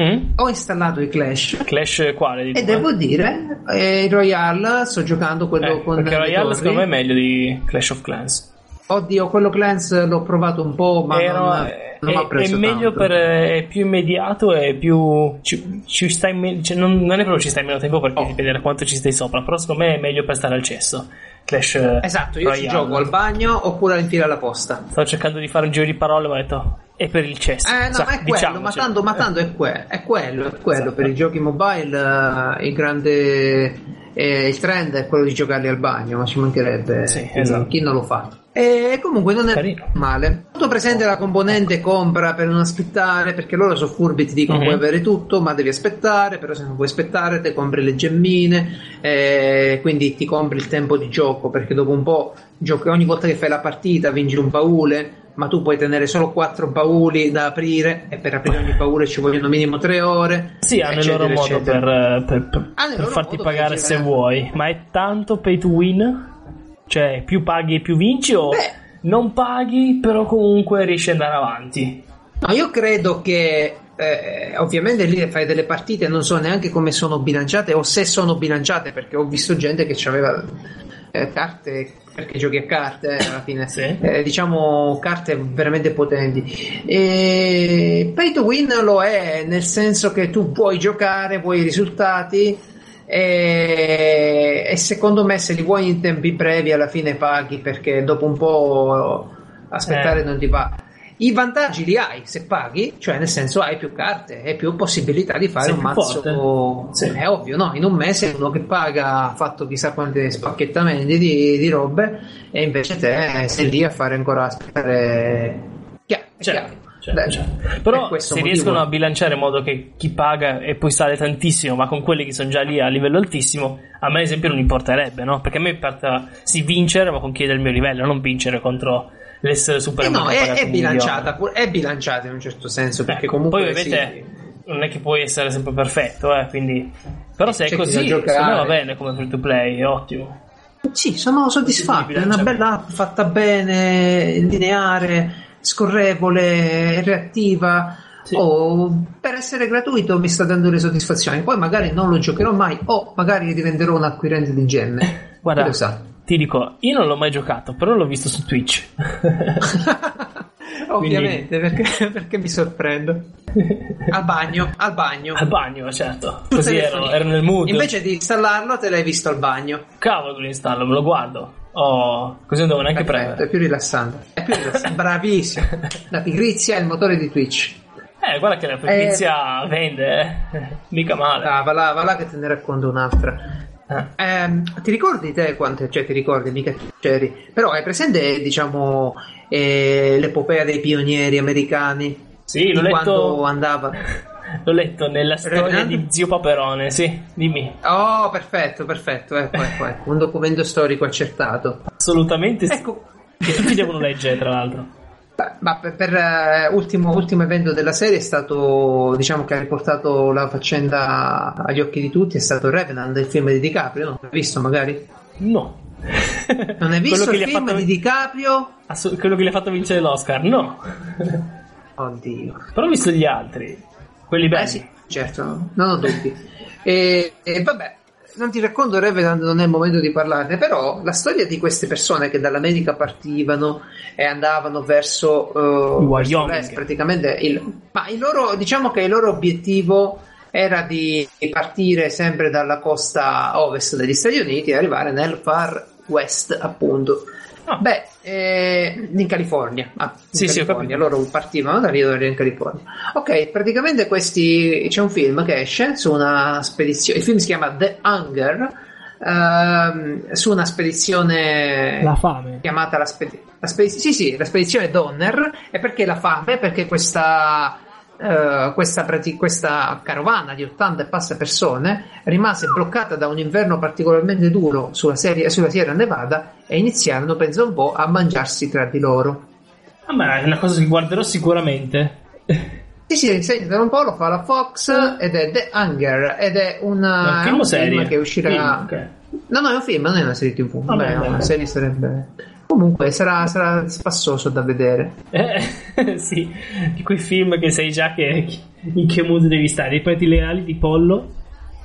Mm? Ho installato i Clash. Clash quale? Di E due? devo dire, eh, il Royale sto giocando quello Eh, con perché le Royale secondo me è meglio di Clash of Clans. Oddio, quello Clans l'ho provato un po', ma Però non, è, non è preso meglio tanto. per è più immediato e più ci, ci stai me- cioè non, non è proprio ci stai meno tempo perché Oh. dipende da quanto ci stai sopra però secondo me è meglio per stare al cesso Clash eh, Esatto, io ci Royale. gioco al bagno oppure in fila alla posta. stavo cercando di fare un giro di parole ma ho detto è per il cesso Eh no, Sa- ma è quello, diciamocelo. ma tanto, ma tanto è, que- è quello, è quello. Esatto. Per i giochi mobile eh, il grande eh, il trend è quello di giocarli al bagno, ma ci mancherebbe Sì, esatto. chi non lo fa. E comunque non è Carino. male. molto presente la componente compra per non aspettare, perché loro sono furbi, ti dicono Mhm. puoi avere tutto, ma devi aspettare, però se non puoi aspettare te compri le gemmine, eh, quindi ti compri il tempo di gioco, perché dopo un po' giochi, ogni volta che fai la partita vinci un baule, ma tu puoi tenere solo quattro bauli da aprire e per aprire ogni baule ci vogliono minimo tre ore. Sì, hanno il loro modo eccetera. per, per- per- per farti pagare se vuoi. Ma è tanto pay to win? Cioè, più paghi e più vinci o Beh. non paghi, però comunque riesci ad andare avanti? No, io credo che eh, ovviamente lì fai delle partite, non so neanche come sono bilanciate o se sono bilanciate, perché ho visto gente che aveva carte, perché giochi a carte eh, alla fine, Sì. eh, diciamo carte veramente potenti. E pay to win lo è nel senso che tu puoi giocare, vuoi i risultati. E, e secondo me se li vuoi in tempi brevi alla fine paghi perché dopo un po' aspettare Eh. non ti va. I vantaggi li hai se paghi, cioè nel senso hai più carte e più possibilità di fare Sei un mazzo. Sì. È ovvio, no? In un mese uno che paga ha fatto chissà quanti spacchettamenti di, di robe e invece te sei lì a fare ancora aspettare. Chiaro, Certo, chiaro. Certo, Dai, certo. per Però se motivo- riescono a bilanciare in modo che chi paga e poi sale tantissimo, ma con quelli che sono già lì a livello altissimo, a me ad esempio non importerebbe, no? Perché a me importa sì vincere, ma con chi è del mio livello, non vincere contro l'essere super Eh no, è, è bilanciata, pur- è bilanciata in un certo senso perché comunque poi ovviamente sì. non è che puoi essere sempre perfetto, eh, quindi... Però se è così, secondo me va bene come free to play, è ottimo. Sì, sono soddisfatto. È una bella app fatta bene, lineare, scorrevole, reattiva. Sì. Oh, per essere gratuito mi sta dando le soddisfazioni. Poi magari non lo giocherò mai, o magari diventerò un acquirente di gemme. Guarda, ti dico, io non l'ho mai giocato, però l'ho visto su Twitch. Ovviamente, perché, perché mi sorprendo. Al bagno, al bagno. Al bagno, certo. Così ero, ero nel mood. Invece di installarlo, te l'hai visto al bagno. Cavolo, lo installo, me lo guardo. Oh, così non devo neanche Perfetto, premere. è più rilassante. È più rilassante. Bravissimo. La pigrizia è il motore di Twitch. Eh, guarda che la pigrizia vende, eh. Mica male. Ah, va là, va là che te ne racconto un'altra. Eh. Ehm, ti ricordi te quante, cioè ti ricordi mica c'eri, però hai presente diciamo eh, l'epopea dei pionieri americani? Sì, l'ho Di letto, quando andava. l'ho letto nella storia Revenant? di Zio Paperone, sì, dimmi. Oh, perfetto, perfetto, ecco, ecco, ecco, un documento storico accertato. Assolutamente sì. Ecco, Che tutti devono leggere, tra l'altro. Ma per, per, eh, ultimo, ultimo evento della serie è stato, diciamo che ha riportato la faccenda agli occhi di tutti, è stato Revenant, il film di DiCaprio, non l'hai visto magari? No. Non hai visto il film fatto... di DiCaprio? Assu- quello che gli ha fatto vincere l'Oscar? No. Oddio. Però ho visto gli altri. Quelli belli. Eh sì, certo, non ho dubbi. E, e vabbè, non ti racconto Revenant, non è il momento di parlarne, però la storia di queste persone che dall'America partivano e andavano verso, eh, Il verso l'est, praticamente il, ma il loro, diciamo che il loro obiettivo era di partire sempre dalla costa ovest degli Stati Uniti e arrivare nel far west, appunto. Ah. Beh, eh, in California, ah, in Sì, sì, California. loro partivano da lì erano in California. Ok, praticamente questi c'è un film che esce su una spedizione. Il film si chiama The Hunger. ehm, su una spedizione La fame. chiamata la, spedi- la spedi- sì, sì, la spedizione Donner. E perché la fame? Perché questa, eh, questa, prati- questa carovana di 80 e passa persone rimase bloccata da un inverno particolarmente duro sulla, serie- sulla Sierra Nevada e iniziarono, penso un po', a mangiarsi tra di loro. Ah, ma è una cosa che guarderò sicuramente. Sì, sì, sentite un po', lo fa la Fox ed è The Hunger ed è una, è film un o serie? film che uscirà... Film, ok. No, no, è un film, non è una serie tv. Ah, Beh, una serie sarebbe... Comunque sarà, sarà spassoso da vedere. Eh, sì, di quei film che sai già che in che mood devi stare. Ripeti le ali di pollo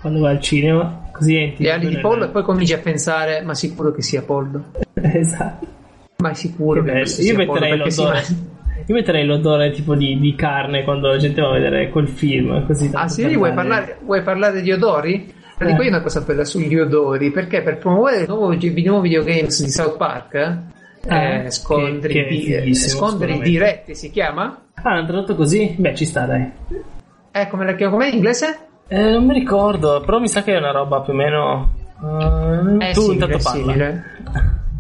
quando vai al cinema, così entri. Le ali di pollo e poi cominci a pensare, ma sicuro che sia pollo. esatto. Ma è sicuro Che che, Io sia pollo metterei si l'odore. mangia- Io metterei l'odore tipo di, di carne quando la gente va a vedere quel film. Così Ah sì, vuoi parlare, vuoi parlare di odori? Eh. dico io una cosa bella sugli odori, perché per promuovere il nuovo, i nuovi videogames di South Park, eh, Ah, scontri, che- che di- scontri diretti si chiama? Ah, l'hanno tradotto così? Beh, ci sta, dai. Eh, come la chiamo? Com'è in inglese? Eh, non mi ricordo, però mi sa che è una roba più o meno. eh, È tu simile, intanto parla. simile.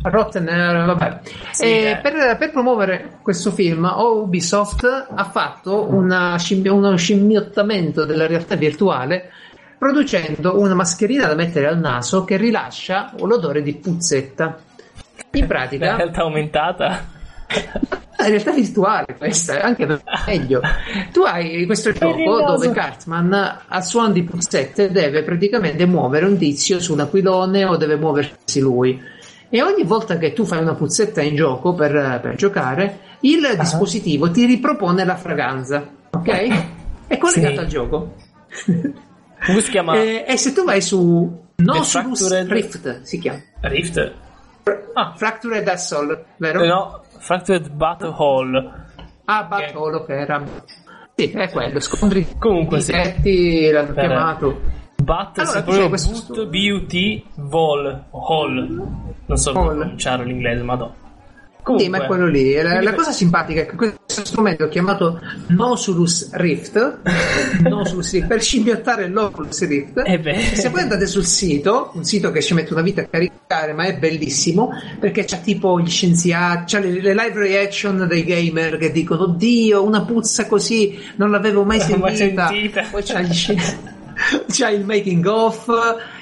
Rotten, eh, vabbè. Sì, eh. per, per promuovere questo film, Ubisoft ha fatto una scimmi- uno scimmiottamento della realtà virtuale producendo una mascherina da mettere al naso che rilascia l'odore di puzzetta. In La pratica, realtà aumentata. la realtà virtuale questa anche meglio. Tu hai questo gioco dove Cartman al suono di puzzette deve praticamente muovere un tizio su un aquilone o deve muoversi lui. E ogni volta che tu fai una puzzetta in gioco per, per giocare, il Ah. dispositivo ti ripropone la fragranza, ok? È collegato Sì. al gioco. Come si chiama? E, e se tu vai su Fractured- Rift, si chiama Rift? Ah, Fractured Assault, vero? eh, no, Fractured Battle Hall. Ah, Battle, che era. Sì, è quello. Scontri Comunque, sì. diretti l'hanno Per- chiamato. Bat Allora, pronuncia questo Boot, B-U-T, Vol, Hall. Non so come Hall. pronunciare l'inglese, ma no. Comunque, ma è quello lì. La, la cosa simpatica è che questo strumento chiamato Nosulus Rift, Nosulus Rift per scimmiottare l'Oculus Rift. Se poi andate sul sito, un sito che ci mette una vita a caricare, ma è bellissimo perché c'ha tipo gli scienziati, c'ha le, le live reaction dei gamer che dicono: Oddio, una puzza così non l'avevo mai l'ho mai sentita. sentita. Poi c'ha gli sci- C'ha il making of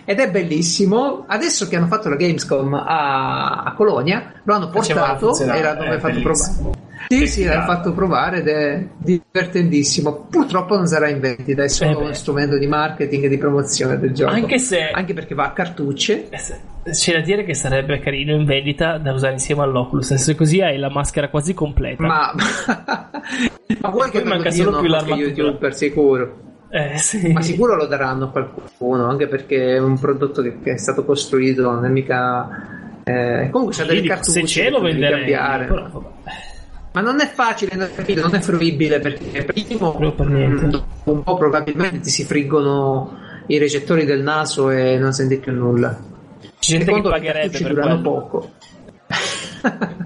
ed è bellissimo. Adesso che hanno fatto la Gamescom a, a Colonia, lo hanno portato e l'hanno è fatto provare. Sì, sì, l'hanno fatto provare ed è divertentissimo. Purtroppo non sarà in vendita, è solo Eh uno strumento di marketing e di promozione del gioco. Anche se- Anche perché va a cartucce. Eh, C'è da dire che sarebbe carino in vendita da usare insieme all'Oculus. Se così hai la maschera quasi completa. Ma, ma vuoi che manca lo solo più l'armatura. youtuber sicuro? Eh sì. Ma sicuro lo daranno a qualcuno, anche perché è un prodotto che, che è stato costruito, non è mica. eh, comunque c'è delle cartucce se c'è lo che cambiare. però. Ma non è facile, non è, non è fruibile perché primo per niente. mm, un po' probabilmente ti si friggono i recettori del naso e non senti più nulla. C'è gente che Secondo, le pagherebbe per durano quello. poco.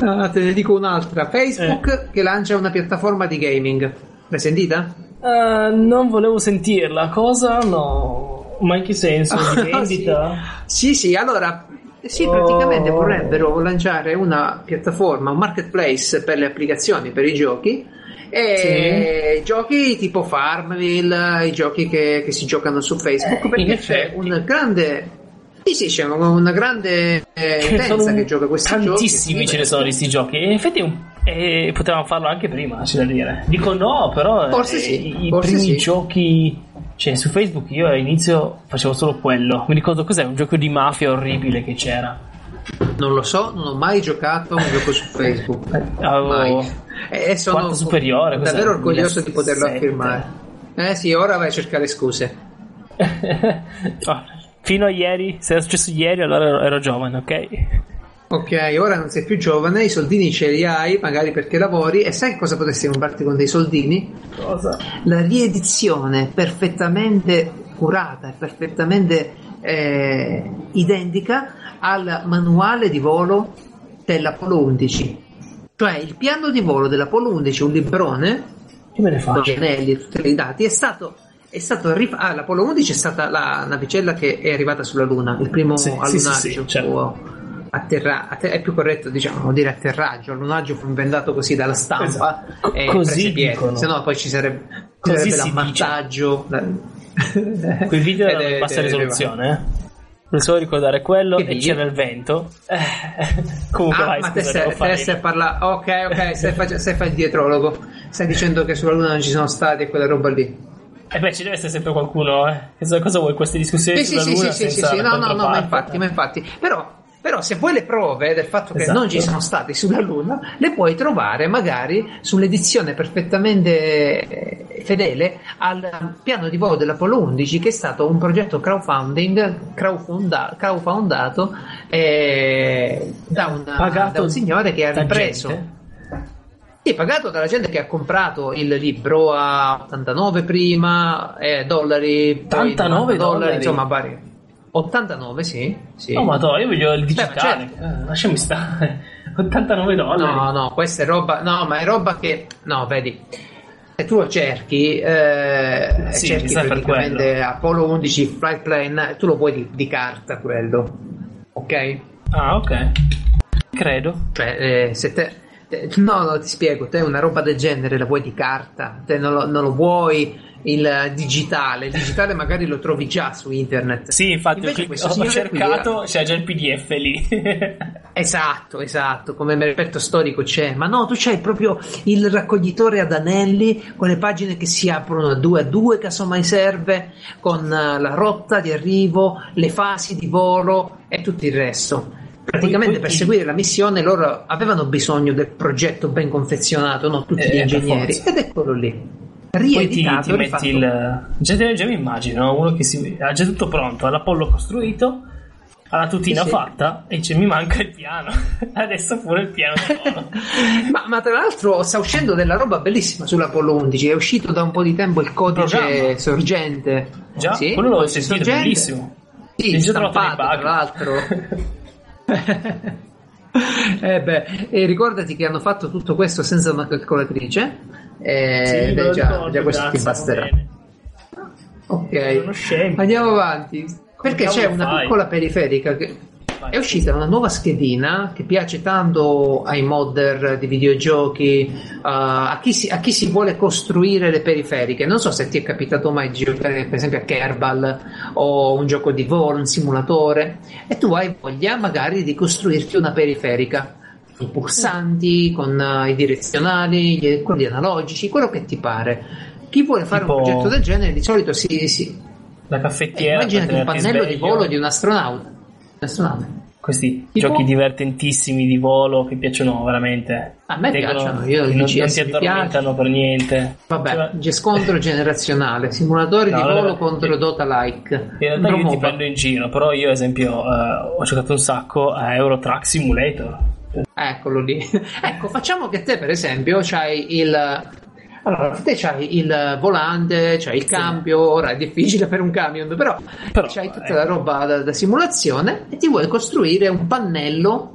Ah, te ne dico un'altra. Facebook Eh. che lancia una piattaforma di gaming. L'hai sentita? Eh, non volevo sentirla. Cosa? No. Ma in che senso? Di vendita? Sì, sì, allora sì, Oh. praticamente vorrebbero lanciare una piattaforma, un marketplace per le applicazioni, per i giochi. E giochi tipo Farmville, i giochi che, che si giocano su Facebook, Eh, perché c'è un grande. Sì, sì, c'è una, grande eh, utenza che gioca questi giochi. tantissimi ce ne sono di questi giochi. E in effetti un- eh, potevamo farlo anche prima, c'è da dire. Dico no, però eh, Forse sì, i, forse primi sì. giochi. Cioè, su Facebook io all'inizio facevo solo quello. Mi ricordo cos'è, un gioco di mafia orribile che c'era. Non lo so, non ho mai giocato a un gioco su Facebook. Avevo Mai. E sono quarta superiore, cos'è? davvero orgoglioso di poterlo 2007. affermare. Eh sì, ora vai a cercare scuse. Fino a ieri, se era successo ieri, allora ero, ero giovane, ok? Ok, ora non sei più giovane, i soldini ce li hai, magari perché lavori, e sai cosa potresti comprarti con dei soldini? Cosa? La riedizione perfettamente curata e perfettamente eh, identica al manuale di volo dell'Apollo 11. Cioè il piano di volo dell'Apollo 11, un librone, Che me ne faccio? anelli e tutti i dati, è stato... È stato rif- ah, l'Apollo 11 è stata la navicella che è arrivata sulla Luna, il primo sì, allunaggio. sì, sì, certo. Atterra- atter- è più corretto diciamo dire atterraggio. Allunaggio fu inventato così dalla stampa Esatto. E così piede, se no poi ci sarebbe, ci Così sarebbe si l'ammattaggio. la- Quei video erano è- bassa risoluzione, eh? Non solo ricordare quello Che e c'era il vento. Comunque, Ah, vai, ma te scusa, stai, te stai il- a parlare. Ok, ok, stai, fac- stai fa il dietrologo. Stai dicendo che sulla Luna non ci sono stati e quella roba lì. Eh beh, ci deve essere sempre qualcuno, eh. Cosa, cosa vuoi queste discussioni Sì, sulla sì, Luna sì, sì, sì, sì. No, no, no, ma infatti, ma infatti. Però, però se vuoi le prove del fatto che Esatto. non ci sono stati sulla Luna, le puoi trovare magari sull'edizione perfettamente eh, fedele al piano di volo dell'Apollo 11, che è stato un progetto crowdfunding, crowdfunda- crowdfundato eh, da, una- da un signore che ha ripreso. gente? Sì, pagato dalla gente che ha comprato il libro a 89 prima, eh, dollari, poi 89 90 dollari? insomma vari. 89, sì. sì. Oh, madonna, io voglio il ma digitale. certo. Eh, lasciami stare. 89 dollari. No, no, questa è roba. No, ma è roba che. No, vedi. Se tu lo cerchi, eh, Sì, cerchi praticamente Apollo 11 Flight Plan, tu lo vuoi di, di carta quello. Ok? Ah, ok. Credo. Cioè, eh, se te... te- No, no, ti spiego, te una roba del genere la vuoi di carta, te non lo, non lo vuoi il digitale, il digitale magari lo trovi già su internet. Sì, infatti ho, Invece clic- ho signore qui- cercato, c'è già il PDF lì. Esatto, esatto, come reperto storico c'è, ma no, tu c'hai proprio il raccoglitore ad anelli con le pagine che si aprono a due a due, casomai serve, con eh, la rotta di arrivo, le fasi di volo e tutto il resto. Praticamente poi per ti- seguire la missione loro avevano bisogno del progetto ben confezionato, no? tutti Eh, gli per ingegneri, ed eccolo lì. Poi ti, Rieditato, ti metti il. Già, già mi immagino no? uno che si, ha già tutto pronto, ha l'Apollo costruito, ha la tutina Sì, fatta e dice mi manca il piano. Adesso pure il piano ma, ma tra l'altro sta uscendo della roba bellissima sull'Apollo 11, è uscito da un po' di tempo il codice Programma. sorgente. Già, Sì, quello l'ho sentito, sorgente. bellissimo. Sì, già trovato tra l'altro. eh beh, e ricordati che hanno fatto tutto questo senza una calcolatrice. Eh, Sì, già, ricordo, già questo ti basterà. Ok, andiamo avanti. Perché c'è una fai? piccola periferica che è uscita una nuova schedina che piace tanto ai modder di videogiochi, uh, a, chi si, a chi si vuole costruire le periferiche. Non so se ti è capitato mai di giocare per esempio a Kerbal o un gioco di volo, un simulatore, e tu hai voglia magari di costruirti una periferica. I pulsanti, con eh, i direzionali, gli- quelli analogici, quello che ti pare. Chi vuole fare Tipo- un progetto del genere di solito si, si, La eh, caffettiera. immagina per un pannello di volo di un astronauta. Un astronauta. Questi Tipo- giochi divertentissimi di volo che piacciono veramente. A me Dicono- piacciono, io non, il non ti mi addormentano per niente. Vabbè, Cioè, c'è scontro generazionale, simulatori No, di allora- volo contro Dota Like. in realtà io ti prendo in giro, però io, ad esempio, eh, ho giocato un sacco a Euro Truck Simulator. Eccolo lì. ecco, facciamo che te, per esempio, c'hai il. Allora, te c'hai il volante, c'hai il cambio, ora è difficile per un camion, però, Però, c'hai tutta eh. la roba da, da simulazione e ti vuoi costruire un pannello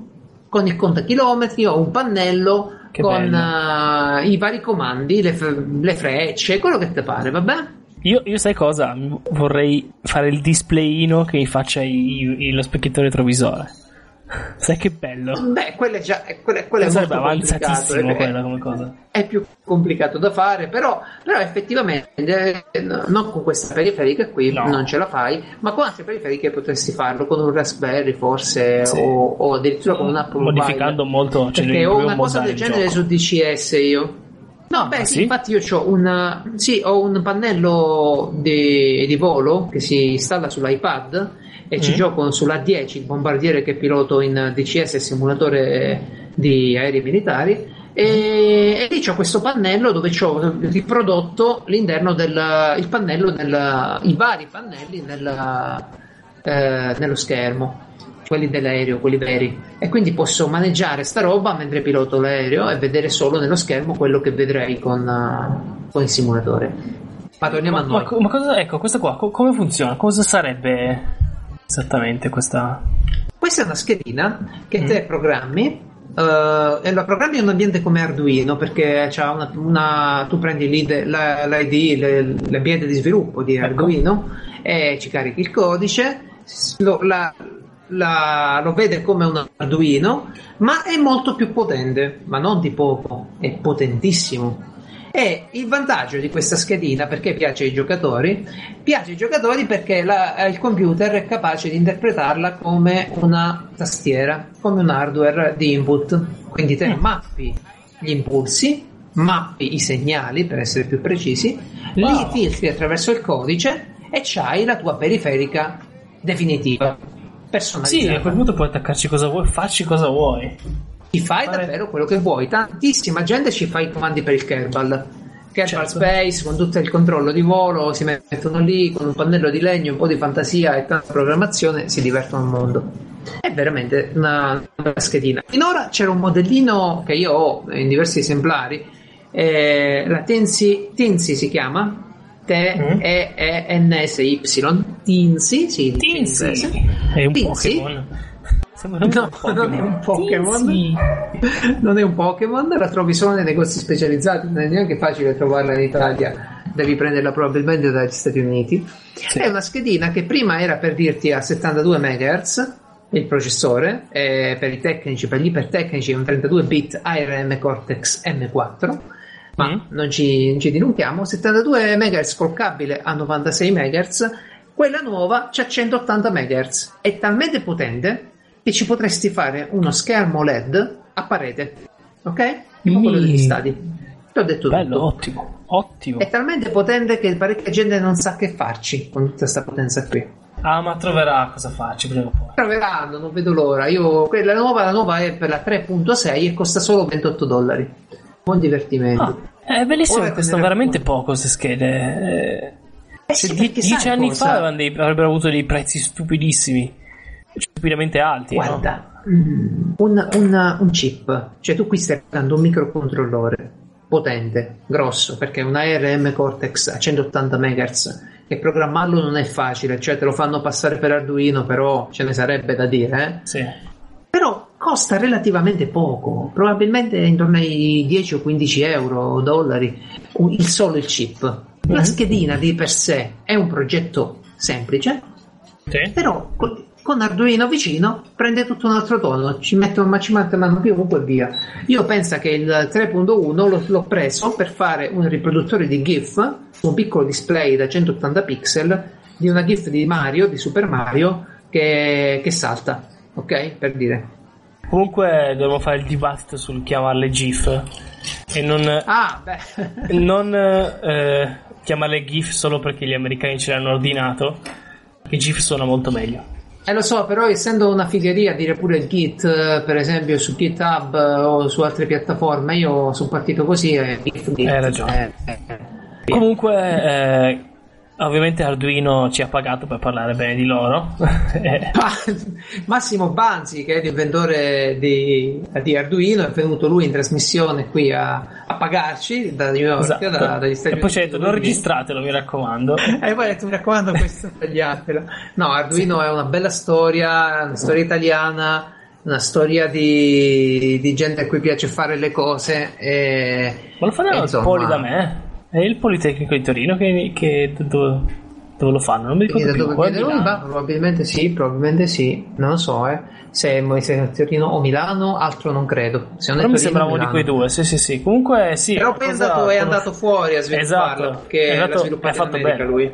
con il contachilometri o un pannello Che con eh, i vari comandi, le, f- le frecce, quello che ti pare, vabbè? Io, io sai cosa? Vorrei fare il displayino che mi faccia i- i- lo specchiatore retrovisore. Sai che bello? Beh, quello è già quello, è- quello è Sarebbe avanzatissimo è- quella come cosa. è più complicato da fare, però, però effettivamente eh, no- non con questa periferica qui No. non ce la fai, ma con altre periferiche potresti farlo, con un Raspberry forse Sì. o, o addirittura con un'app Modificando mobile. molto, cioè Perché ho una cosa del genere gioco. su DCS io. No, beh, Ah, sì, infatti io ho un, sì, ho un pannello di, di volo che si installa sull'iPad e ci Mm. gioco sull'A10, il bombardiere che piloto in DCS, simulatore di aerei militari. E, e lì c'ho questo pannello dove ho riprodotto l'interno del il pannello del, i vari pannelli nel, eh, nello schermo quelli dell'aereo, quelli veri e quindi posso maneggiare sta roba mentre piloto l'aereo e vedere solo nello schermo quello che vedrei con, eh, con il simulatore ma torniamo Ma, a noi ma ma cosa, ecco, questa qua, co- come funziona? Cosa sarebbe esattamente questa? questa è una schedina che Mm. te programmi eh, e la programmi in un ambiente come Arduino perché una, una- tu prendi l'ID, la- l'ID, l'ambiente di sviluppo di Ecco. Arduino e ci carichi il codice, lo, la- la- lo vede come un Arduino, ma è molto più potente, ma non di poco, è potentissimo. E il vantaggio di questa schedina, perché piace ai giocatori, piace ai giocatori perché la- il computer è capace di interpretarla come una tastiera, come un hardware di input. Quindi te mappi gli impulsi, mappi i segnali per essere più precisi, li Wow. filtri attraverso il codice e c'hai la tua periferica definitiva, Sì, a personalizzata. quel punto puoi attaccarci cosa vuoi, facci cosa vuoi. Ti fai Fare- davvero quello che vuoi. Tantissima gente ci fa i comandi per il Kerbal. Kerbal Certo. Space con tutto il controllo di volo, si mettono lì con un pannello di legno, un po' di fantasia e tanta programmazione, si divertono al mondo. È veramente una, una schedina. Finora c'era un modellino che io ho in diversi esemplari, eh, la Tensi, Tensi si chiama, T-E-E-N-S-Y, Tinsi, sì, in Tinsi! È un Tinsi? Pokémon. No, non è un Pokémon. Tinsi. non è un Pokémon, la trovi solo nei negozi specializzati, non è neanche facile trovarla in Italia, devi prenderla probabilmente dagli Stati Uniti. È una schedina che prima era per dirti a 72 MHz il processore, eh, per i tecnici, per gli ipertecnici è un 32 bit ARM Cortex M4, ma Mm. non, ci, non ci dilunghiamo, 72 MHz col cabile a 96 MHz, quella nuova c'ha 180 MHz, è talmente potente che ci potresti fare uno schermo LED a parete, ok? Tipo quello degli stadi. Ti ho detto Bello, tutto. ottimo, ottimo. È talmente potente che parecchia gente non sa che farci con tutta questa potenza qui. Ah, ma troverà cosa farci prima o poi. Troveranno, non vedo l'ora. Io, quella nuova, la nuova è per la 3.6 e costa solo 28 dollari. Buon divertimento. Ah, è bellissimo, Ora costano veramente racconto. poco queste schede. Eh, Eh sì, dieci anni cosa? fa dei- avrebbero avuto dei prezzi stupidissimi, stupidamente alti. no? Guarda, mm, un, un- un chip, cioè tu qui stai dando un microcontrollore potente, grosso, perché è un ARM Cortex a 180 MHz e programmarlo non è facile, cioè te lo fanno passare per Arduino, però ce ne sarebbe da dire, eh? Sì. Però costa relativamente poco, probabilmente intorno ai 10 o 15 euro o dollari il solo il chip. La Mhm. schedina di per sé è un progetto semplice, Sì. però con, Arduino vicino prende tutto un altro tono, ci mettono ma ci mettono più e via. Io penso che il 3.1 lo- l'ho preso per fare un riproduttore di GIF, un piccolo display da 180 pixel di una GIF di Mario, di Super Mario, che, che salta, ok? Per dire. Comunque dovremmo fare il dibattito sul chiamarle GIF e non, Ah, non eh, chiamarle GIF solo perché gli americani ce l'hanno ordinato. Che GIF suona molto meglio. Eh lo so, però essendo una figheria dire pure Git, eh, per esempio su GitHub eh, o su altre piattaforme, io sono partito così e. Hai ragione. Eh, eh, eh. Comunque, ovviamente Arduino ci ha pagato per parlare bene di loro. Eh, Massimo Banzi, che è l'inventore di, di Arduino, è venuto lui in trasmissione qui a, a pagarci da New York, esatto. da- dagli Stati e poi ci ha Uniti. detto: non registratelo, mi raccomando. E poi ha detto, mi raccomando, questo tagliatela. No, Arduino è una bella storia, una storia italiana, una storia di, di gente a cui piace fare le cose. E, Ma lo fanno insomma, poli da me? È il Politecnico di Torino che, che dove, dove lo fanno? Non mi ricordo da più. dove viene lui? Ma probabilmente sì, probabilmente sì, non lo so, eh. Se, a Torino o Milano, altro non credo. Se non è Però mi Torino, sembra uno di quei due, sì, sì, sì. Comunque, sì. Però poi è andato, è fuori a svilupparlo, Esatto, perché è andato- l'ha è fatto bene. lui.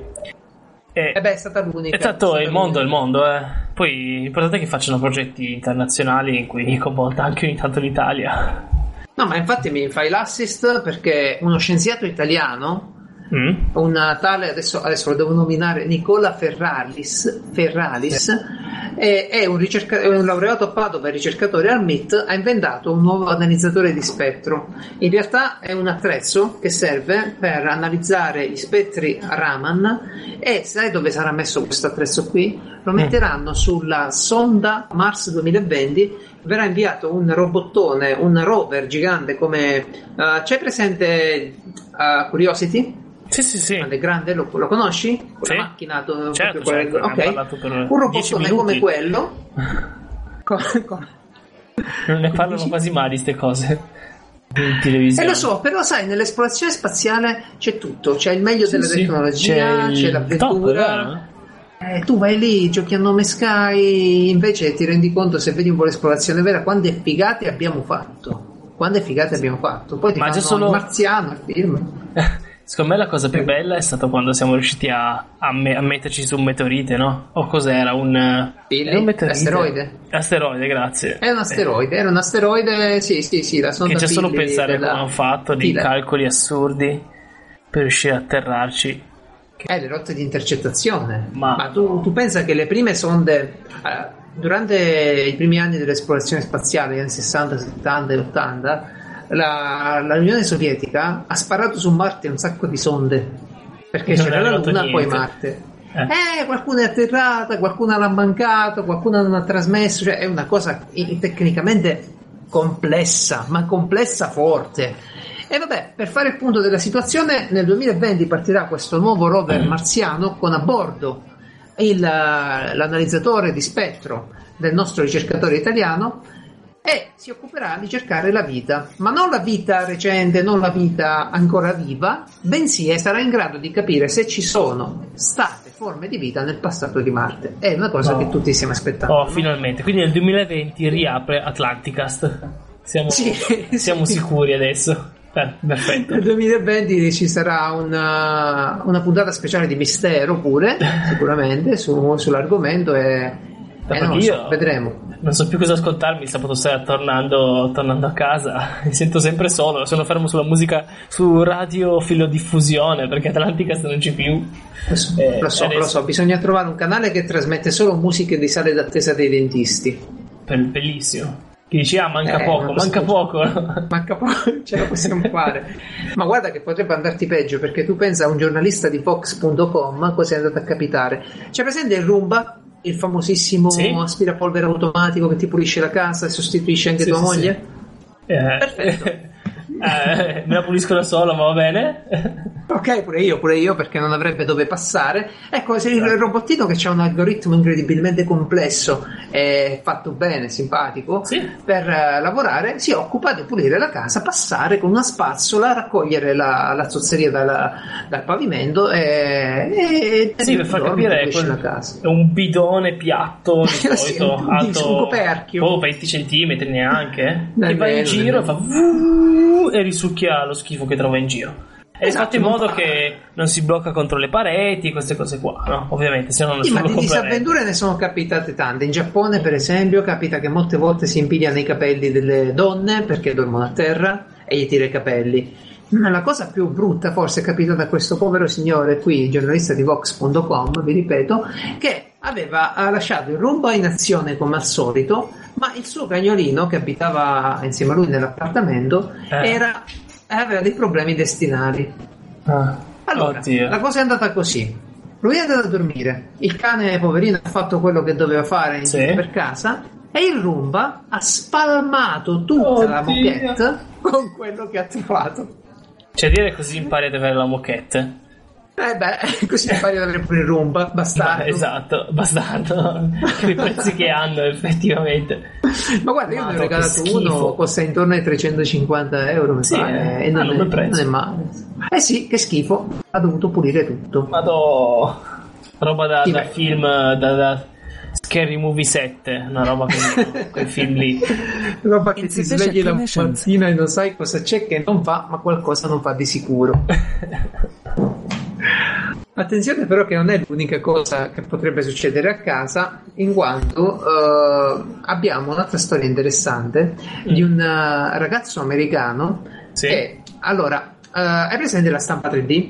Eh, E beh, è stata l'unica. Esatto, è il mondo è il mondo, eh. Poi l'importante è che facciano progetti internazionali in cui coinvolta anche ogni tanto l'Italia. No, ma infatti mi fai l'assist perché uno scienziato italiano Mm? un tale, adesso, adesso lo devo nominare, Nicola Ferralis, Ferralis è, è un, ricerca- è un laureato a Padova, ricercatore al MIT, ha inventato un nuovo analizzatore di spettro. In realtà è un attrezzo che serve per analizzare gli spettri Raman e sai dove sarà messo questo attrezzo qui? Lo metteranno sulla sonda Mars 2020 verrà inviato un robottone, un rover gigante come eh, c'è presente eh, Curiosity? Sì, sì, sì. grande, grande, lo, lo conosci? Sì. Quella macchina, to- Certo, certo, quella- ne abbiamo ok. parlato per Un 10 robottone come quello. Co- co- Non ne parlano quasi mai di queste cose in televisione. Eh lo so, però sai, nell'esplorazione spaziale c'è tutto, c'è il meglio Sì, della sì. tecnologia, C'è c'è, l'avventura. top? Eh, tu vai lì, giochi a nome Sky, invece ti rendi conto se vedi un po' l'esplorazione vera quante figate abbiamo fatto. Quante figate abbiamo fatto. Poi ti Ma fanno solo- il marziano, il film. Secondo me la cosa più bella è stata quando siamo riusciti a, a, me- a metterci su un meteorite, no? O cos'era? Un, Billy? un meteorite? Asteroide? Asteroide, grazie. È un asteroide, era un asteroide, sì, sì, sì, la sonda che già solo Billy pensare della- come hanno fatto, dei calcoli assurdi per riuscire a atterrarci. Eh, le rotte di intercettazione. Ma- Ma, tu, tu pensa che le prime sonde, eh, durante i primi anni dell'esplorazione spaziale, negli anni 60, 70 e 80, la, l'Unione Sovietica ha sparato su Marte un sacco di sonde. Perché Non è c'era la Luna, poi niente. Marte. Eh. Eh, qualcuno è atterrata, qualcuno l'ha mancato, qualcuno non ha trasmesso, cioè è una cosa tecnicamente complessa, ma complessa forte. E vabbè, per fare il punto della situazione, nel 2020 partirà questo nuovo rover marziano con a bordo il, l'analizzatore di spettro del nostro ricercatore italiano e si occuperà di cercare la vita, ma non la vita recente, non la vita ancora viva, bensì sarà in grado di capire se ci sono state forme di vita nel passato di Marte. È una cosa No. che tutti stiamo aspettando. Oh, finalmente. Quindi nel 2020 riapre Atlanticast. Siamo, Sì, siamo sì. sicuri adesso. Eh, perfetto. Nel 2020 ci sarà una, una puntata speciale di mistero pure, sicuramente, su- sull'argomento e, e Perché non lo so, io- vedremo. Non so più cosa ascoltarmi sabato sera tornando, tornando a casa. Mi sento sempre solo. Sono fermo sulla musica su radio filodiffusione perché Atlanticast non c'è più. Lo so, Eh, lo so, lo so, bisogna trovare un canale che trasmette solo musiche di sale d'attesa dei dentisti. Bell- Bellissimo. Che dici, ah, manca Eh, poco, ma manca poco. Manca poco, ce la possiamo fare. Ma guarda che potrebbe andarti peggio perché tu pensa a un giornalista di Fox.com cosa è andato a capitare. C'è presente il Roomba, il famosissimo Sì. aspirapolvere automatico che ti pulisce la casa e sostituisce anche Sì, tua sì, moglie? Eh, Perfetto. eh, me la pulisco da solo, ma va bene. Ok, pure io, pure io, perché non avrebbe dove passare. Ecco, se il robottino che ha un algoritmo incredibilmente complesso e fatto bene, simpatico, Sì. per eh, lavorare si occupa di pulire la casa, passare con una spazzola, raccogliere la, la zozzeria dalla- dal pavimento e, e Sì, per far capire, casa. è un bidone piatto di Sì, solito, un- alto un coperchio. oh, 20 centimetri neanche. eh, Che Nemmeno, va in giro e fa nemmeno. E risucchia lo schifo che trova in giro. È Esatto, fatto in non modo fa- che non si blocca contro le pareti, queste cose qua, no? Ovviamente, se no Sì, ma di disavventure ne sono capitate tante. In Giappone, per esempio, capita che molte volte si impigliano i capelli delle donne perché dormono a terra e gli tira i capelli. La cosa più brutta forse è capitata a questo povero signore qui, giornalista di Vox.com, vi ripeto, che aveva lasciato il rumbo in azione come al solito, ma il suo cagnolino che abitava insieme a lui nell'appartamento Eh. era, aveva dei problemi destinali. Ah. Allora, Oddio. la cosa è andata così. Lui è andato a dormire, il cane poverino ha fatto quello che doveva fare Sì. per casa e il Roomba ha spalmato tutta la Oddio. moquette con quello che ha trovato. Cioè, dire così impari ad avere la moquette. Eh beh, così impari ad avere pure il Roomba, bastardo. esatto, bastardo. I prezzi che hanno, effettivamente. Ma guarda, io ne ho regalato uno, costa intorno ai 350 euro, mi Sì, pare, eh, e non, è, prezzo. non è male. Eh sì, che schifo, ha dovuto pulire tutto. Madò. Roba da, da beh. film, da, da Scary Movie 7, una roba così, quel film lì. Roba che ti svegli la mattina e non sai cosa c'è che non va, ma qualcosa non va di sicuro. Attenzione però che non è l'unica cosa che potrebbe succedere a casa, in quanto eh, abbiamo un'altra storia interessante di un eh, ragazzo americano Sì. che, allora, eh, hai presente la stampa 3D?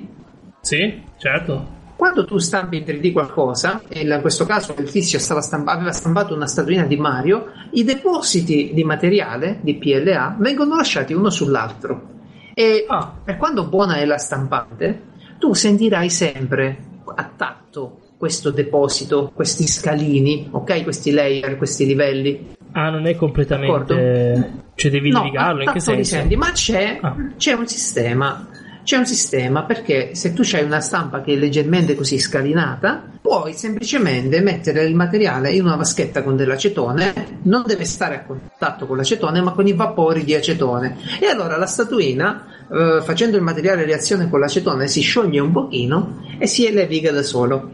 Sì, certo. Quando tu stampi in 3D qualcosa, e in questo caso il tizio stava stampa- aveva stampato una statuina di Mario, i depositi di materiale di PLA vengono lasciati uno sull'altro. E Ah. per quanto buona è la stampante, tu sentirai sempre a tatto questo deposito, questi scalini, ok? Questi layer, questi livelli. Ah, non è completamente... D'accordo. Cioè devi No, levigarlo, in che senso? senti, ma c'è, Ah. c'è un sistema. C'è un sistema perché se tu hai una stampa che è leggermente così scalinata, puoi semplicemente mettere il materiale in una vaschetta con dell'acetone, non deve stare a contatto con l'acetone, ma con i vapori di acetone. E allora la statuina, eh, facendo il materiale reazione con l'acetone, si scioglie un pochino e si leviga da solo.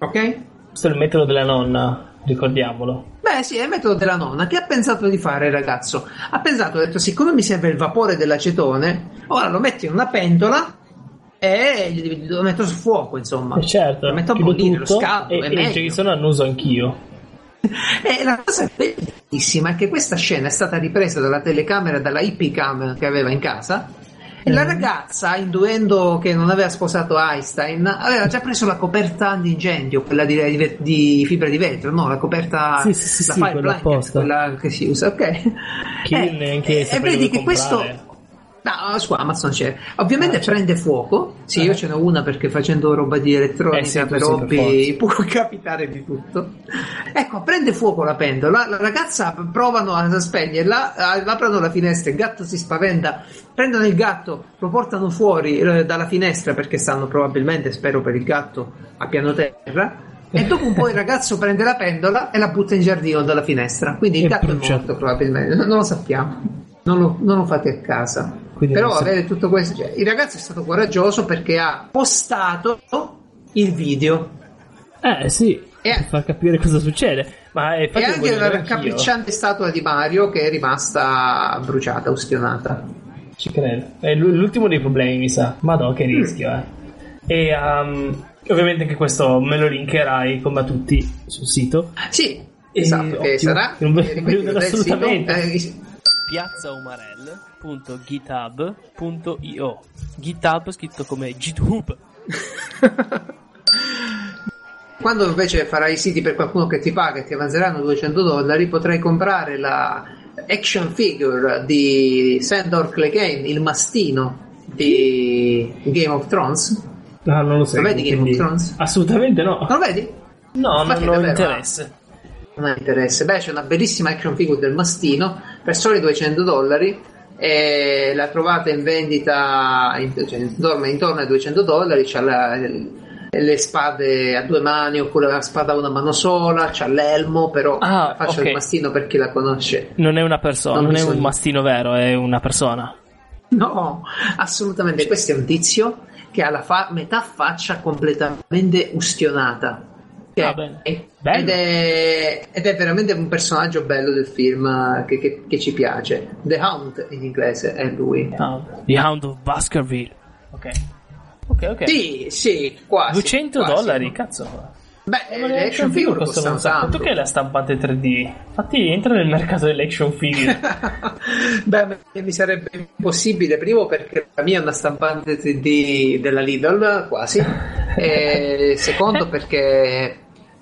Ok? Questo è il metodo della nonna, ricordiamolo. Beh, sì, è il metodo della nonna. Che ha pensato di fare il ragazzo? Ha pensato, ha detto, siccome mi serve il vapore dell'acetone, ora lo metto in una pentola e lo metto su fuoco, insomma. Eh, certo, Lo metto a bollire, lo tutto scaldo, e, e meglio. Jason annuso anch'io. E la cosa bellissima è che questa scena è stata ripresa dalla telecamera, dalla IP cam che aveva in casa. E Mm. la ragazza, intuendo che non aveva sposato Einstein, aveva già preso la coperta antincendio, quella di, di fibra di vetro, no? La coperta, Sì, sì, sì, la sì, fire quella blanket, quella che si usa, ok? Chi neanche e vedi che questo comprare. No, su Amazon c'è. Ovviamente Ah, prende fuoco. Sì, Eh. io ce n'ho una perché facendo roba di elettronica Eh sì, per hobby può capitare di tutto. Ecco, prende fuoco la pentola. La ragazza provano a spegnerla, eh, aprono la finestra, il gatto si spaventa, prendono il gatto, lo portano fuori eh, dalla finestra perché stanno probabilmente, spero per il gatto, a piano terra. E dopo un po' il ragazzo prende la pentola e la butta in giardino dalla finestra. Quindi il gatto è morto probabilmente, non lo sappiamo. Non lo, non lo fate a casa. Quindi Però avere tutto questo, cioè, il ragazzo è stato coraggioso perché ha postato il video. Eh sì, E- per far capire cosa succede. Ma è E anche la raccapricciante statua di Mario che è rimasta bruciata, ustionata. Ci credo. È l'ultimo dei problemi, mi sa. Madò, che rischio, eh. E um, ovviamente anche questo me lo linkerai come a tutti sul sito. Sì, E- esatto, che ottimo. sarà Non ve- del sito, assolutamente. eh, piazzaumarell.github.io GitHub scritto come GitHub. Quando invece farai i siti per qualcuno che ti paga e ti avanzeranno 200 dollari, potrai comprare la action figure di Sandor Clegane, il mastino di Game of Thrones. No, non lo so. Lo vedi Game of Thrones? Assolutamente no. Non lo vedi? No, Infatti non ho davvero, interesse. Non ha interesse. Beh, c'è una bellissima action figure del mastino per soli 200 dollari. E la trovate in vendita cioè, intorno, intorno ai 200 dollari. C'ha la- le spade a due mani oppure la spada a una mano sola. C'ha l'elmo, però Ah, la faccia ok. del mastino per chi la conosce. Non è una persona, Non non, è un mastino vero, è una persona. No, assolutamente. Questo è un tizio che ha la fa- metà faccia completamente ustionata. Ah, ed, è, ed è veramente un personaggio bello del film eh, che, che- che ci piace. The Hound in inglese è lui. The Hound of Baskerville. Ok. Ok, ok. Sì, sì, quasi. 200 quasi. dollari, cazzo. Beh, Eh, le action figure costano un sacco. tanto. Quanto che è la stampante 3D? Infatti entra nel mercato delle action figure. Beh, mi- mi sarebbe impossibile, primo perché la mia è una stampante 3D della Lidl, quasi, e secondo perché,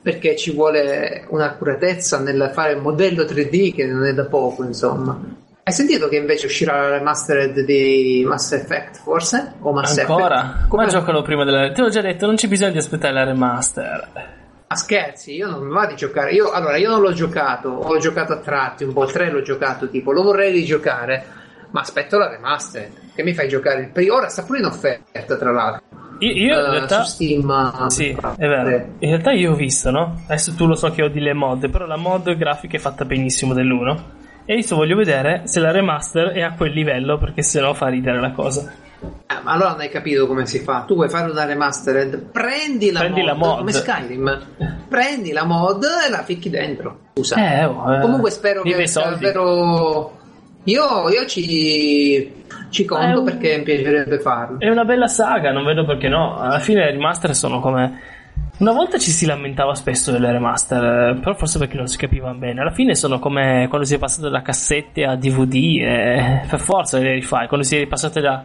perché ci vuole un'accuratezza nel fare il modello 3D che non è da poco, insomma. Hai sentito che invece uscirà la remastered di Mass Effect, forse? O Mass Ancora? Effect? Come giocalo prima della... Te l'ho già detto, non c'è bisogno di aspettare la remaster. Ah, scherzi, io non mi va di giocare. Io, allora, io non l'ho giocato, ho giocato a tratti, un po' il 3 l'ho giocato, tipo, lo vorrei rigiocare, ma aspetto la remaster. Che mi fai giocare il primo? Ora sta pure in offerta, tra l'altro. Io, io in eh, realtà... Steam. Sì, eh, è vero. In realtà io ho visto, no? Adesso tu lo so che odi le mod, però la mod grafica è fatta benissimo dell'1. E adesso voglio vedere se la remaster è a quel livello, perché sennò fa ridere la cosa. Eh, ma allora non hai capito come si fa. Tu vuoi fare una remastered? Prendi la, Prendi mod, la mod. come Skyrim. Prendi la mod e la ficchi dentro. Scusa. Eh, oh, eh. Comunque spero Vive che davvero. Io, io ci, ci conto un- perché mi piacerebbe farlo. È una bella saga, non vedo perché no. Alla fine le remaster sono come. Una volta ci si lamentava spesso delle remaster, però forse perché non si capiva bene. Alla fine sono come quando si è passato da cassette a DVD, e per forza le rifai. Quando si è passate da,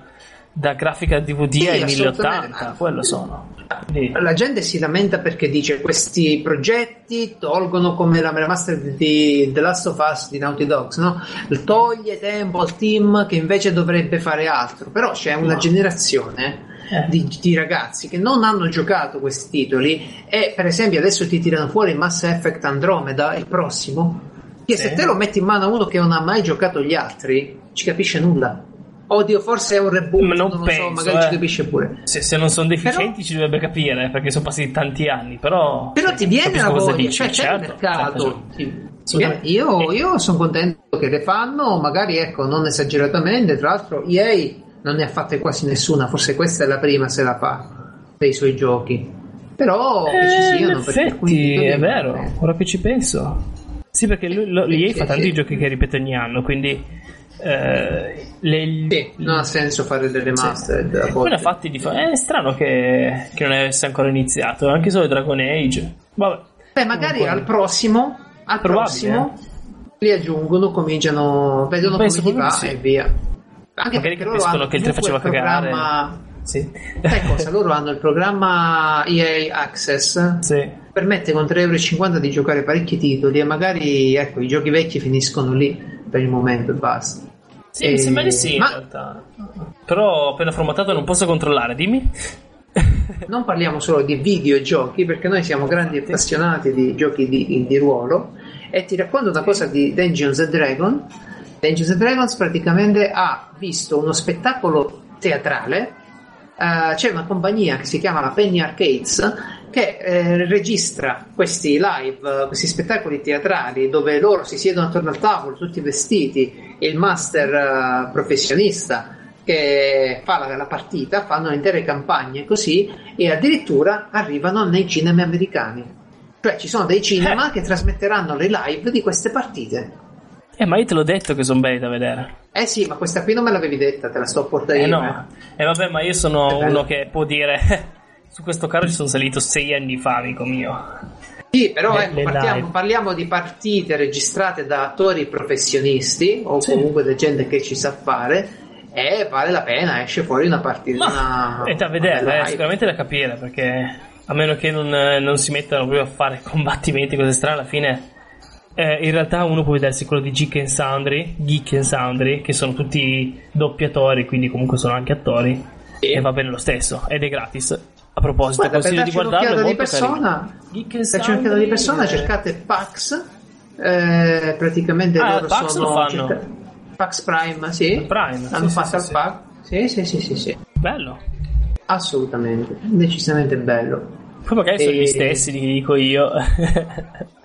da grafica DVD Sì, ai assolutamente. 1080, quello sono. Quindi- La gente si lamenta perché dice questi progetti tolgono come la remaster di The Last of Us di Naughty Dogs, no? Toglie tempo al team che invece dovrebbe fare altro. Però c'è una No. generazione Eh. di, di ragazzi che non hanno giocato questi titoli e per esempio adesso ti tirano fuori Mass Effect Andromeda, il prossimo, che Sì. se te lo metti in mano a uno che non ha mai giocato gli altri, ci capisce nulla. Oddio, forse è un reboot, Ma non non, lo penso, so, magari eh. ci capisce pure. Se, se non sono deficienti ci dovrebbe capire perché sono passati tanti anni, però... Però ti viene la voglia, dici, cioè c'è il certo, mercato. certo, viene- Io, io sono contento che le fanno, magari ecco, non esageratamente. Tra l'altro, EA non ne ha fatte quasi nessuna, forse questa è la prima se la fa dei suoi giochi. Però che ci Eh, siano effetti è vero, ora che ci penso. Sì, perché lui, lo, sì, fa tanti sì. giochi che ripete ogni anno, quindi eh, le, Sì, non ha senso fare delle remastered. a Poi fatti di fa- È strano che, che non avesse ancora iniziato, anche solo Dragon Age. Vabbè. Beh, magari Comunque- al prossimo, al Probabile, prossimo li aggiungono, cominciano, vedono Penso come gli va sì. e via. Anche Magari perché loro capiscono hanno che il 3 comunque faceva cagare. programma- Sì. Sai cosa? Loro hanno il programma EA Access sì. permette con 3,50 euro di giocare parecchi titoli e magari ecco i giochi vecchi finiscono lì per il momento e basta. Sì, E- sembra di sì in ma- realtà. Però appena formattato non posso controllare, dimmi. Non parliamo solo di videogiochi perché noi siamo grandi appassionati di giochi di, di ruolo e ti racconto una cosa di Dungeons and Dragons. Dungeons and Dragons praticamente ha visto uno spettacolo teatrale. eh, c'è una compagnia che si chiama la Penny Arcades che eh, registra questi live, eh, questi spettacoli teatrali dove loro si siedono attorno al tavolo tutti vestiti, il master eh, professionista che fa la, la partita, fanno intere campagne così e addirittura arrivano nei cinema americani. Cioè ci sono dei cinema Eh. che trasmetteranno le live di queste partite. Eh, ma io te l'ho detto che sono belli da vedere. Eh sì, ma questa qui non me l'avevi detta, te la sto portando Eh no. E vabbè, ma io sono uno che può dire. Su questo carro ci sono salito sei anni fa, amico mio. Sì, però ecco, partiamo- parliamo di partite registrate da attori professionisti o Sì. comunque da gente che ci sa fare e vale la pena, esce fuori una partita. Ma una- è da vedere, live. sicuramente da capire perché a meno che non, eh, non si mettano proprio a fare combattimenti cose strane, alla fine eh, in realtà uno può vedersi quello di Geek and Soundry, Geek and Soundry, che sono tutti doppiatori, quindi comunque sono anche attori, Sì. e va bene lo stesso, ed è gratis. A proposito, Guarda, per consiglio di darci guardarlo, di persona, darci un'occhiata di persona cercate Pax, eh, praticamente Ah, loro Pax sono lo fanno? cerca- Pax Prime, sì. Prime, Hanno sì, fatto sì, al sì, Pax. Sì, sì, sì, sì, sì. Bello. Assolutamente, decisamente bello. Poi magari sono E- gli stessi, li dico io.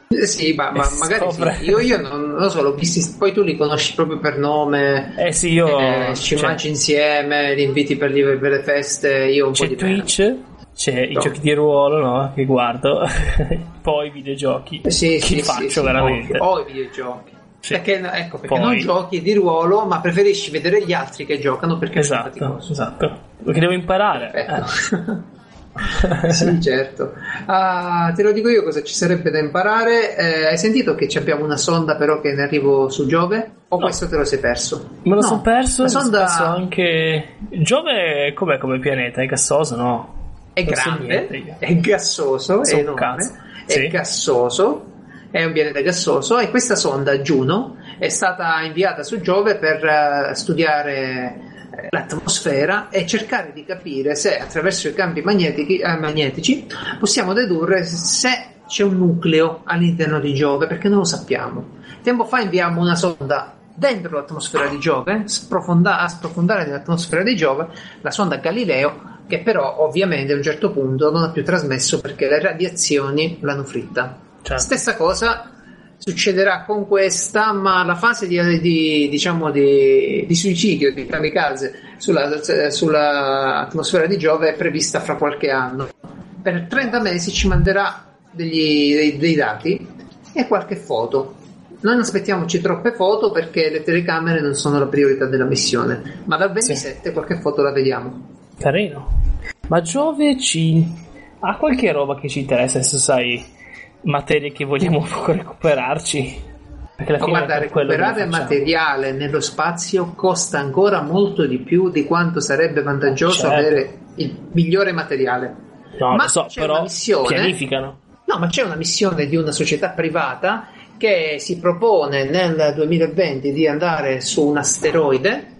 Eh, Sì, ma, ma magari sì. Io, io non, non lo so, l'ho visti, poi tu li conosci proprio per nome. eh sì, io... eh, ci cioè, mangi insieme, li inviti per, le- per le feste. Io un po' C'è di meno. Twitch, c'è i No. giochi di ruolo, no? Che guardo, poi i videogiochi. Eh, Sì, che sì, faccio sì, sì, veramente. O, o i videogiochi. Sì. Perché, ecco, perché Poi- non giochi di ruolo, ma preferisci vedere gli altri che giocano perché Esatto, esatto. Perché devo imparare. Perfetto. sì, certo. Ah, te lo dico io cosa ci sarebbe da imparare. Eh, hai sentito che ci abbiamo una sonda però che ne arrivo su Giove? O No. questo te lo sei perso? Me lo No, sono perso, La sonda perso anche... Giove com'è come pianeta? È gassoso, no? È grande, è gassoso, So è enorme, è Sì. gassoso, è un pianeta gassoso e questa sonda Juno è stata inviata su Giove per eh, studiare eh, l'atmosfera e cercare di capire se attraverso i campi magnetici, eh, magnetici possiamo dedurre se c'è un nucleo all'interno di Giove perché non lo sappiamo. Tempo fa inviamo una sonda dentro l'atmosfera di Giove, sprofonda- a sprofondare nell'atmosfera di Giove, la sonda Galileo, che però ovviamente a un certo punto non ha più trasmesso perché le radiazioni l'hanno fritta. Certo. Stessa cosa succederà con questa, ma la fase di, di- diciamo di, di suicidio, di kamikaze sulla, sulla atmosfera di Giove è prevista fra qualche anno. Per 30 mesi ci manderà degli- dei, dei dati e qualche foto. Non aspettiamoci troppe foto perché le telecamere non sono la priorità della missione, ma dal 27 qualche foto la vediamo. Carino. Ma Giove ci... ha qualche roba che ci interessa, se sai, materie che vogliamo recuperarci? Perché guarda, recuperare materiale nello spazio costa ancora molto di più di quanto sarebbe vantaggioso Certo. avere il migliore materiale. No, Ma lo so, però missione- pianificano. No, ma c'è una missione di una società privata che si propone nel 2020 di andare su un asteroide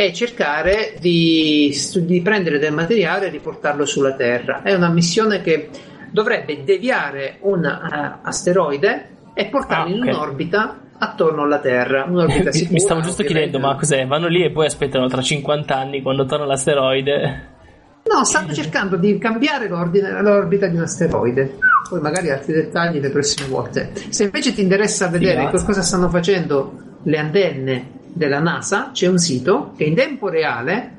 e cercare di, di prendere del materiale e riportarlo sulla Terra. È una missione che dovrebbe deviare un eh, asteroide e portarlo Ah, in ok. un'orbita attorno alla Terra. Un'orbita Mi- sicura. Mi stavo giusto chiedendo, ma cos'è? Vanno lì e poi aspettano tra 50 anni quando torna l'asteroide. No, stanno cercando di cambiare l'orbita di un asteroide. Poi magari altri dettagli le prossime volte. Se invece ti interessa vedere che cosa stanno facendo le antenne della NASA, c'è un sito che in tempo reale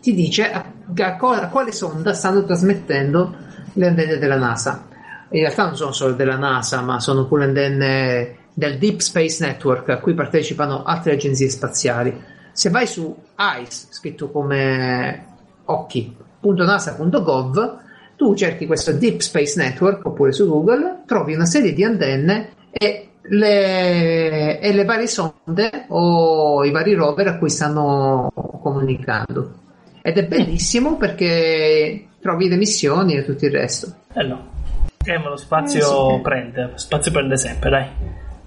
ti dice a, a quale sonda stanno trasmettendo le antenne della NASA. In realtà non sono solo della NASA, ma sono pure antenne del Deep Space Network a cui partecipano altre agenzie spaziali. Se vai su ICE, scritto come occhi.nasa.gov, tu cerchi questo Deep Space Network oppure su Google, trovi una serie di antenne e le, e le varie sonde o i vari rover a cui stanno comunicando. Ed è bellissimo perché trovi le missioni e tutto il resto. Bello. Eh, ma lo spazio Eh, sì. prende, lo spazio prende sempre, dai.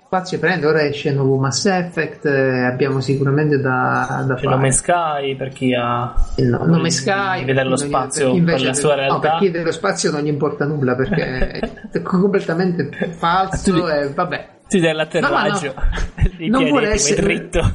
Spazio prende, ora esce il nuovo Mass Effect, eh, abbiamo sicuramente da, da C'è Nome fare. Sky per chi ha... Il no- nome Sky di vedere lo spazio per per la del- sua no, realtà. per chi dello spazio non gli importa nulla perché è completamente falso e vabbè. Ti dai l'atterraggio. dei Non vuole essere- dritto.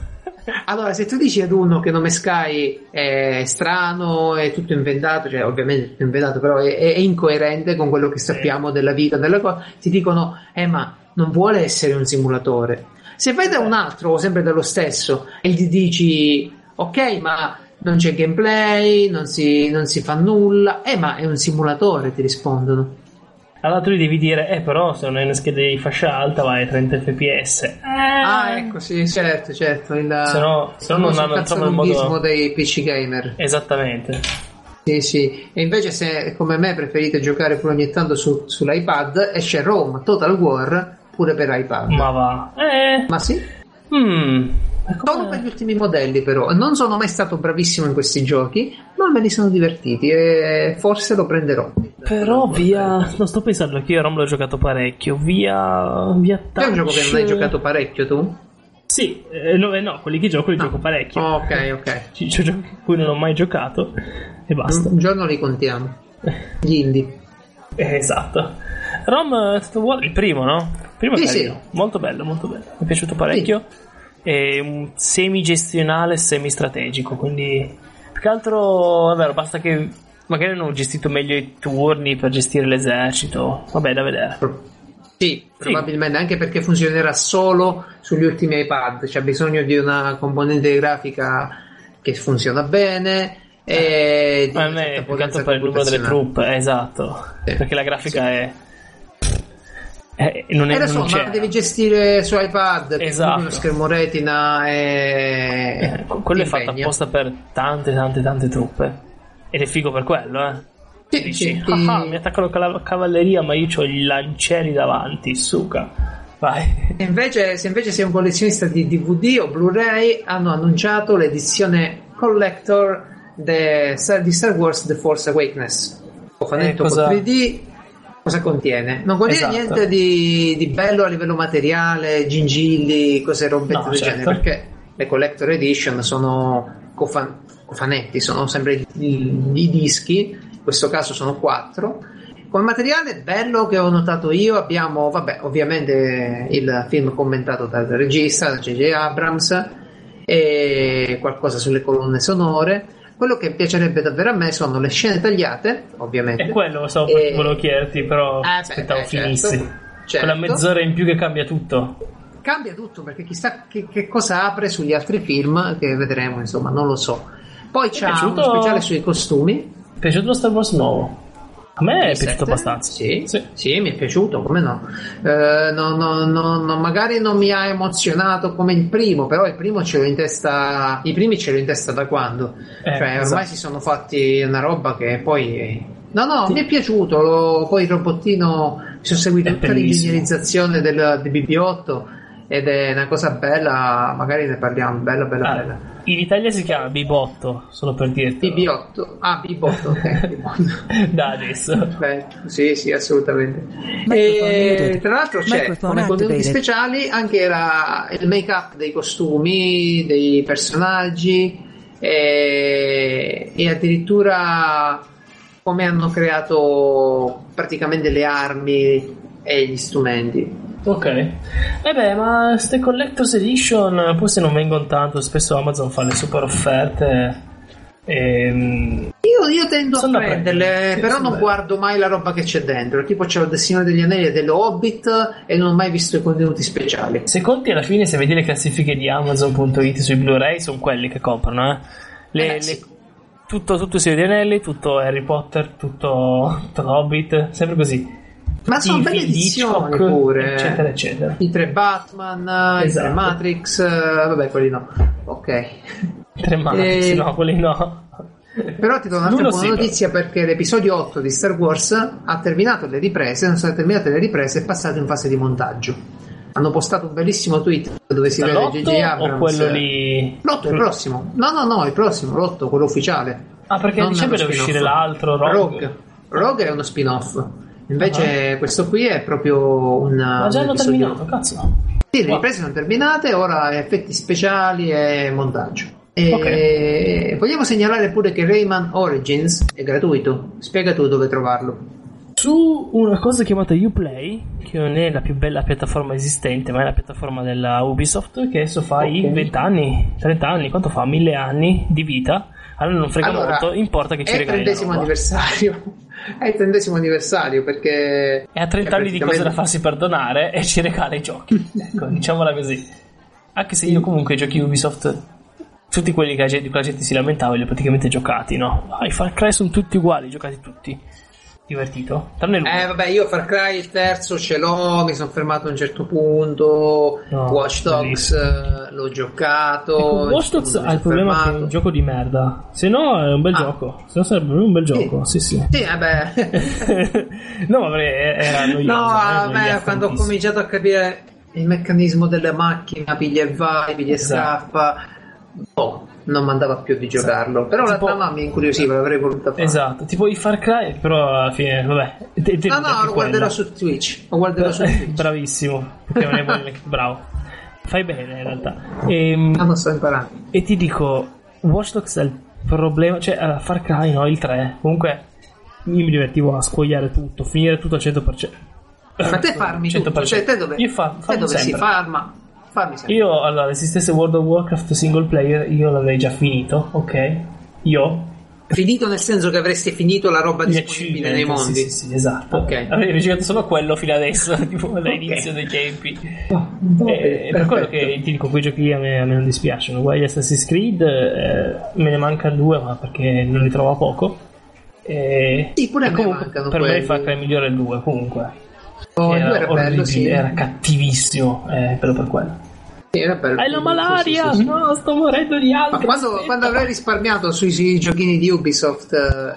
Allora, se tu dici ad uno che nome Sky è strano, è tutto inventato, cioè ovviamente è tutto inventato, però è, è incoerente con quello che sappiamo della vita, della cosa, ti dicono, eh ma non vuole essere un simulatore. Se vai da un altro o sempre dallo stesso e gli dici, ok, ma non c'è gameplay, non si, non si fa nulla. Eh, ma è un simulatore, ti rispondono. Allora tu gli devi dire, eh però se non hai una scheda di fascia alta vai a 30 fps. Eh, Ah, ecco, sì, certo, certo. Il, Se no- se no non hanno- trovano il modo- dei PC gamer. Esattamente. Sì, sì. E invece se come me preferite giocare pure ogni tanto su- sull'iPad, esce Rome Total War pure per iPad. Ma va. Eh. Ma sì? mm, è come- Solo per gli ultimi modelli però. Non sono mai stato bravissimo in questi giochi, ma me li sono divertiti e forse lo prenderò. Però via. Non sto pensando che io Rom l'ho giocato parecchio. Via. Via È un gioco che non hai touch- giocato parecchio tu? Sì, eh, no, eh, no, quelli che gioco li Ah. gioco parecchio. Ok, ok. Ci c'è giochi in cui non ho mai giocato e basta. Un giorno li contiamo. Gli indie. Eh, esatto. Rom War, il primo, no? Il primo è Sì, carino. Molto bello, molto bello. Mi è piaciuto parecchio. È un semi-gestionale, semi-strategico. Quindi, più che altro, è vero, basta che magari hanno gestito meglio i turni per gestire l'esercito. Vabbè, da vedere. Sì, probabilmente anche perché funzionerà solo sugli ultimi iPad, c'è bisogno di una componente grafica che funziona bene e Ma a me più che altro per il numero delle truppe, eh, esatto. Sì. Perché la grafica è. È- non è Eh, lo so, non ma devi gestire su iPad con Esatto. uno schermo retina e... Eh, quello è fatto apposta per tante, tante, tante truppe. Ed è figo per quello, eh. Sì, Dici, sì, ti- "Ah, mi attaccano con la cavalleria, ma io ho i lancieri davanti, suca. Vai. Invece, se invece sei un collezionista di DVD o Blu-ray, hanno annunciato l'edizione collector de- di Star Wars The Force Awakens. Cofanetto Eh, cosa- con 3D. Cosa contiene? Non contiene Esatto. niente di, di bello a livello materiale, gingilli, cose rompette No, del certo. genere, perché le collector edition sono cofan- cofanetti, sono sempre i, i dischi, in questo caso sono quattro. Come materiale bello che ho notato io abbiamo, vabbè, ovviamente il film commentato dal regista, da J.J. Abrams, e qualcosa sulle colonne sonore. Quello che piacerebbe davvero a me sono le scene tagliate, ovviamente. E quello so, E- volevo chiederti, però Eh, beh, aspettavo beh, certo. finissi. Certo. Quella mezz'ora in più che cambia tutto. Cambia tutto perché chissà che, che cosa apre sugli altri film che vedremo, insomma, non lo so. Poi c'è uno speciale sui costumi. È piaciuto lo Star Wars nuovo? A me è piaciuto abbastanza. Sì, Sì. sì, mi è piaciuto, come no. Eh, no, no, no, magari non mi ha emozionato come il primo, però il primo ce l'ho in testa. I primi ce l'ho in testa da quando? Eh, cioè, ormai esatto. si sono fatti una roba che poi. No, no, mi è piaciuto. lo- poi il robottino. Mi sono seguito È tutta bellissimo. l'ingegnerizzazione del, del BB8 ed è una cosa bella. Magari ne parliamo. Bella, bella, Ah, bella. In Italia si chiama Bibotto, solo per dirti. BB8. Ah, BB8, ok. BB8. da adesso. Beh, sì, sì, assolutamente. E, tra l'altro c'è come contenuti speciali anche la- il make-up dei costumi, dei personaggi e, e addirittura come hanno creato praticamente le armi e gli strumenti. Ok. E beh, ma queste Collector's Edition, poi se non vengono tanto, spesso Amazon fa le super offerte. Ehm, Io, io tendo a Sono da prenderle, prendere, sì, però non belle. guardo mai la roba che c'è dentro. Tipo c'è il Signore degli Anelli e dello Hobbit e non ho mai visto i contenuti speciali. se conti alla fine, se vedi le classifiche di Amazon.it sui Blu-ray, sono quelli che comprano, eh. Le, Eh, sì. le- tutto, tutto il Signore degli Anelli, tutto Harry Potter, tutto, tutto Hobbit, sempre così. Ma sono I belle edizioni pure. Eccetera, eccetera. I tre Batman, i Esatto. tre Matrix, eh, vabbè, quelli no. Ok. Tre Matrix, Eh, no, quelli no. Però ti do un'altra L'uno buona sì, però. notizia perché l'episodio 8 di Star Wars ha terminato le riprese, sono state terminate le riprese e è passato in fase di montaggio. Hanno postato un bellissimo tweet dove si vede J.J. Abrams. o quello lì? L'otto è il prossimo. No, no, no, il prossimo, l'otto, quello ufficiale. Ah, perché a Non dicembre deve uscire l'altro, Rogue. Rogue. Rogue è uno spin-off. Invece questo qui è proprio un. Ma già hanno episodio- terminato, cazzo. Sì, le riprese sono terminate, ora effetti speciali e montaggio. E vogliamo segnalare pure che Rayman Origins è gratuito. Spiega tu dove trovarlo. Su una cosa chiamata Uplay, che non è la più bella piattaforma esistente, ma è la piattaforma della Ubisoft, che adesso fa i Ok. 20 anni, 30 anni, quanto fa? 1000 anni di vita. Allora non frega Allora, molto, importa che ci È il trentesimo anniversario. È il trentesimo anniversario perché. E ha 30 è anni di cose da praticamente- farsi perdonare e ci regala i giochi. ecco, diciamola così. Anche se io comunque i giochi Ubisoft tutti quelli che la gente, la gente si lamentava li ho praticamente giocati, no? Ah, i Far Cry sono tutti uguali, giocati tutti. Divertito? Tranne lui. Eh vabbè, io Far Cry il terzo ce l'ho, mi sono fermato a un certo punto. No, Watch Dogs eh, l'ho giocato. Ecco, Watch Dogs ha il problema che è fermato. un gioco di merda. Se no è un bel Ah. gioco. Se no sarebbe un bel gioco. Sì, sì. Sì, vabbè. no, vabbè, era noioso. no, eh, vabbè, noioso quando ho cominciato a capire il meccanismo delle macchine, piglia e vai, piglia e Esatto. scappa, boh, non mandava più di giocarlo. Però Tipo- la trama mi incuriosiva, l'avrei voluta fare. Esatto, tipo i Far Cry, però alla fine, vabbè. te- te- No, no, lo guarderò su Twitch. Lo guarderò su Twitch. Bravissimo, perché non è buono, bravo. Fai bene in realtà. Ehm, Ah, non sto imparando. E ti dico, Watch Dogs è il problema, cioè eh, Far Cry no, il 3, comunque io mi divertivo a scogliare tutto, finire tutto al 100%. Ma te farmi tutto, cioè te dove, Io fa, te dove si farma? Farmi sempre. Io, allora, se esistesse World of Warcraft single player, io l'avrei già finito, ok? Io Finito nel senso che avresti finito la roba gli disponibile nei mondi. Sì, sì, sì, esatto. Ok. Avrei rigirato solo quello fino adesso, tipo dall'inizio dei tempi. Eh, per quello che ti dico, quei giochi a me, a me non dispiacciono. Guai Assassin's Creed, eh, me ne mancano due, ma perché non li trovo a poco. E, Sì, pure a e me comunque, mancano per me quelli. il Far Cry migliore è il 2, comunque. Oh, era, era bello, sì. era cattivissimo, eh, però per quello. Sì, era bello. Hai la malaria! sì, sì. No, sto morendo di Ma altri. quando, quando avrai risparmiato sui, giochini di Ubisoft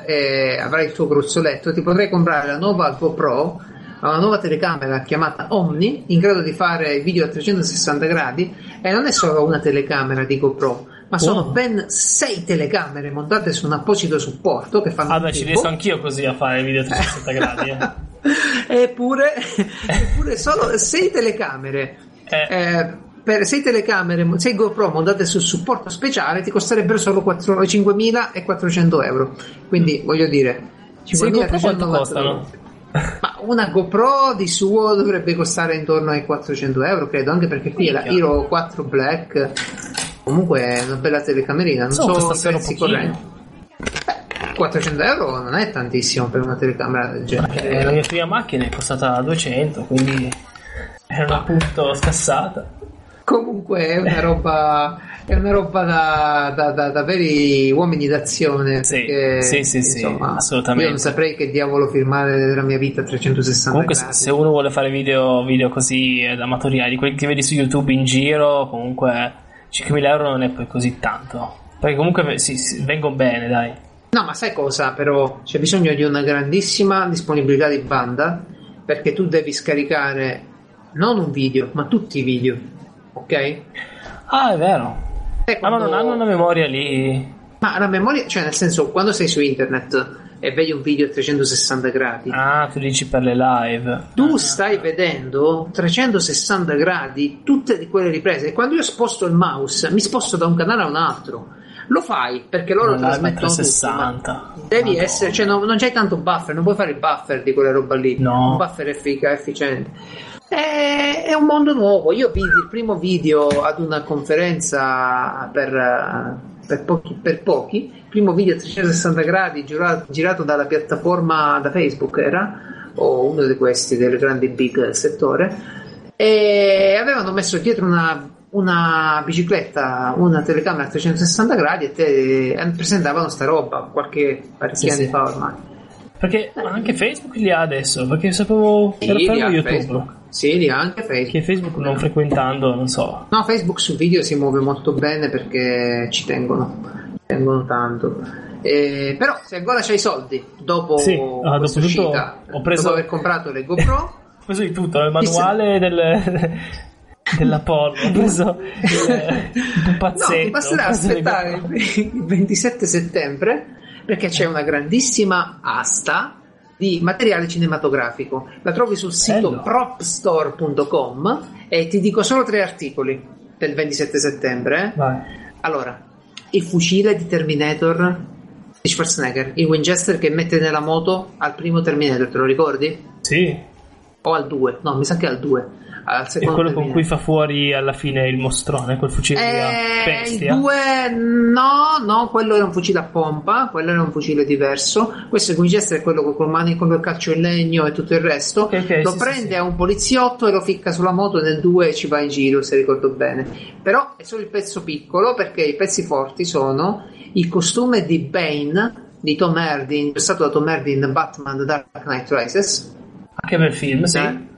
eh, e avrai il tuo gruzzoletto, ti potrai comprare la nuova GoPro, una nuova telecamera chiamata Omni, in grado di fare video a 360 gradi, e non è solo una telecamera di GoPro, ma sono ben sei telecamere montate su un apposito supporto che fanno Ah, beh, ci riesco anch'io così a fare video a 360 gradi. Eh. Eppure, eppure solo 6 telecamere. Eh. Eh, per 6 telecamere, 6 GoPro montate sul supporto speciale ti costerebbero solo 4 5.400 euro. Quindi voglio dire, Sì, GoPro quanto 5.390 costano? euro. Ma una GoPro di suo dovrebbe costare intorno ai 400 euro, credo, anche perché qui è la. Hero 4 Black. Comunque è una bella telecamerina, non so prezzi pochino. correnti. Beh, 400 euro non è tantissimo per una telecamera del genere. Eh, la mia prima macchina è costata 200, quindi era appunto scassata. Comunque è una roba, è una roba da, da- da- da veri uomini d'azione. Sì, perché, sì, sì, sì, insomma, assolutamente. Io non saprei che diavolo filmare della mia vita a 360 Comunque, se, gradi. se uno vuole fare video, video così eh, amatoriali, quelli che vedi su YouTube in giro, comunque 5.000 euro non è poi così tanto. Perché comunque sì, sì, vengono bene, dai. No, ma sai cosa? Però c'è bisogno di una grandissima disponibilità di banda perché tu devi scaricare non un video, ma tutti i video. Ok? Ah, è vero. E Ah, ma non quando- hanno una memoria lì. Ma la memoria, cioè nel senso, quando sei su internet e vedi un video a 360 gradi, Ah, tu dici per le live. tu stai vedendo 360 gradi tutte quelle riprese e quando io sposto il mouse mi sposto da un canale a un altro lo fai perché loro a trasmettono tutto, 360. ma devi Madonna. essere cioè non, non c'hai tanto buffer non puoi fare il buffer di quella roba lì No. un buffer effica- efficiente è, è un mondo nuovo io vidi il primo video ad una conferenza per, per pochi, per pochi il primo video a 360 gradi girato, girato dalla piattaforma da Facebook era o uno di questi delle grandi big del settore e avevano messo dietro una, una bicicletta, una telecamera a 360 gradi e te e presentavano sta roba qualche parecchi Sì, anni sì. fa ormai. Perché anche Facebook li ha adesso, perché sapevo Sì, era fermo YouTube. Facebook. Sì, li ha anche Facebook. Che Facebook non frequentando, non so. No, Facebook su video si muove molto bene perché ci tengono, ci tengono tanto. Eh, però se ancora c'hai i soldi dopo Sì, ah, questa dopo tutto uscita, ho preso- dopo aver comprato le GoPro, Ho preso di tutto, il manuale del, della porno, ho preso il, il pupazzetto. No, ti basterà aspettare il 27 settembre perché c'è una grandissima asta di materiale cinematografico. La trovi sul sito Bello. propstore.com e ti dico solo tre articoli del 27 settembre. eh. Vai. Allora, il fucile di Terminator di Schwarzenegger, il Winchester che mette nella moto al primo Terminator, te lo ricordi? Sì, O al 2? No, mi sa che al 2. Al È secondo quello con cui fa fuori alla fine il mostrone, quel fucile a Eh, bestia. il 2 no, no, quello era un fucile a pompa, quello era un fucile diverso. Questo come gesto è quello con mani con il calcio in legno e tutto il resto. Ok, ok, lo sì, prende sì, sì. a un poliziotto e lo ficca sulla moto nel 2 e ci va in giro, se ricordo bene. Però è solo il pezzo piccolo perché i pezzi forti sono il costume di Bane di Tom Hardy, interpretato da Tom Hardy in Batman The Dark Knight Rises. Ah, che bel film, sì. Eh,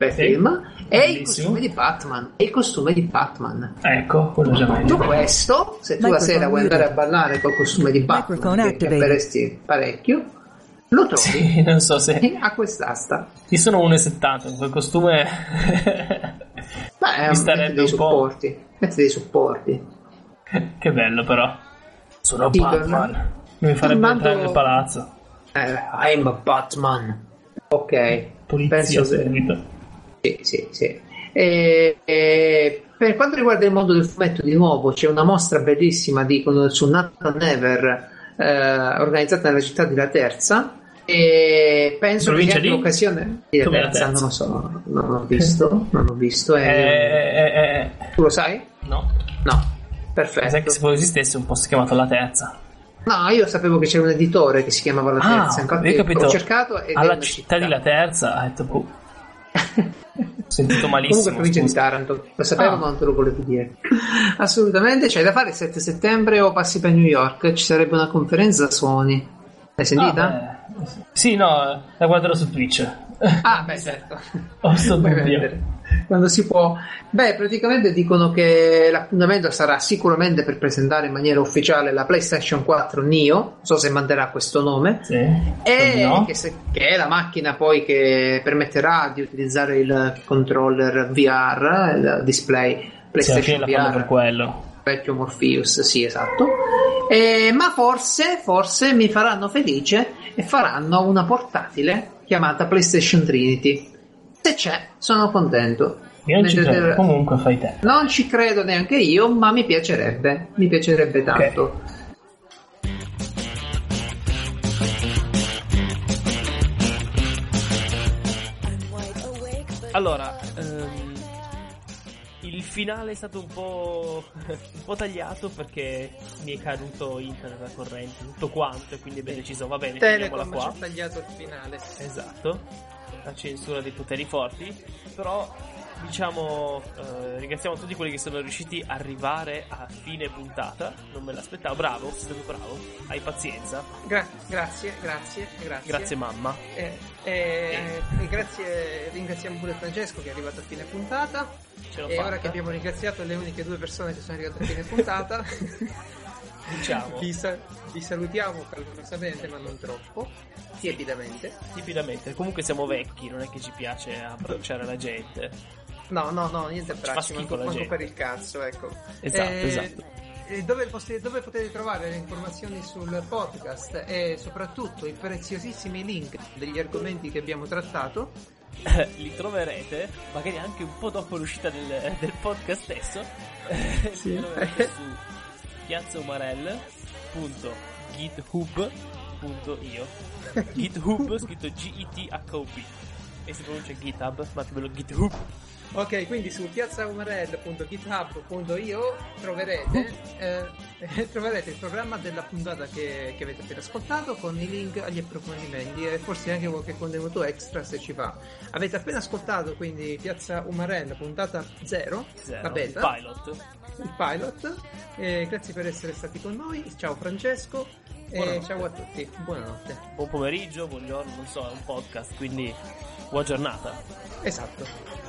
bel Sì. film. E il costume di Batman. E il costume di Batman. Ecco, quello già meglio. Tutto questo, se tu la sera vuoi andare a ballare col costume di Batman, che, che apprezzi parecchio, lo trovi Sì, non so se... a quest'asta. Io sono 1,70, con quel costume... Beh, Mi starebbe dei un po'. supporti. Metti dei supporti. che bello però. Sono Sì, Batman. tornando- Mi farebbe tornando- entrare nel palazzo. Eh, I'm a Batman. Ok. Polizia penso che- subito. Sì, sì, sì. E, e per quanto riguarda il mondo del fumetto, di nuovo c'è una mostra bellissima di, su Nathan Never eh, organizzata nella città di La Terza. E penso che Provincia sia anche di? l'occasione di La Terza, Terza? non lo so, non l'ho visto, non l'ho visto. Eh, e- eh, eh, Tu lo sai? no. No, Ma sai che perfetto. se poi esistesse un posto chiamato La Terza. No, io sapevo che c'era un editore che si chiamava La Ah, Terza, infatti hai capito? ho cercato Alla una città di La Terza, ho detto, boh, sentito malissimo. Comunque provincia di. Taranto, lo sapevo Ah. te lo volevo dire. Assolutamente, c'è da fare il 7 settembre o passi per New York, ci sarebbe una conferenza Sony. L'hai sentita? Ah, sì, no, la guarderò su Twitch. Ah, beh, certo. Ho sto dubbio. Quando si può. Beh, praticamente dicono che l'appuntamento sarà sicuramente per presentare in maniera ufficiale la PlayStation 4 Neo, non so se manterrà questo nome. Sì, E no? che, se- che è la macchina poi che permetterà di utilizzare il controller VR, il display Sì, PlayStation fanno VR per quello. vecchio Morpheus, sì, esatto. Eh, ma forse, forse mi faranno felice e faranno una portatile chiamata PlayStation Trinity. Se c'è, sono contento. Io non ci credo, comunque fai te. Non ci credo neanche io, ma mi piacerebbe. Mi piacerebbe tanto. Allora, ehm, il finale è stato un po', un po' tagliato perché mi è caduto internet la corrente, tutto quanto, e quindi abbiamo deciso, va bene, finiamola Telecom qua. ci ha tagliato il finale. Esatto, la censura dei poteri forti, però diciamo eh, ringraziamo tutti quelli che sono riusciti a arrivare a fine puntata, non me l'aspettavo, bravo, sei stato bravo, hai pazienza, Gra- grazie, grazie, grazie. grazie mamma. Eh, eh, e grazie, ringraziamo pure Francesco che è arrivato a fine puntata. Ce l'ho E fatta. ora che abbiamo ringraziato le uniche due persone che sono arrivate a fine puntata, Diciamo, vi, sa- vi salutiamo calorosamente, ma non troppo, tiepidamente. tipicamente, comunque siamo vecchi, non è che ci piace abbracciare la gente. No, no, no, niente abbracci, manco, manco per il cazzo, ecco. Esatto, Eh, esatto. eh, Dove, poste- dove potete trovare le informazioni sul podcast e soprattutto i preziosissimi link degli argomenti che abbiamo trattato? li troverete magari anche un po' dopo l'uscita del, del podcast stesso Sì. li troverete su piazzaumarell.github.io github scritto G-I-T-H-U-B e si pronuncia GitHub ma bello GitHub Ok, quindi su piazzaumarell.github.io troverete, eh, troverete il programma della puntata che, che avete appena ascoltato con i link agli approfondimenti e forse anche qualche contenuto extra se ci va. Avete appena ascoltato quindi Piazza Umarell, puntata 0, Zero, la beta, pilot il pilot. Eh, grazie per essere stati con noi. Ciao Francesco e ciao a tutti. Buonanotte. buon pomeriggio buongiorno non so è un podcast quindi buona giornata Esatto.